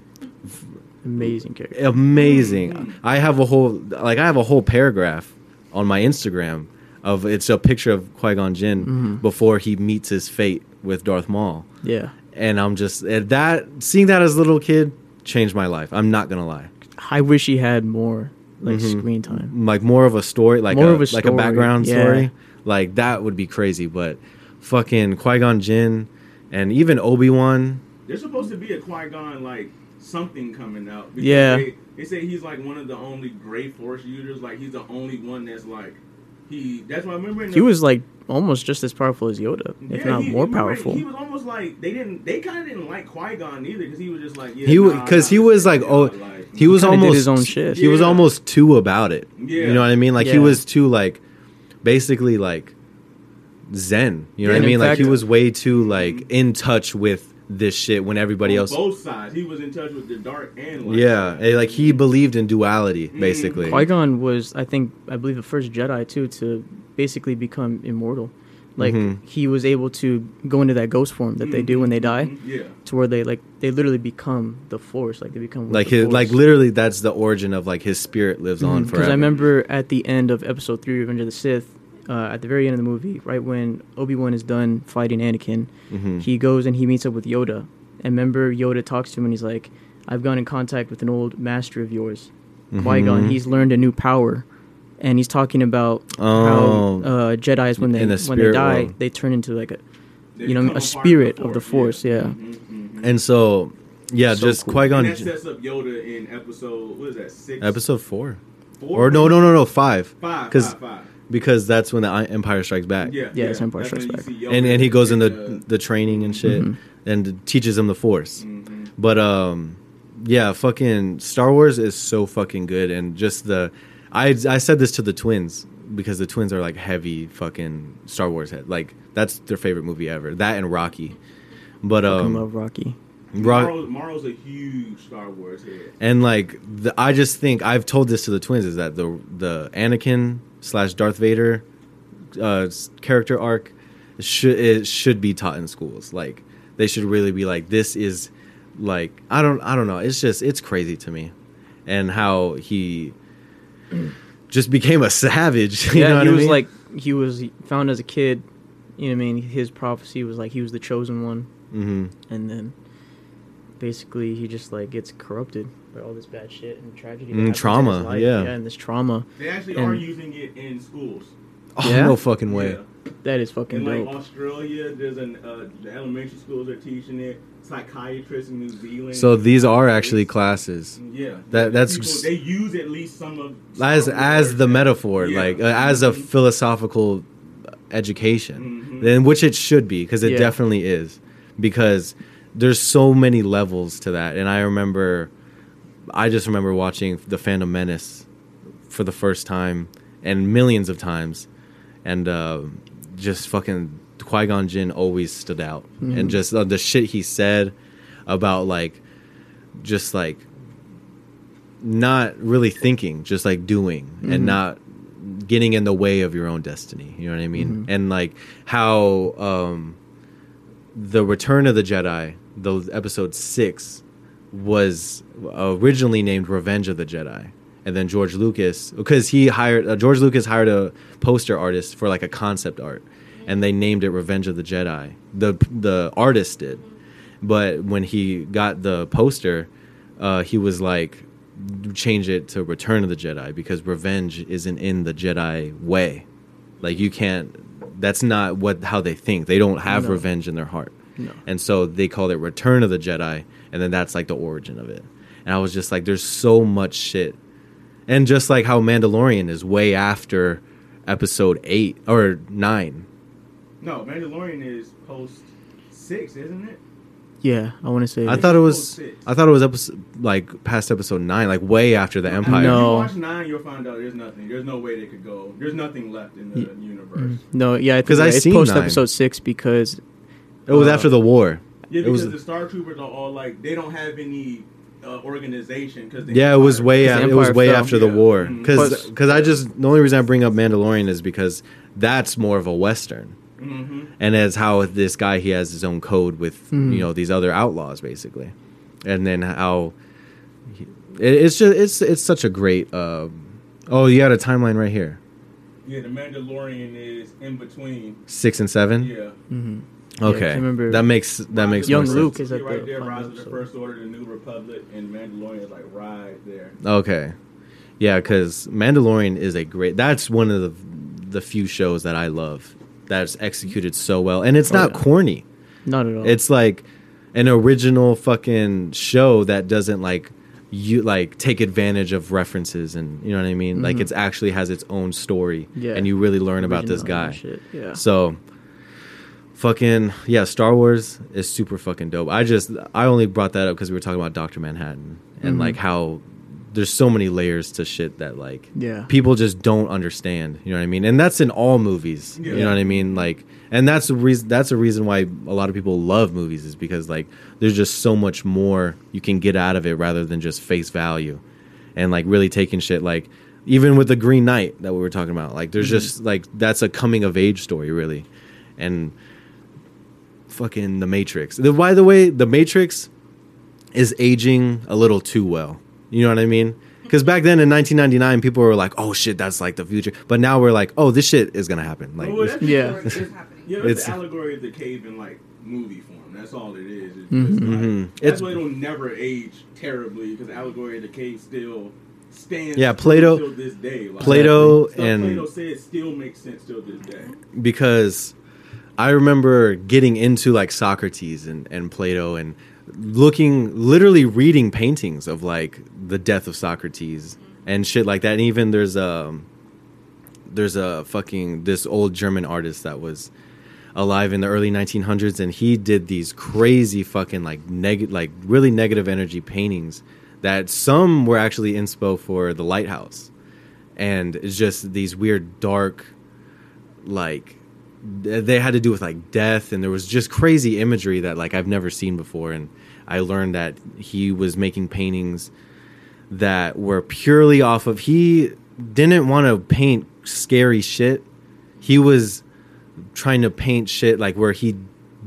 amazing character. amazing. I have a whole like I have a whole paragraph on my Instagram of it's a picture of Qui Gon Jinn before he meets his fate with Darth Maul, Yeah. and I'm just that seeing that as a little kid changed my life. I'm not gonna lie. I wish he had more like Mhm. screen time. Like more of a story, like More a, of a like a background yeah. story, like that would be crazy. But fucking Qui Gon Jinn and even Obi Wan. There's supposed to be a Qui Gon like something coming out. because Yeah. They, they say he's like one of the only great Force users. Like he's the only one that's like he. That's why I remember. In the, He was like almost just as powerful as Yoda, if Yeah, not he- more remember, powerful. He was almost like they didn't. They kind of didn't like Qui Gon either because he was just like yeah. He nah, because he was like oh like, he was kinda did almost his own shit. He was almost too about it. Yeah. You know what I mean? Like he was too like basically like zen. You know Yeah, what I in mean? Like he was way too like in touch with this shit when everybody on else. both sides. He was in touch with the dark and light Yeah, and, like he believed in duality Mm. basically. Qui Gon was, I think, I believe, the first Jedi too to basically become immortal. Like Mhm. he was able to go into that ghost form that they do when they die, Mhm, Yeah. to where they like they literally become the Force. Like they become Like the his Force. like literally that's the origin of like his spirit lives on Because. I remember at the end of Episode Three, Revenge of the Sith, uh, at the very end of the movie, right when Obi Wan is done fighting Anakin, Mhm. he goes and he meets up with Yoda. And remember, Yoda talks to him and he's like, "I've gone in contact with an old master of yours, Qui Gon. He's learned a new power." And he's talking about Oh. how uh, Jedi's when they the when they die, world. they turn into like a They You know, a spirit of the Force, yeah. Mhm, mhm. and so yeah, So just cool. Qui Gon. that sets up Yoda in episode what is that six? episode four four or no no no no five five 'cause- five five. Because that's when the I- Empire Strikes Back. Yeah, Yeah, it's Empire That's Strikes Back. and and he goes in the the training and shit Mhm. and teaches him the force mhm. but um yeah fucking star wars is so fucking good and just the i i said this to the twins because the twins are like heavy fucking star wars head like that's their favorite movie ever that and rocky but fucking um love Rocky. Rock, Marl's, Marl's a huge Star Wars head. and like the, i just think i've told this to the twins is that the the anakin slash darth vader uh character arc should it should be taught in schools like they should really be like this is like i don't i don't know it's just it's crazy to me and how he <clears throat> just became a savage <laughs> you yeah, know what he was mean? like he was found as a kid. You know what I mean? His prophecy was like he was the chosen one, hmm and then basically he just like gets corrupted by all this bad shit and tragedy. that Mm, in his trauma, life. yeah. yeah, and this trauma They actually are using it in schools. oh Yeah? no fucking way Yeah. that is fucking In like dope. Australia, there's an uh, the elementary schools are teaching it. Psychiatrists in New Zealand. so these are actually classes yeah. that- that's People, they use at least some of as Star as the and- metaphor Yeah. like uh, as a Mhm. philosophical education Mhm. then which it should be because it Yeah. definitely is because there's so many levels to that and i remember i just remember watching the phantom menace for the first time and millions of times and uh, just fucking qui-gon jinn always stood out Mhm. and just uh, the shit he said about like just like not really thinking just like doing Mhm. and not getting in the way of your own destiny you know what i mean Mhm. and like how um the return of the jedi the episode 6 was originally named revenge of the jedi and then george lucas because he hired uh, george lucas hired a poster artist for like a concept art and they named it revenge of the jedi the the artist did but when he got the poster uh, he was like change it to return of the jedi because revenge isn't in the jedi way like you can't that's not what how they think. They don't have No. revenge in their heart. No. And so they called it Return of the Jedi, and then that's like the origin of it. And I was just like, there's so much shit. And just like how Mandalorian is way after episode eight or nine. No, Mandalorian is post six, isn't it? Yeah, I want to say. I that. thought it was six. I thought it was episode like past episode nine, like way after the Empire. No. If you watch nine, you'll find out there's nothing. There's no way they could go. There's nothing left in the Ye- universe. Mm. No, yeah, I think 'Cause I yeah, it's seen post nine. episode six because It was Uh, after the war. Yeah, because was- the Star Troopers are all like they don't have any uh, organization. Because Yeah, it was way Because the a- it was way fell. after the Yeah. war. Mhm. Because I just the only reason I bring up Mandalorian is because that's more of a western. hmm and as how this guy he has his own code with Mhm. you know these other outlaws basically and then how he, it, it's just it's it's such a great um oh you got a timeline right here Yeah, the Mandalorian is in between. six and seven Yeah. mhm. Okay I remember that makes that makes Young more Luke sense. is at right the there. Rise of the. First Order, the New Republic, and Mandalorian is like right there. okay yeah because mandalorian is a great that's one of the the few shows that i love that's executed so well and it's Oh, not yeah. corny not at all. It's like an original fucking show that doesn't like you like take advantage of references and you know what I mean. Like Mhm. it's actually has its own story, Yeah. and you really learn about this Original and guy. shit, Yeah. So, fucking yeah, Star Wars is super fucking dope. I just I only brought that up because we were talking about Doctor Manhattan and Mhm. like how there's so many layers to shit that like Yeah. people just don't understand. You know what I mean? And that's in all movies. You know what I mean? Like, and that's the reason. That's the reason why a lot of people love movies is because like there's just so much more you can get out of it rather than just face value, and like really taking shit like. Even with the Green Knight that we were talking about, like there's just like that's a coming of age story, really, and fucking the Matrix. The, by the way, the Matrix is aging a little too well. You know what I mean? Because back then in 1999, people were like, "Oh shit, that's like the future," but now we're like, "Oh, this shit is gonna happen." Like, Well, <laughs> that's Yeah. It's it's- Yeah, It's- it's the allegory of the cave in like movie form. That's all it is. It's Mhm. just, like, Mhm. That's It's- why it'll never age terribly because allegory of the cave still stands. Yeah, Plato- till this day. Like, Plato stuff and Plato said still makes sense till this day. because I remember getting into like Socrates and, and Plato and looking, literally reading paintings of like the death of Socrates and shit like that. And even there's a there's a fucking this old German artist that was alive in the early 1900s and he did these crazy fucking like neg like really negative energy paintings that some were actually inspo for the lighthouse and it's just these weird dark like they had to do with like death and there was just crazy imagery that like I've never seen before and I learned that he was making paintings that were purely off of he didn't want to paint scary shit. He was trying to paint shit like where he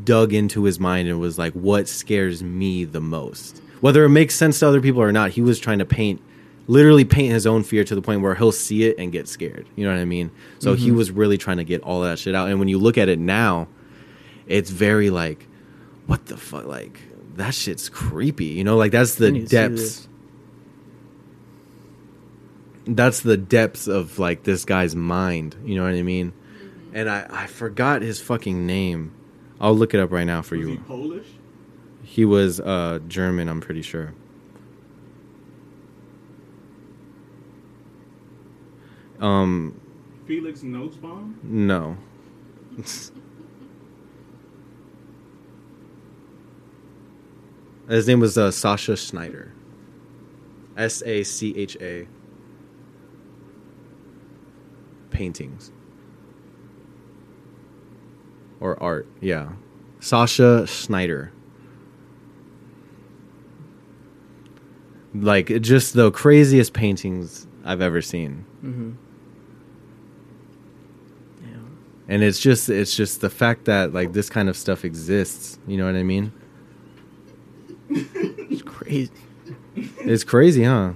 dug into his mind and was like what scares me the most? Whether it makes sense to other people or not he was trying to paint literally paint his own fear to the point where he'll see it and get scared. You know what i mean? So he was really trying to get all that shit out. And when you look at it now it's very like what the fuck? Like that shit's creepy. You know like that's the I need to see depths. that's the depths of like this guy's mind. You know what i mean? And i i forgot his fucking name. I'll look it up right now for Was you. he Polish? he was uh german i'm pretty sure um Felix Nussbaum? no. <laughs> His name was uh, Sascha Schneider. S-a-c-h-a paintings. Or art yeah. Sascha Schneider. Like just the craziest paintings i've ever seen. Mm-hmm. And it's just it's just the fact that like this kind of stuff exists you know what i mean It's crazy. it's crazy huh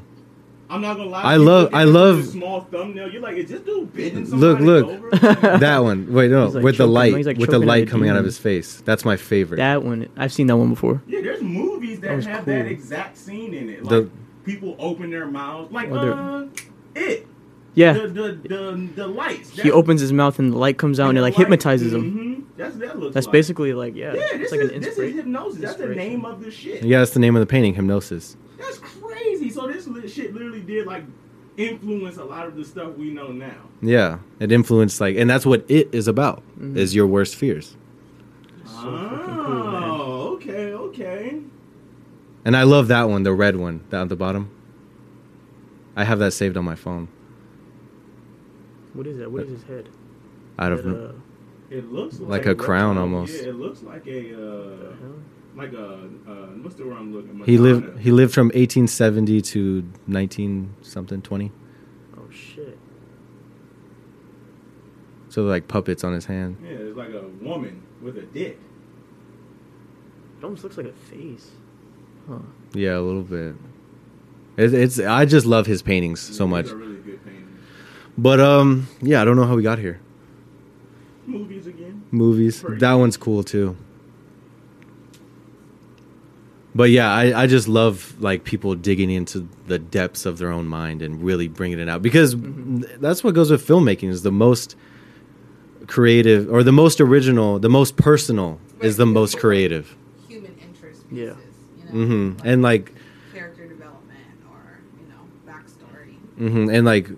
I'm not gonna lie. I you love- I love- with a small thumbnail. You're like, is this dude bending Look, look. over? <laughs> <laughs> that one wait no like, with the light like, with the light a coming out of his face that's my favorite That one, I've seen that one before. Yeah, there's movies that, That was have that exact scene in it. Like The- people open their mouths, like oh, uh, it. Yeah. The the the, the lights. he opens his mouth and the light comes out and it like hypnotizes him. hmm That's that looks. That's like. basically like yeah, Yeah, it's this like is an this is inspiration. hypnosis. That's the name of the shit. Yeah, that's the name of the painting, Hypnosis. That's crazy. So this shit literally did like influence a lot of the stuff we know now. Yeah, it influenced like, and that's what it is about. Mhm. Is your worst fears. So fucking cool. Oh, okay, okay. And I love that one, the red one down at the bottom. I have that saved on my phone. What is that? What is his head? I don't know. It looks like, Like a crown reptile. almost. Yeah, it looks like a uh, like a uh, what's the word I'm looking? At. He lived. He lived from 1870 to 19 something 20. Oh shit. So like puppets on his hand. Yeah, it's like a woman with a dick. It almost looks like a face. Huh. Yeah, a little bit. It, it's. I just love his paintings so much. are really good paintings. But um, yeah, I don't know how we got here. Movies again. Movies. Pretty That good. one's cool too. But yeah, I, I just love like people digging into the depths of their own mind and really bringing it out because Mhm. that's what goes with filmmaking is the most creative or the most original, the most personal is the most creative. Human interest Yeah. pieces. You know, hmm And like character development or you know backstory. Mm-hmm. And like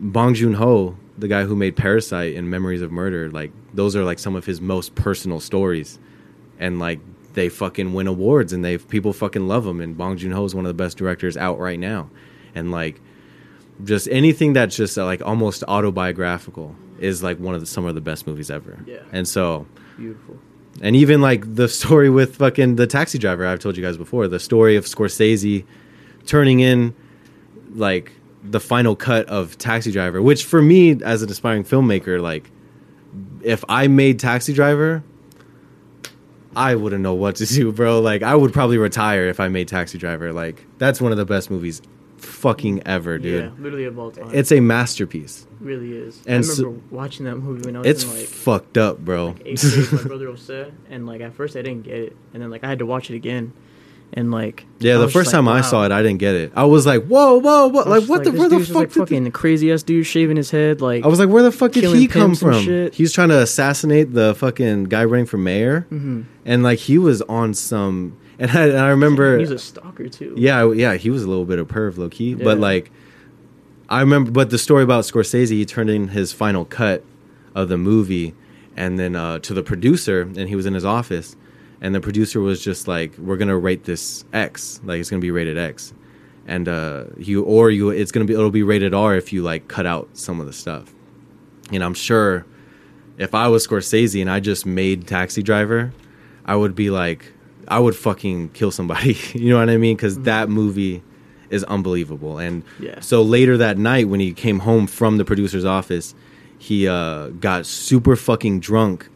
Bong Joon Ho, the guy who made Parasite and Memories of Murder, like those are like some of his most personal stories, and like they fucking win awards and they people fucking love them. And Bong Joon Ho is one of the best directors out right now, and like just anything that's just uh, like almost autobiographical is like one of the, some of the best movies ever. Yeah. And so Beautiful. and even like the <laughs> story with fucking the taxi driver I've told you guys before, the story of Scorsese turning in like the final cut of Taxi Driver, which for me as an aspiring filmmaker, like if I made Taxi Driver, I wouldn't know what to do, bro. Like I would probably retire if I made Taxi Driver. Like that's one of the best movies fucking ever, dude. Yeah, literally of all time. It's a masterpiece. It really is. and I so- remember watching that movie when I was It's in like fucked up, bro. like eighth grade. My <laughs> brother said, and like at first I didn't get it, and then like I had to watch it again, and like Yeah, the first just time like, I saw it, I didn't get it. I was like, "Whoa, whoa, what? Like, what the? Where the fuck just, did like fucking crazy ass dude shaving his head like I was like, where the fuck did he come from? He's trying to assassinate the fucking guy running for mayor, Mhm. and like he was on some. And I, and I remember, he's a stalker too. yeah, yeah, he was a little bit of perv, low key. But like, I remember, but the story about Scorsese, he turned in his final cut of the movie, and then uh, to the producer, and he was in his office, and the producer was just like, "We're gonna rate this X, like it's gonna be rated X." And uh, you or you, it's gonna be it'll be rated R if you like cut out some of the stuff. And I'm sure if I was Scorsese and I just made Taxi Driver, I would be like, I would fucking kill somebody. <laughs> you know what I mean? Because that movie is unbelievable. And Yeah. so later that night, when he came home from the producer's office, he uh, got super fucking drunk,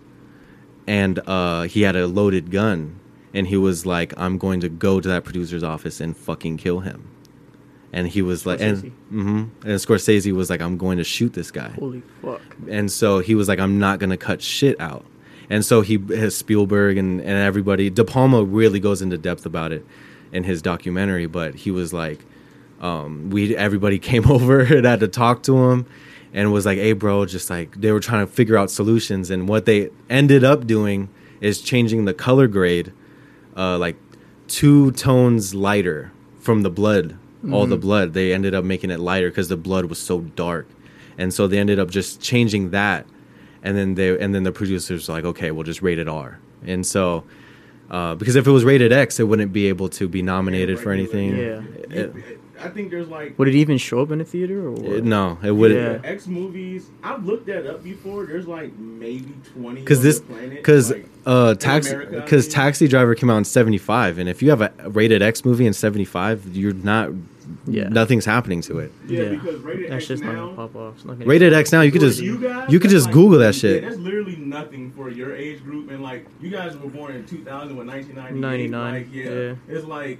and uh, he had a loaded gun, and he was like, "I'm going to go to that producer's office and fucking kill him." And he was like, and, Scorsese. hmm and Scorsese was like, "I'm going to shoot this guy." Holy fuck. and so he was like, "I'm not gonna cut shit out." And so he has Spielberg and, and everybody. De Palma really goes into depth about it in his documentary, but he was like, um, we everybody <laughs> came over and had to talk to him, and was like, "Hey, bro," just like they were trying to figure out solutions, and what they ended up doing is changing the color grade, uh, like two tones lighter from the blood, all the blood. They ended up making it lighter because the blood was so dark, and so they ended up just changing that, and then they and then the producers were like, okay, we'll just rate it R, and so. Uh, because if it was rated X, it wouldn't be able to be nominated for anything. Yeah. It- I think there's like Would it even show up in a theater or it- no, it wouldn't. Yeah. X movies. I've looked that up before. There's like maybe twenty. because this the because like, uh in taxi America, I because mean. taxi driver came out in 75 and if you have a rated x movie in 75 you're not Yeah. nothing's happening to it Yeah, Yeah. because rated That's X just not now. gonna pop off. It's not gonna rated x now you could just you, guys, you could just like- google that yeah, shit that's literally nothing for your age group, and like you guys were born in 2000 with 1998. 99, Like, yeah, yeah. it's like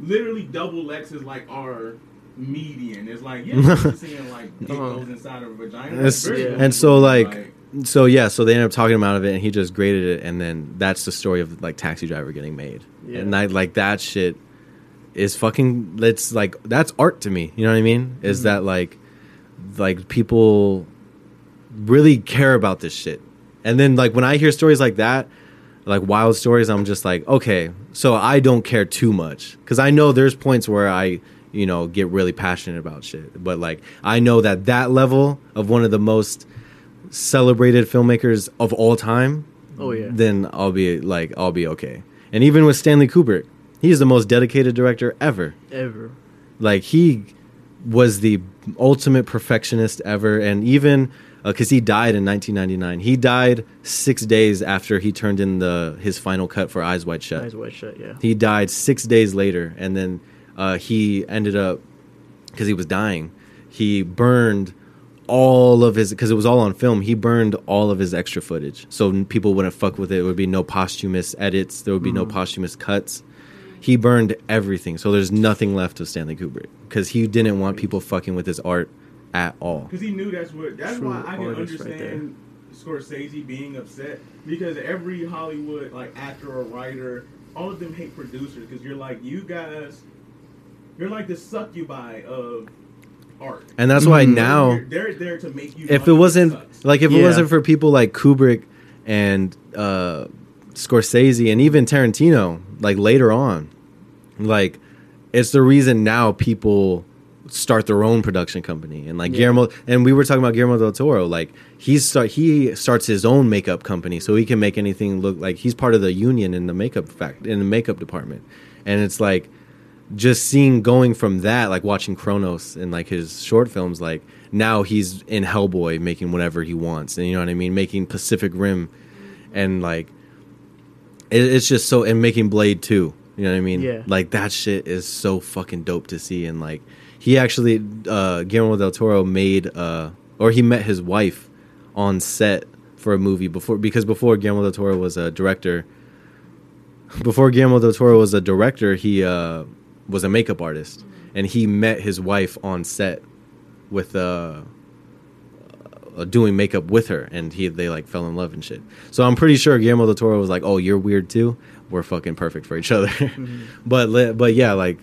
literally double X is like our median. It's like yeah, seeing like <laughs> dick goes inside of a vagina. It's- That's very yeah. and so like so yeah so they ended up talking him out of it and he just graded it and then that's the story of like taxi driver getting made Yeah. and I like that shit is fucking it's like that's art to me you know what I mean is Mhm. that like like people really care about this shit. And then like when I hear stories like that, like wild stories, I'm just like, okay, so I don't care too much because I know there's points where I, you know, get really passionate about shit. But like I know that that level of one of the most celebrated filmmakers of all time, Oh yeah. then I'll be like, I'll be okay. And even with Stanley Kubrick, he's the most dedicated director ever Ever. like he was the ultimate perfectionist ever and even because he died in 1999 he died six days after he turned in the his final cut for eyes wide shut. Eyes wide shut. Yeah. he died six days later and then uh, he ended up because he was dying he burned all of his because it was all on film he burned all of his extra footage. So people wouldn't fuck with it. There would be no posthumous edits. There would be no posthumous cuts. He burned everything. So there's nothing left of stanley kubrick because he didn't want people fucking with his art at all Because he knew that's what. That's True why I can artist right understand Scorsese being upset because every Hollywood like actor or writer, all of them hate producers because you're like you guys, you're like the succubi of art. and that's why Mhm. now You're- they're there to make you. if it wasn't sucks. like if it wasn't for people like Kubrick and uh, Scorsese and even Tarantino, like later on, like it's the reason now people start their own production company. And like Yeah. Guillermo and we were talking about Guillermo del Toro. Like he's start he starts his own makeup company so he can make anything look like he's part of the union in the makeup fact in the makeup department. And it's like just seeing going from that like watching Cronos and like his short films like now he's in Hellboy making whatever he wants. And you know what I mean? Making Pacific Rim and like it, it's just so and making Blade too. You know what I mean? Yeah. like that shit is so fucking dope to see. And like he actually uh Guillermo del Toro made uh or he met his wife on set for a movie before because before Guillermo del Toro was a director before Guillermo del Toro was a director, he uh, was a makeup artist, and he met his wife on set with uh, uh, doing makeup with her, and he they like fell in love and shit. So I'm pretty sure Guillermo del Toro was like, "Oh, you're weird too. We're fucking perfect for each other." <laughs> but but yeah, like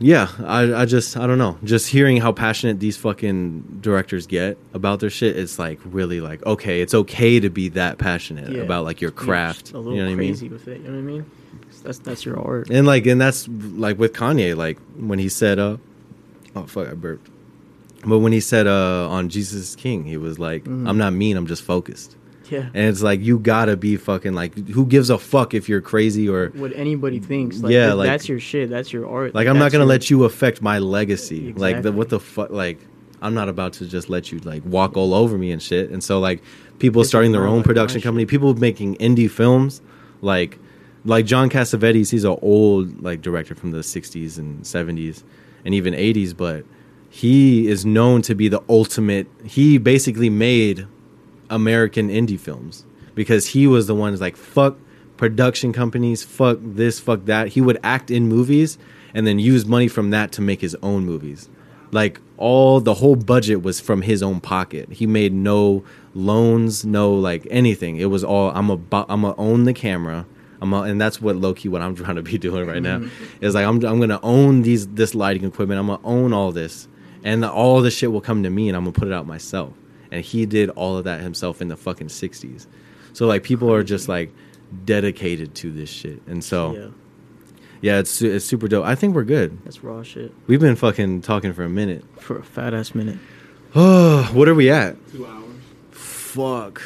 yeah, I I just I don't know. Just hearing how passionate these fucking directors get about their shit, it's like really like okay, it's okay to be that passionate Yeah. about like your craft. You A know little what I crazy mean? with it. You know what I mean? 'Cause That's that's your art. And like and that's like with Kanye, like when he said uh oh fuck I burped. But when he said uh on Jesus is King, he was like, Mhm. I'm not mean, I'm just focused. Yeah. And it's like you gotta be fucking like who gives a fuck if you're crazy or what anybody thinks. Like, Yeah, like- that's your shit. That's your art. like I'm not gonna your- let you affect my legacy. Like the, what the fuck like I'm not about to just let you like walk all over me and shit. And so like people It's starting their own like production company, people making indie films, like like John Cassavetes, he's an old like director from the 60s and 70s and even 80s, but he is known to be the ultimate. He basically made American indie films because he was the one who's like fuck production companies, fuck this, fuck that. He would act in movies and then use money from that to make his own movies. Like all the whole budget was from his own pocket. He made no loans, no like anything. It was all I'm a I'm gonna own the camera. I'm a, and that's what low key what I'm <laughs> trying to be doing right now mm-hmm. is like I'm I'm gonna own these this lighting equipment. I'm gonna own all this, and all the shit will come to me, and I'm gonna put it out myself. And he did all of that himself in the fucking '60s. So like people are just like dedicated to this shit, and so Yeah, yeah, it's it's super dope. I think we're good. that's raw shit We've been fucking talking for a minute. for a fat ass minute. Oh, <sighs> what are we at? two hours. Fuck.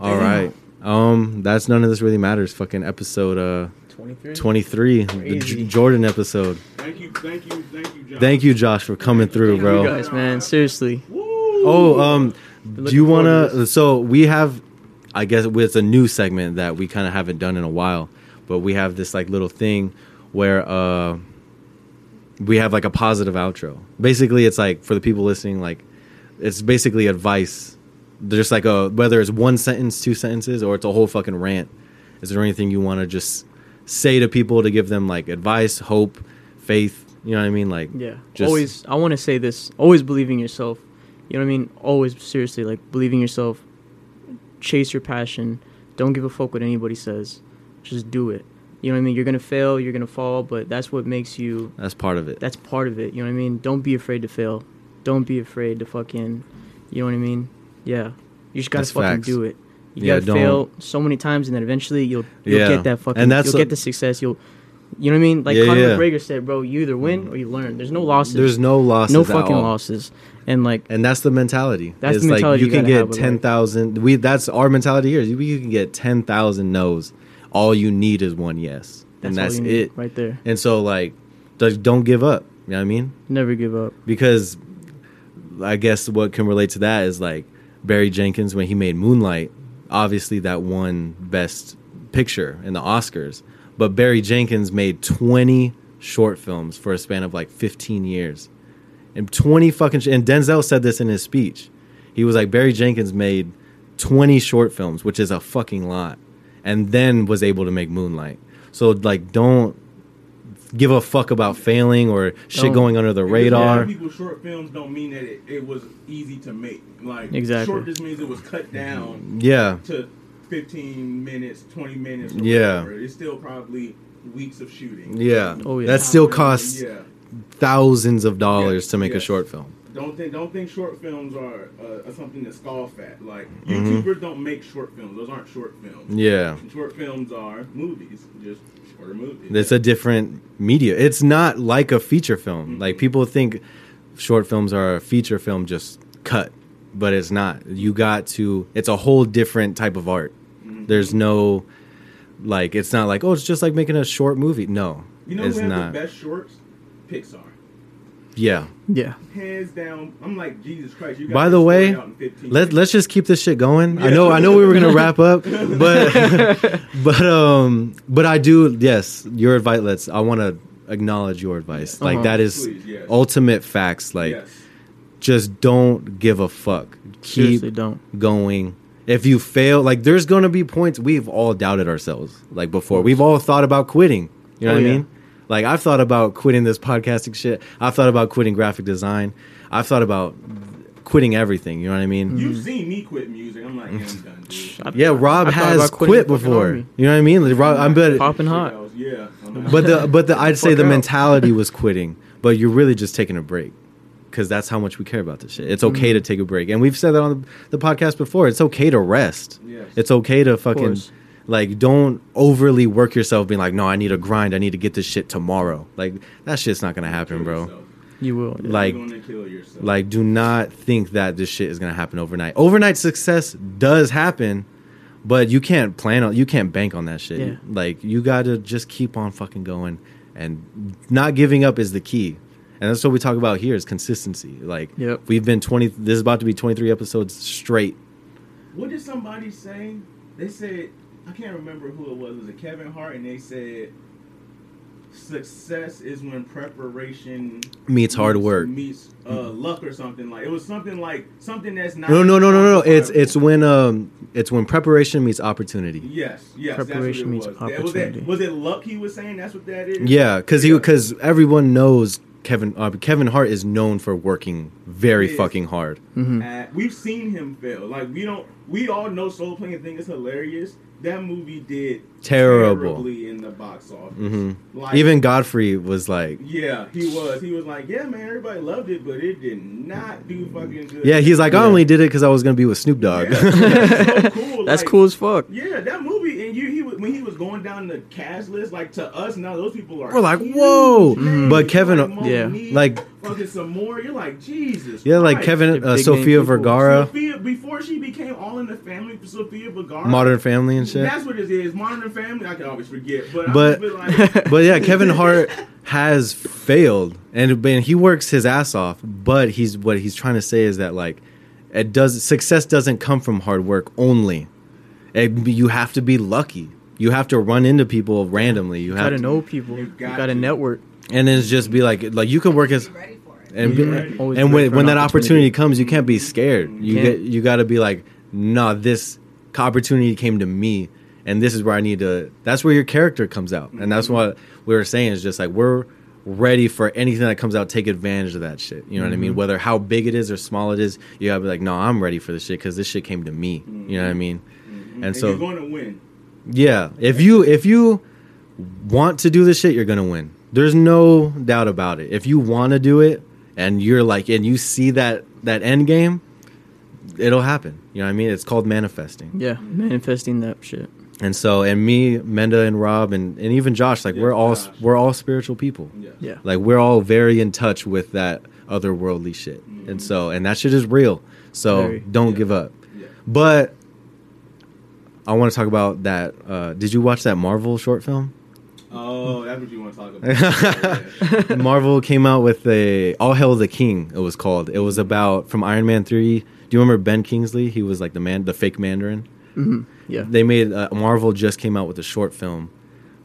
All right. Um, that's none of this really matters. Fucking episode uh Twenty three. twenty three, the J- Jordan episode. Thank you, thank you, thank you, Josh. Thank you, Josh, for coming through, You bro. guys, man, seriously. Woo! Oh, um, do you wanna? So we have, I guess it's a new segment that we kind of haven't done in a while, but we have this like little thing where uh, we have like a positive outro. Basically, it's like for the people listening, like it's basically advice. There's like a whether it's one sentence, two sentences, or it's a whole fucking rant. Is there anything you want to just say to people to give them like advice, hope, faith? You know what I mean? Like Yeah. Just- always, I want to say this. Always believe in yourself. You know what I mean? Always, seriously, like believe in yourself. Chase your passion. Don't give a fuck what anybody says. Just do it. You know what I mean? You're gonna fail. You're gonna fall, but that's what makes you. that's part of it. That's part of it. You know what I mean? Don't be afraid to fail. don't be afraid to fucking, you know what I mean? Yeah, you just gotta That's fucking facts. do it. You Yeah, gotta don't- fail so many times, and then eventually you'll you'll Yeah. get that fucking. And that's you'll a- get the success. You'll, you know what I mean? Like Yeah, Conor yeah. McGregor said, bro, you either win or you learn. There's no losses. There's no losses. no at fucking all. losses. And like, And that's the mentality. That's it's the mentality like you you can get ten life. We that's our mentality here. is you can get ten thousand no's. All you need is one yes, and that's you need it. right there. And so like, don't give up. You know what I mean? Never give up. Because I guess what can relate to that is like Barry Jenkins when he made Moonlight. Obviously, that won Best Picture in the Oscars. But Barry Jenkins made twenty short films for a span of like fifteen years, and twenty fucking. Sh- and Denzel said this in his speech. He was like Barry Jenkins made twenty short films, which is a fucking lot, and then was able to make Moonlight. So like, don't give a fuck about failing or shit Don't. going under the radar. having People short films don't mean that it, it was easy to make. Like Exactly. short just means it was cut down Yeah, to 15 minutes, 20 minutes. Or Yeah. whatever. It's still probably weeks of shooting. yeah. Oh, yeah. That still costs Yeah. thousands of dollars Yes, to make a short film. Don't think don't think short films are uh, are something to scoff at. Like Mhm. YouTubers don't make short films. Those aren't short films. Yeah. Short films are movies, just shorter movies. It's a different media. It's not like a feature film. Mhm. Like people think short films are a feature film just cut, but it's not. You got to it's a whole different type of art. Mhm. There's no like it's not like, oh, it's just like making a short movie. No. you know it's who has not. the best shorts? Pixar. Yeah. Yeah. Hands down. I'm like Jesus Christ. You got By the way, out in 15 Let minutes. let's just keep this shit going. I know I know we were gonna wrap up, <laughs> but <laughs> but um but I do yes your advice. Let's I want to acknowledge your advice. Like Uh-huh. that is Please, yes. ultimate facts. Like yes. just don't give a fuck. Seriously, Keep don't. going. If you fail, like there's gonna be points we've all doubted ourselves. Like before, we've all thought about quitting. You know Oh, what I mean? Like I've thought about quitting this podcasting shit. I've thought about quitting graphic design. I've thought about quitting everything. You know what I mean? You've seen me quit music. I'm like, yeah, I'm done, dude. <laughs> I- Yeah, Rob I has quit before. You know what I mean? Like, Rob, I'm but Popping hot. Yeah. But the but the I'd say the mentality was quitting, but you're really just taking a break because that's how much we care about this shit. It's okay Mm-hmm. to take a break, and we've said that on the, the podcast before. It's okay to rest. Yes. It's okay to fucking like don't overly work yourself, being like, no, I need a grind. I need to get this shit tomorrow. Like that shit's not gonna happen, bro. yourself. You will. yeah. Like kill like do not think that this shit is gonna happen overnight. Overnight success does happen, but you can't plan on you can't bank on that shit. Yeah. Like you gotta just keep on fucking going and not giving up is the key. And that's what we talk about here is consistency. Like Yep. we've been twenty this is about to be twenty three episodes straight. What did somebody say? They said I can't remember who it was. It Was it Kevin Hart? And they said success is when preparation Meets hard work. meets uh, luck or something like. It was something like something that's not. No no no no no. It's it's when um it's when preparation meets opportunity. Yes, yes. Preparation that's meets what it was. That- Was, opportunity. that, was it luck he was saying? That's what that is. Yeah, because he Yeah. because everyone knows Kevin uh, Kevin Hart is known for working very fucking hard. Mhm. Uh, we've seen him fail. Like we don't. We all know Soul Plane and think it's hilarious. That movie did Terrible. terribly in the box office. hmm Like, Even Godfrey was like, Yeah, he was. He was like, yeah, man, everybody loved it, but it did not do fucking good. yeah, he's like, I Yeah. only did it because I was gonna be with Snoop Dogg. Yeah, <laughs> that's so cool. That's like, cool as fuck. Yeah, that movie, and you, he was- when he was going down the cast list, like to us now, those people are. We're like, huge whoa. names. But Kevin- like, Yeah. Mo'Nique, like, fucking some more. You're like, Jesus. yeah, like Christ. Kevin, They're uh, big Sofia name people. Vergara, Sofia before she became All in the Family. Sofia Vergara. Modern Family and shit. That's what it is. Modern Family. I can always forget, but But- I just feel like, <laughs> But yeah, Kevin Hart <laughs> has failed, and and he works his ass off. But he's what he's trying to say is that like, it does success doesn't come from hard work only. It, you have to be lucky. You have to run into people randomly. You You have gotta to, know people. You You got gotta network. and then it's just be like like you can work as Be ready for it. and be- Ready. And when for when that opportunity comes, you can't be scared. You Can't. get you got to be like, nah, this opportunity came to me, and this is where I need to. That's where your character comes out, and that's what we were saying is just like we're ready for anything that comes out. Take advantage of that shit. You know what I mean? Whether how big it is or small it is, you gotta be like, no, I'm ready for this shit because this shit came to me. You know what I mean? Mhm. And so- you're going to win. Yeah. If you if you want to do this shit, you're gonna win. There's no doubt about it. If you want to do it, and you're like, and you see that that end game, it'll happen. You know what I mean? It's called manifesting. Yeah, manifesting that shit. And so, and me, Menda, and Rob, and, and even Josh, like Yeah, we're all Josh. we're all spiritual people. Yeah. Yeah. Like we're all very in touch with that otherworldly shit, and so and that shit is real. So Very. don't Yeah. give up. Yeah. But I want to talk about that. Uh, did you watch that Marvel short film? Oh, that's what you want to talk about. <laughs> Yeah. Marvel came out with a All Hail the King. It was called. It was about from Iron Man three. Do you remember Ben Kingsley? He was like the man, the fake Mandarin. hmm Yeah. They made uh, Marvel just came out with a short film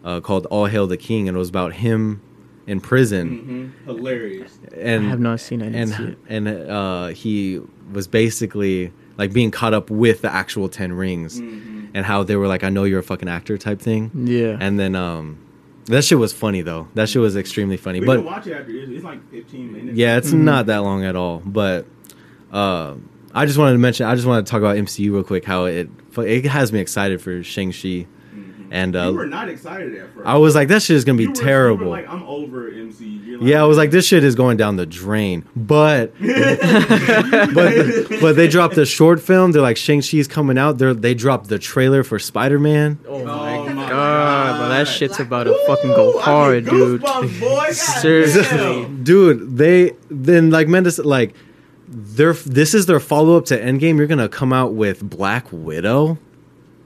uh, called All Hail the King, and it was about him in prison. hmm Hilarious. And I have not seen it. I didn't see it. and and uh, he was basically like being caught up with the actual Ten Rings, Mhm. And how they were like, "I know you're a fucking actor" type thing. Yeah. And then um, that shit was funny though. That shit was extremely funny. We but can watch it after. It's, it's like 15 minutes. yeah, it's Mhm. not that long at all. But uh, I just wanted to mention. I just want to talk about MCU real quick. How it it has me excited for Shang Chi, And you were uh, not excited at first. I was like, that shit is gonna be You were- you were terrible. like, I'm over MC. You're yeah, I was like, this shit is going down the drain. But <laughs> but but <laughs> but they dropped the short film. They're like Shang Chi's coming out. They they dropped the trailer for Spider Man. Oh my my God. god, bro, that shit's about to fucking Ooh, go I hard, dude. goosebumps, boy. God Seriously. Dude, they then like Mendes like their this is their follow up to Endgame. You're gonna come out with Black Widow.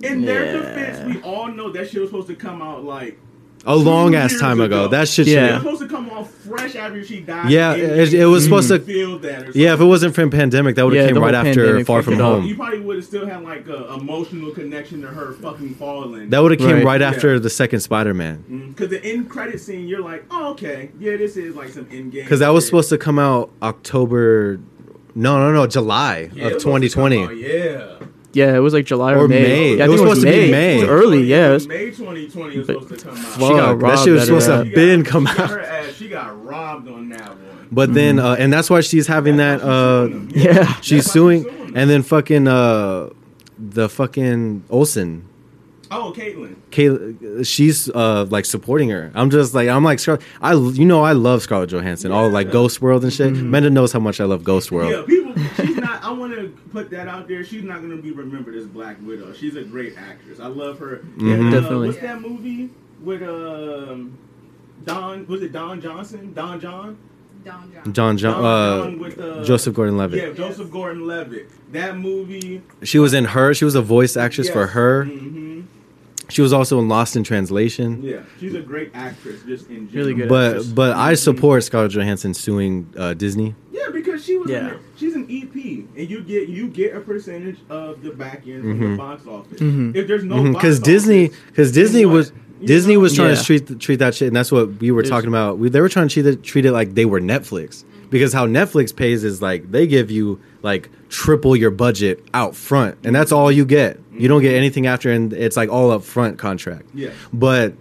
In their defense, we all know that shit was supposed to come out like A long ass time ago. ago. That shit. Yeah. should- was supposed to come off fresh after she died. Yeah, it- it was you supposed to- feel that. Or Yeah, if it wasn't from pandemic, that would have Yeah, came right after Far From. Home. you probably would have still had like a emotional connection to her fucking falling. That would have came Right. right, Yeah. after the second Spider Man. because mm, the end credit scene, you're like, oh okay, yeah, this is like some end game. Because that was supposed to come out October. No, no, no, July of 2020. yeah. Yeah, it was like July or, Or May. May. Yeah, I It was think supposed to be May. It was early, yeah. it was- May 2020 was But- supposed to come out. Fuck, She got, that robbed shit was supposed to that. She have been got- come she got out. her ass- she got robbed on that one. But then, uh, and that's why she's having that. Uh, Yeah. she's That's suing, she's suing and then fucking uh, the fucking Olsen. Oh, Caitlyn. Kay, she's uh like supporting her. I'm just like I'm like Scar- I you know I love Scarlett Johansson. All like Ghost World and shit. Mm-hmm. Menda knows how much I love Ghost World. Yeah, people. She's not. I want to put that out there. She's not going to be remembered as Black Widow. She's a great actress. I love her. Mhm. And, uh, Definitely. What's that movie with um Don? Was it Don Johnson? Don Jon? Don Jon. John John Don uh, John with, uh, Joseph Gordon-Levitt. Yeah, Joseph Gordon-Levitt. That movie. She was in her. She was a voice actress for yes. her. Mhm. She was also in Lost in Translation. Yeah, she's a great actress, just in general. Really good. But actress. but I support Scarlett Johansson suing uh, Disney. Yeah, because she was. Yeah. in- she's an EP, and you get you get a percentage of the back end from Mhm. the box office. Mhm. If there's no Because box Disney because Disney was You Disney know? was trying Yeah. to treat treat that shit, and that's what we were It's- talking about. We, they were trying to treat it treat it like they were Netflix because how Netflix pays is like they give you like triple your budget out front, and that's all you get. You don't get anything after, and it's like all up front contract. Yeah. But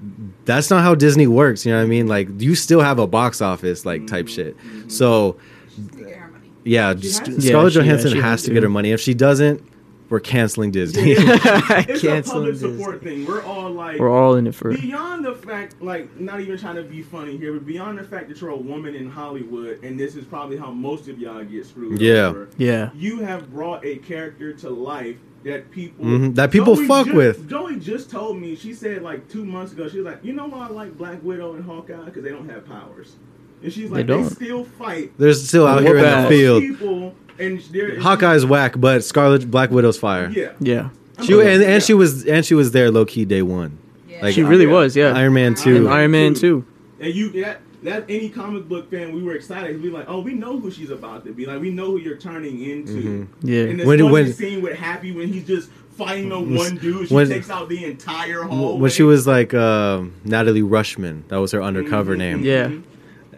that's not how Disney works. You know what I mean? Like you still have a box office like type shit. So She's to get her money. Yeah, She has Sc- Yeah, Scarlett she- yeah, Johansson she has has to to. get her money. If she doesn't, we're canceling <laughs> Disney. It's a <laughs> public this. support thing. We're all like We're all in it for. beyond the fact, like not even trying to be funny here, but beyond the fact that you're a woman in Hollywood, and this is probably how most of y'all get screwed. Yeah. over, Yeah. you have brought a character to life that people Mhm, that people fuck just, with. Joey just told me. She said like two months ago. She was like, you know why I like Black Widow and Hawkeye because they don't have powers, and she's like, They they, don't. still fight. They're still out here in the field. People and they're- Hawkeye's whack, but Scarlett Black Widow's fire. Yeah. Yeah. She and, and she was and she was there low key day one. Yeah. Like, She really Yeah. was. Yeah. Iron Man Iron two. And Iron Man too. And you that that any comic book fan, we were excited to be like, oh, we know who she's about to be. Like we know who you're turning into. Mhm. Yeah. And the When- when, when- scene with Happy when he's just fighting on one dude, she when- takes out the entire hallway. when she was like uh, Natalie Rushman, that was her undercover Mhm. name. Yeah.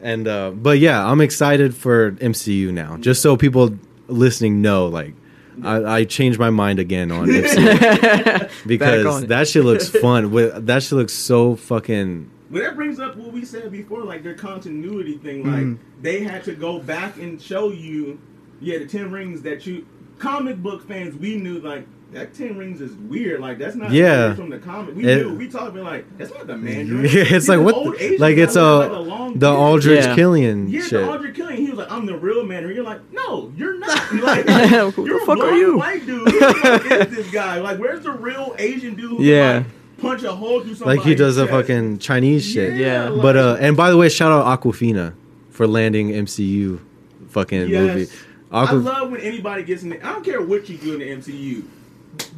And uh, but yeah, I'm excited for MCU now. Just so people listening know, like I, I changed my mind again on MCU <laughs> because on that shit looks fun. With that shit looks so fucking. But that brings up what we said before, like their continuity thing. Like Mhm. they had to go back and show you, yeah, the ten rings that you comic book fans we knew like that Ten Rings is weird. Like that's not Yeah. from the comic. We It- knew. We talked been like that's not the Mandarin. Yeah, it's He's like what? the- like it's a like, a long the. Aldrich Yeah. Killian Yeah, shit. the Aldrich Killian. He was like, "I'm the real Mandarin." You're like, "No, you're not." <laughs> Like, <laughs> Who you're the a fuck are blonde you? White dude. Who is this guy? Like, where's the real Asian dude? Who Yeah. Like, punch a hole through somebody's like he does a fucking Chinese shit. Yeah. like- But uh, and by the way, shout out Awkwafina for landing MCU fucking Yes. movie. I love when anybody gets in. The, I don't care what you do in the MCU.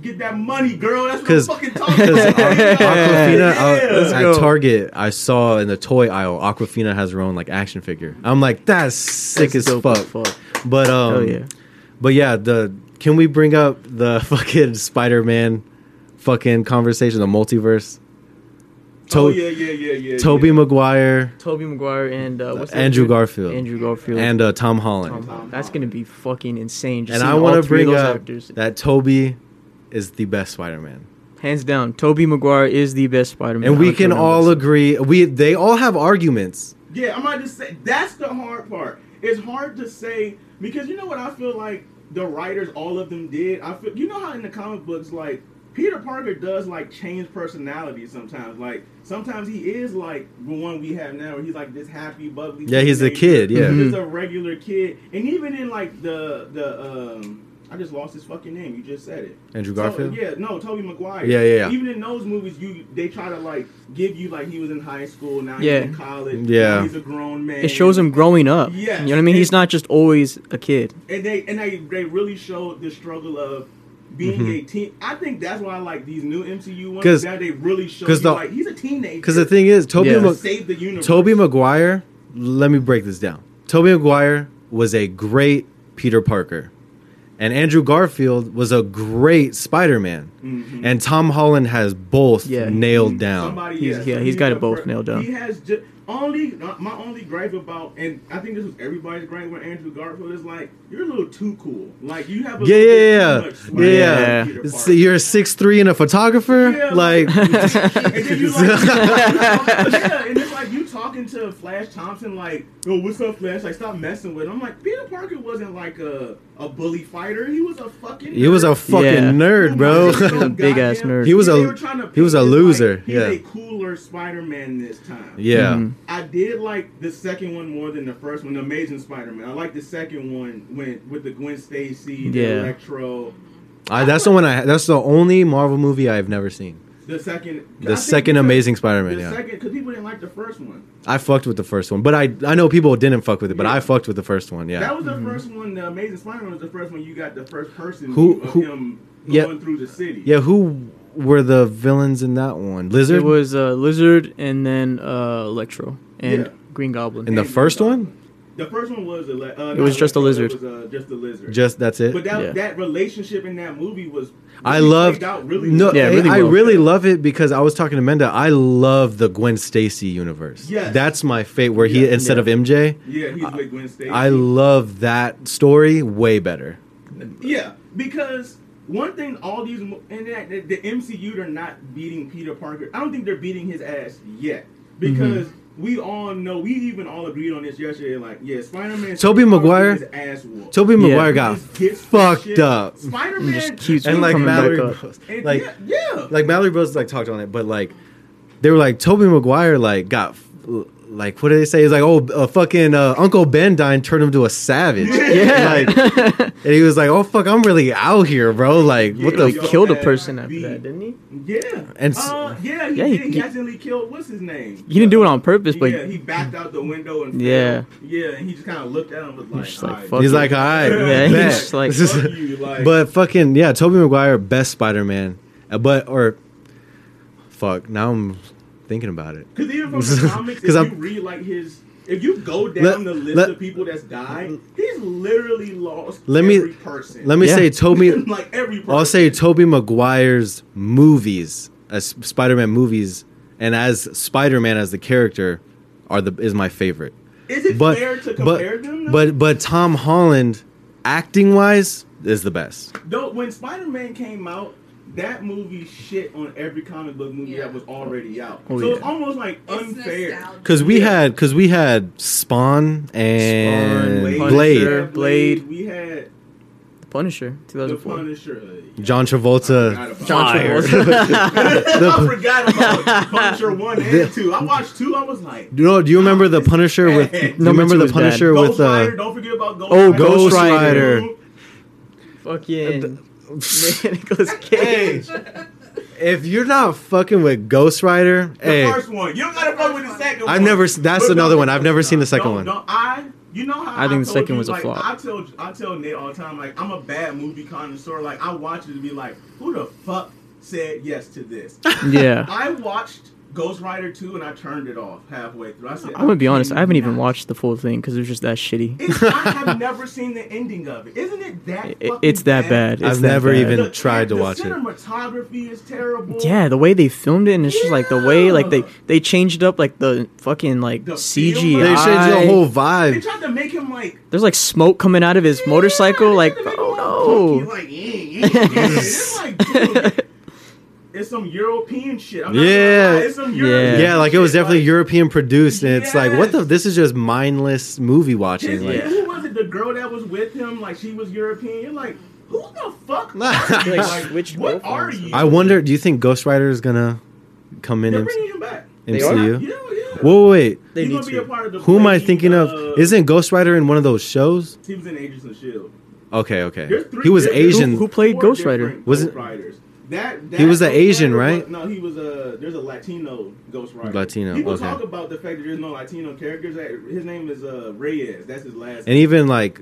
Get that money, girl. That's what I'm fucking talking <laughs> about. Awkwafina Yeah. uh, at go. Target, I saw in the toy aisle, Awkwafina has her own like action figure. I'm like, that's sick That's as dope fuck. as fuck. But um, Hell yeah. but yeah, the can we bring up the <laughs> fucking Spider-Man fucking conversation, the multiverse? To- oh yeah, yeah, yeah, yeah. Tobey yeah. Maguire Tobey Maguire and uh, what's that Andrew dude? Garfield. Andrew Garfield and uh, Tom Holland. Tom Holland. That's gonna be fucking insane. Just and I want to bring up actors. that Tobey is the best Spider-Man. hands down. Tobey Maguire is the best Spider-Man. and we can all nobody agree. We they all have arguments. Yeah, I'm about to say that's the hard part. It's hard to say because you know what I feel like the writers, all of them did. I feel you know how in the comic books, like Peter Parker does like change personality sometimes. Like sometimes he is like the one we have now, where he's like this happy, bubbly. Yeah, he's a kid, yeah. Mhm. a regular kid. And even in like the the um. I just lost his fucking name. You just said it. Andrew So- Garfield. yeah, no, Tobey Maguire. Yeah, yeah, yeah. Even in those movies, you they try to like give you like he was in high school, now Yeah. he's in college, Yeah. he's a grown man. It shows him growing up. Yes. You know what I mean? He's not just always a kid. and they and they they really showed the struggle of being Mhm. a teen. I think that's why I like these new MCU ones. 'Cause- Now they really show you the- like he's a teenager. Because the thing is, Tobey Yeah. Ma- save the universe. Tobey Maguire. Let me break this down. Tobey Maguire was a great Peter Parker, and Andrew Garfield was a great Spider-Man. Mhm. And Tom Holland has both Yeah. nailed down. Somebody, He's- yeah, yeah, so he's got it both per- nailed down. He has just only my only gripe about, and I think this was everybody's gripe with Andrew Garfield is like you're a little too cool. Like you have a Yeah, little yeah, bit yeah, much swag yeah. Yeah. So you're a six three and a photographer, Yeah, like. and then you like, <laughs> <laughs> yeah, and <laughs> it's talking to Flash Thompson like, "Yo, what's up, Flash?" Like, stop messing with him. I'm like, Peter Parker wasn't like a a bully fighter. He was a fucking. he was a fucking Yeah. nerd, bro. <laughs> He was He was a big-ass nerd. He was a- They were trying to he was a loser, Like, he's yeah. a cooler Spider-Man this time. yeah. Mhm. I did like the second one more than the first one, the Amazing Spider-Man. I like the second one when with the Gwen Stacy, the Yeah. Electro. I, that's the one I. That's the only Marvel movie I've never seen. The second, The think second Amazing Spider-Man. The Yeah, second, because people didn't like the first one. I fucked with the first one, but I I know people didn't fuck with it, but Yeah. I fucked with the first one. Yeah, that was the first one. The Amazing Spider-Man was the first one. You got the first person Who- view of who- him yeah. going through the city. yeah. Who were the villains in that one? Lizard It was uh, Lizard and then uh, Electro and Yeah. Green Goblin. in the and- first one. The first one was ele- uh, It was just a lizard. It was uh, just a lizard. Just that's it. but that Yeah. that relationship in that movie was. I really loved played out really no, well. Yeah, I- really I well. really love it because I was talking to Menda. I love the Gwen Stacy universe. Yeah, that's my favorite. Where he Yeah. instead Yeah. of MJ, Yeah, he's with Gwen Stacy. I love that story way better. Yeah, because one thing all these mo- and that, the, the MCU they're not beating Peter Parker. I don't think they're beating his ass yet because we all know we even all agreed on this yesterday. Like, yeah, Spider Man. Tobey Maguire- his ass. Tobey Yeah. Maguire He got just gets the fucked up. Spider And Man just keeps and like coming Mallory. Bros, and like yeah, yeah. like Mallory Bros like talked on it, but like they were like Tobey Maguire like got like what do they say? It's like oh uh, fucking uh, Uncle Ben died turned him to a savage. <laughs> Yeah. like, and he was like oh fuck I'm really out here, bro. Like what Yeah, the he yo, f- killed a person after beat. that, didn't he? yeah, And s- uh, yeah, he Yeah, he- did. He, he- accidentally killed what's his name? He didn't do it on purpose, but yeah, he backed out the window and Yeah. fell. yeah, and he just kind of looked at him and was like, just like, "Alright, fuck he's like all right, Yeah, he's just <laughs> like- fuck you, <laughs> like, but fucking yeah, Tobey Maguire best Spider Man, but or fuck now I'm thinking about it. Because even from the <laughs> comics, if 'Cause you I'm- read like his, if you go down Let- the list let- of people that's died, he's literally lost Let me- every person. Let me Yeah. say Tobey. <laughs> like every person. I'll say Tobey Maguire's movies, as Spider-Man movies, and as Spider-Man as the character, are the is my favorite. Is it But fair to but compare them? Though? but but Tom Holland, acting wise, is the best. Though when Spider Man came out, that movie shit on every comic book movie Yeah. that was already out. Oh, so yeah. it's almost like It's unfair. Because we Yeah. had because we had Spawn and Spawn, Blade. Punisher. We had Blade. We had Punisher, The 2004. Punisher. John I forgot Travolta. about John Fire. Travolta. <laughs> <laughs> I forgot about Punisher one and two. I watched two. I was like, You know, do you remember the It's Punisher with? Do bad. you Number remember the is bad. Punisher Ghost with? Rider. Uh, Don't forget about Ghost Oh, Rider. Ghost Rider. Two. Fucking <laughs> Nicolas Cage. if you're not fucking with Ghost Rider, The hey, first one. You don't gotta fuck with the second one. I've never s- that's But another one. I've never seen the second don't- one. don't- I, you know how I think the told second you, was a like, flop. I tell I tell Nate all the time, like I'm a bad movie connoisseur. Like I watch it to be like, who the fuck said yes to this? <laughs> Yeah. I watched Ghost Rider 2 and I turned it off halfway through. I said, I'm gonna be honest. I haven't even watched the full thing because it was just that shitty. It's, <laughs> I have never seen the ending of it. Isn't it that? It- it's that bad. It's I've that never bad. even The- tried to watch it. Cinematography is terrible. Yeah, the way they filmed it, and it's just like the way, like they they changed up like the fucking like The CGI. feel, They changed the whole vibe. They tried to make him like There's like smoke coming out of his motorcycle. Like, they tried to make him all oh no. like, eh. it's like, dude, <laughs> it's some European shit. I'm not Yeah. gonna lie, it's some European Yeah, like it was shit, definitely like, European produced, and it's like, what the? This is just mindless movie watching. His, Like, Yeah. Who was it? The girl that was with him, like she was European. You're like, who the fuck? <laughs> Like, are you? Like, <laughs> switched what are you? I wonder. Do you think Ghost Rider is gonna come in They're M- bringing him back. They are? MCU? Yeah, yeah. Whoa, wait. They He's need gonna be a part of the Who am I thinking of? uh, Isn't Ghost Rider in one of those shows? he was in Agents of Shield? Okay, okay. Three He was Asian. Who- who played four Ghost Rider? Was it- Riders. That, that He was an Asian, right? was- no, he was a. There's a Latino Ghost Rider. Latino, People okay. talk about the fact that there's no Latino characters. His name is uh, Reyes. That's his last. And even like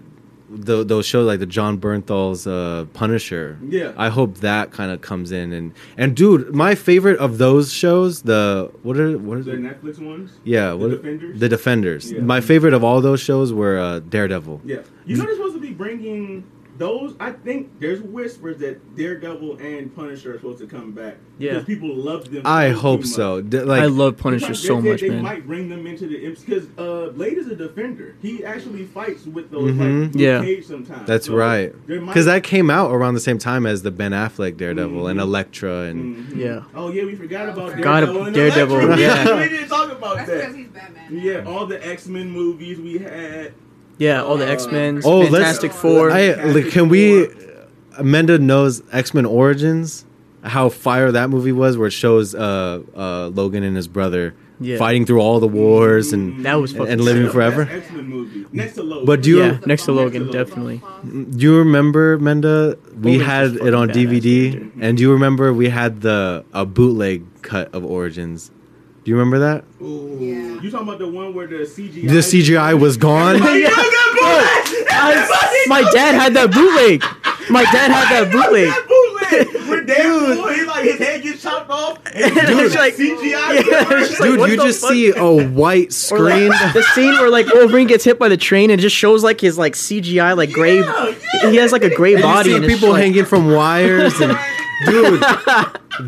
the, those shows like the Jon Bernthal's uh, Punisher. Yeah. I hope that kind of comes in and and dude, my favorite of those shows, the what are what is the? Netflix ones. Yeah, The what Defenders? The Defenders. Yeah. My favorite of all those shows were uh, Daredevil. Yeah, you know they're supposed to be bringing those. I think there's whispers that Daredevil and Punisher are supposed to come back. Yeah. because people love them. I hope so. D- like I love Punisher might- so they, much, they, they man. might bring them into the because uh, Blade is a defender. He actually fights with those Mhm. like Yeah. Cage sometimes. that's So right. there might- Because that came out around the same time as the Ben Affleck Daredevil and Mhm. Elektra and Mhm. Yeah. Oh yeah, we forgot about Forgot Daredevil. about and Daredevil, <laughs> yeah. we didn't talk about That's because he's Batman. Yeah, all the X Men movies we had. Yeah, all the X Men, Oh, let's- Fantastic Four. I like, can we? Amanda knows X Men Origins. How fire that movie was, where it shows uh, uh, Logan and his brother Yeah. fighting through all the wars and That was and, fucking living sick. forever. X Men movie next to Logan. But do you- yeah, next to Next Logan, definitely. Do you remember, Menda? We Logan's had it on DVD, dude. and do you remember we had the a bootleg cut of Origins? Do you remember that? Ooh. Yeah. You talking about the one where the CGI? The CGI was gone. Hey, you got! I- my dad had that bootleg. My dad had that bootleg. That bootleg! Where Deadpool, he like his head gets chopped off, and <laughs> Dude, dude, it's like- CGI. yeah, just Dude, what you just fuck? see a white <laughs> screen. like, the scene where like Wolverine gets hit by the train and it just shows like his like CGI like gray. Yeah, yeah. He has like a gray And body you and see it's people like, hanging from wires and <laughs> dude,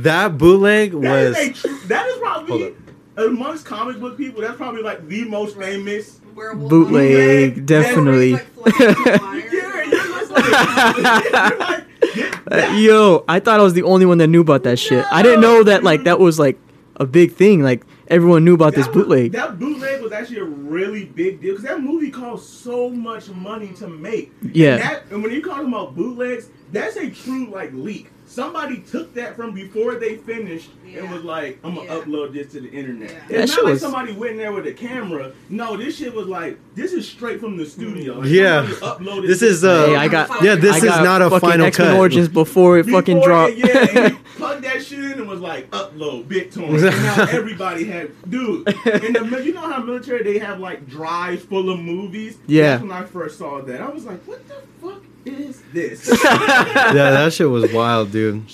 that bootleg was. is, a tr- that is Hold probably up. Amongst comic book people. That's probably like the most famous. Werewolf bootleg, Yeah, definitely. <laughs> Like flying through wires. Yeah, you're just like, you're like yeah, that- Yo, I thought I was the only one that knew about that shit. I didn't know that like that was like a big thing. Like everyone knew about this That was- bootleg. that bootleg was actually a really big deal because that movie cost so much money to make. Yeah. And, that, and when you talking about bootlegs, that's a true like leak. Somebody took that from before they finished and was like, "I'm gonna Yeah. upload this to the internet." Yeah. It's shit not like was- somebody went in there with a camera. No, this shit was like, "This is straight from the studio." Like, Yeah. somebody uploaded This is uh. Hey, I got- yeah, this I is got not a final X-Men cut. Origins before it fucking dropped. Yeah, he <laughs> plugged that shit in and was like, upload BitTorrent. <laughs> and now everybody had, dude. In the you know how military they have like drives full of movies. Yeah. That's when I first saw that. I was like, what the fuck is this? <laughs> yeah, that shit was wild, dude.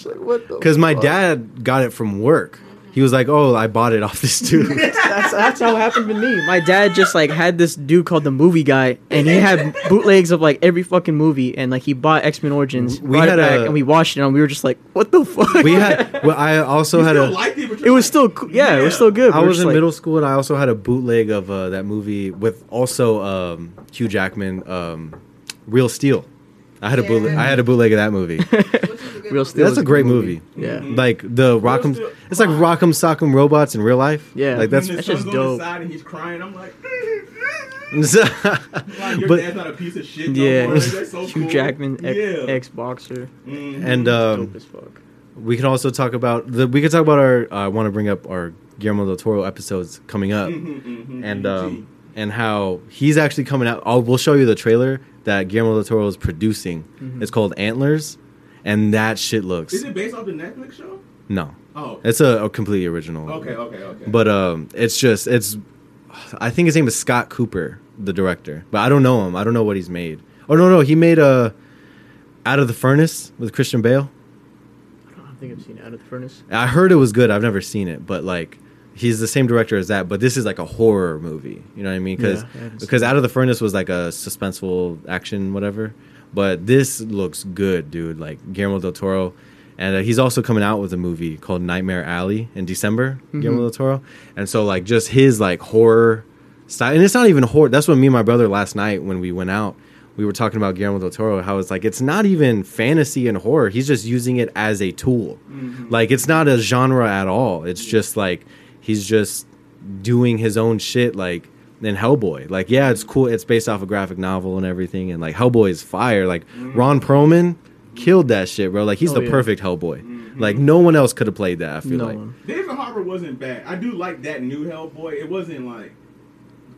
Because my dad got it from work. He was like, "Oh, I bought it off this dude." <laughs> That's that's how it happened to me. My dad just like had this dude called the Movie Guy, and he had bootlegs of like every fucking movie, and like he bought X Men Origins, We had it back, a- and we watched it, and we were just like, "What the fuck?" we had. <laughs> Well, I also You had still a. liked it, it was like, still, co- yeah, it was still good. I was in like- middle school and I also had a bootleg of uh, that movie with also um, Hugh Jackman, um, Real Steel. I had a Yeah. bootleg. I had a bootleg of that movie. <laughs> Which is a good Real. Steel That's a great movie. Yeah, Like the Rock'em. Steel- It's like Rock'em Sock'em Robots in real life. Yeah. like that's when the That's just on dope. the side and he's crying. I'm like, <laughs> Like, your but dad's not a piece of shit. No Yeah, more. That's so <laughs> Hugh cool. Jackman, ex, Yeah. ex boxer, Mhm. and dope um, as fuck. we can also talk about the. We could talk about our. I want to bring up our Guillermo del Toro episodes coming up. Mhm, mhm, and mhm. um, and how he's actually coming out. I'll, we'll show you the trailer that Guillermo del Toro is producing. Mhm. It's called Antlers, and that shit looks is it based off the Netflix show? no. Oh, It's a, a completely original. okay, okay, okay. But um, it's just it's. I think his name is Scott Cooper, the director, but I don't know him. I don't know what he's made. Oh no, no, he made a Out of the Furnace with Christian Bale. I don't think I've seen Out of the Furnace. I heard it was good. I've never seen it, but like he's the same director as that. But this is like a horror movie. You know what I mean? Because Yeah, because Out of the Furnace was like a suspenseful action, whatever. But this looks good, dude. Like Guillermo del Toro, and uh, he's also coming out with a movie called Nightmare Alley in December. Guillermo Mhm. del Toro, and so like just his like horror style, and it's not even horror. That's what me and my brother last night when we went out. We were talking about Guillermo del Toro, how it's like it's not even fantasy and horror. He's just using it as a tool. Mhm. Like it's not a genre at all. It's just like he's just doing his own shit like in Hellboy. Like yeah, it's cool. It's based off a graphic novel and everything and like Hellboy is fire. Like Ron Perlman killed that shit, bro. Like he's Oh, the yeah. perfect Hellboy. Mhm. Like no one else could have played that, I feel No like. one. David Harbour wasn't bad. I do like that new Hellboy. It wasn't like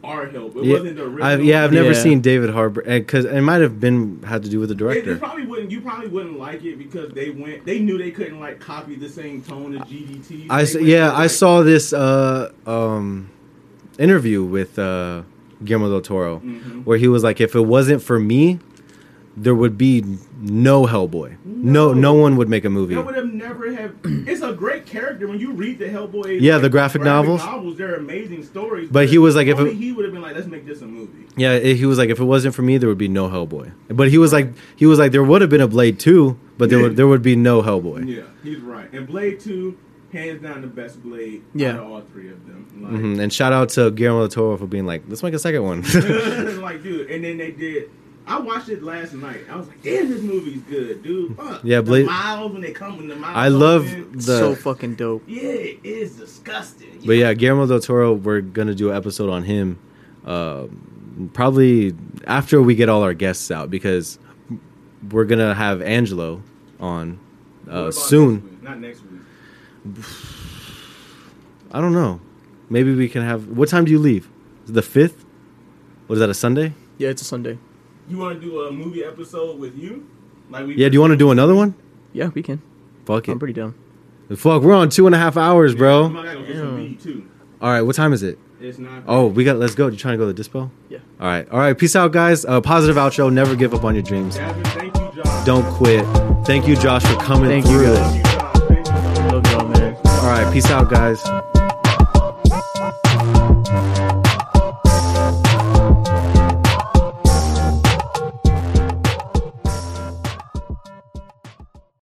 our Hellboy. It Yeah, wasn't the original. I've, yeah, I've never Yeah. seen David Harbour because it might have been had to do with the It, it director. probably wouldn't. You probably wouldn't like it because they went. They knew they couldn't like copy the same tone as GDT. I They s- went yeah, to, I like- saw this uh, um, interview with uh, Guillermo del Toro Mhm. where he was like, if it wasn't for me, there would be no Hellboy. No, No. no one would make a movie. Would have never have. <clears throat> It's a great character when you read the Hellboy. Yeah, the graphic novels. Novels, they're amazing stories. But he was like, if it- he would have been like, let's make this a movie. Yeah, he was like, if it wasn't for me, there would be no Hellboy. But he was like, he was like, there would have been a Blade two, but there Yeah. would there would be no Hellboy. Yeah, he's right. And Blade Two, hands down the best Blade. Yeah. out of all three of them. Like, hmm And shout out to Guillermo del Toro for being like, let's make a second one. <laughs> <laughs> like, dude, and then they did. I watched it last night. I was like, damn, this movie's good, dude. Fuck. Yeah, the Blade- miles when they come when the miles. I love open. the. so fucking dope. Yeah, it is disgusting. But yeah, Guillermo del Toro, we're gonna do an episode on him, uh, probably after we get all our guests out because we're gonna have Angelo on uh, soon. next week? Not next week. <sighs> I don't know. Maybe we can have. What time do you leave? The fifth? What is that? A Sunday? Yeah, it's a Sunday. You want to do a movie episode with you? Like we Yeah. Do you want to do another one? Yeah, we can. Fuck it. I'm pretty down. Fuck. We're on two and a half hours, I'm bro. gonna go get some Yeah. weed too. All right. What time is it? It's not. Oh, we got. Let's go. You trying to go to the dispo? Yeah. All right. All right. Peace out, guys. Uh, positive outro. Never give up on your dreams. Jasmine, thank you, Josh. Don't quit. Thank you, Josh, for coming Thank you, through. guys. Thank you, Josh. Thank you. Love y'all, man. All right. Peace out, guys.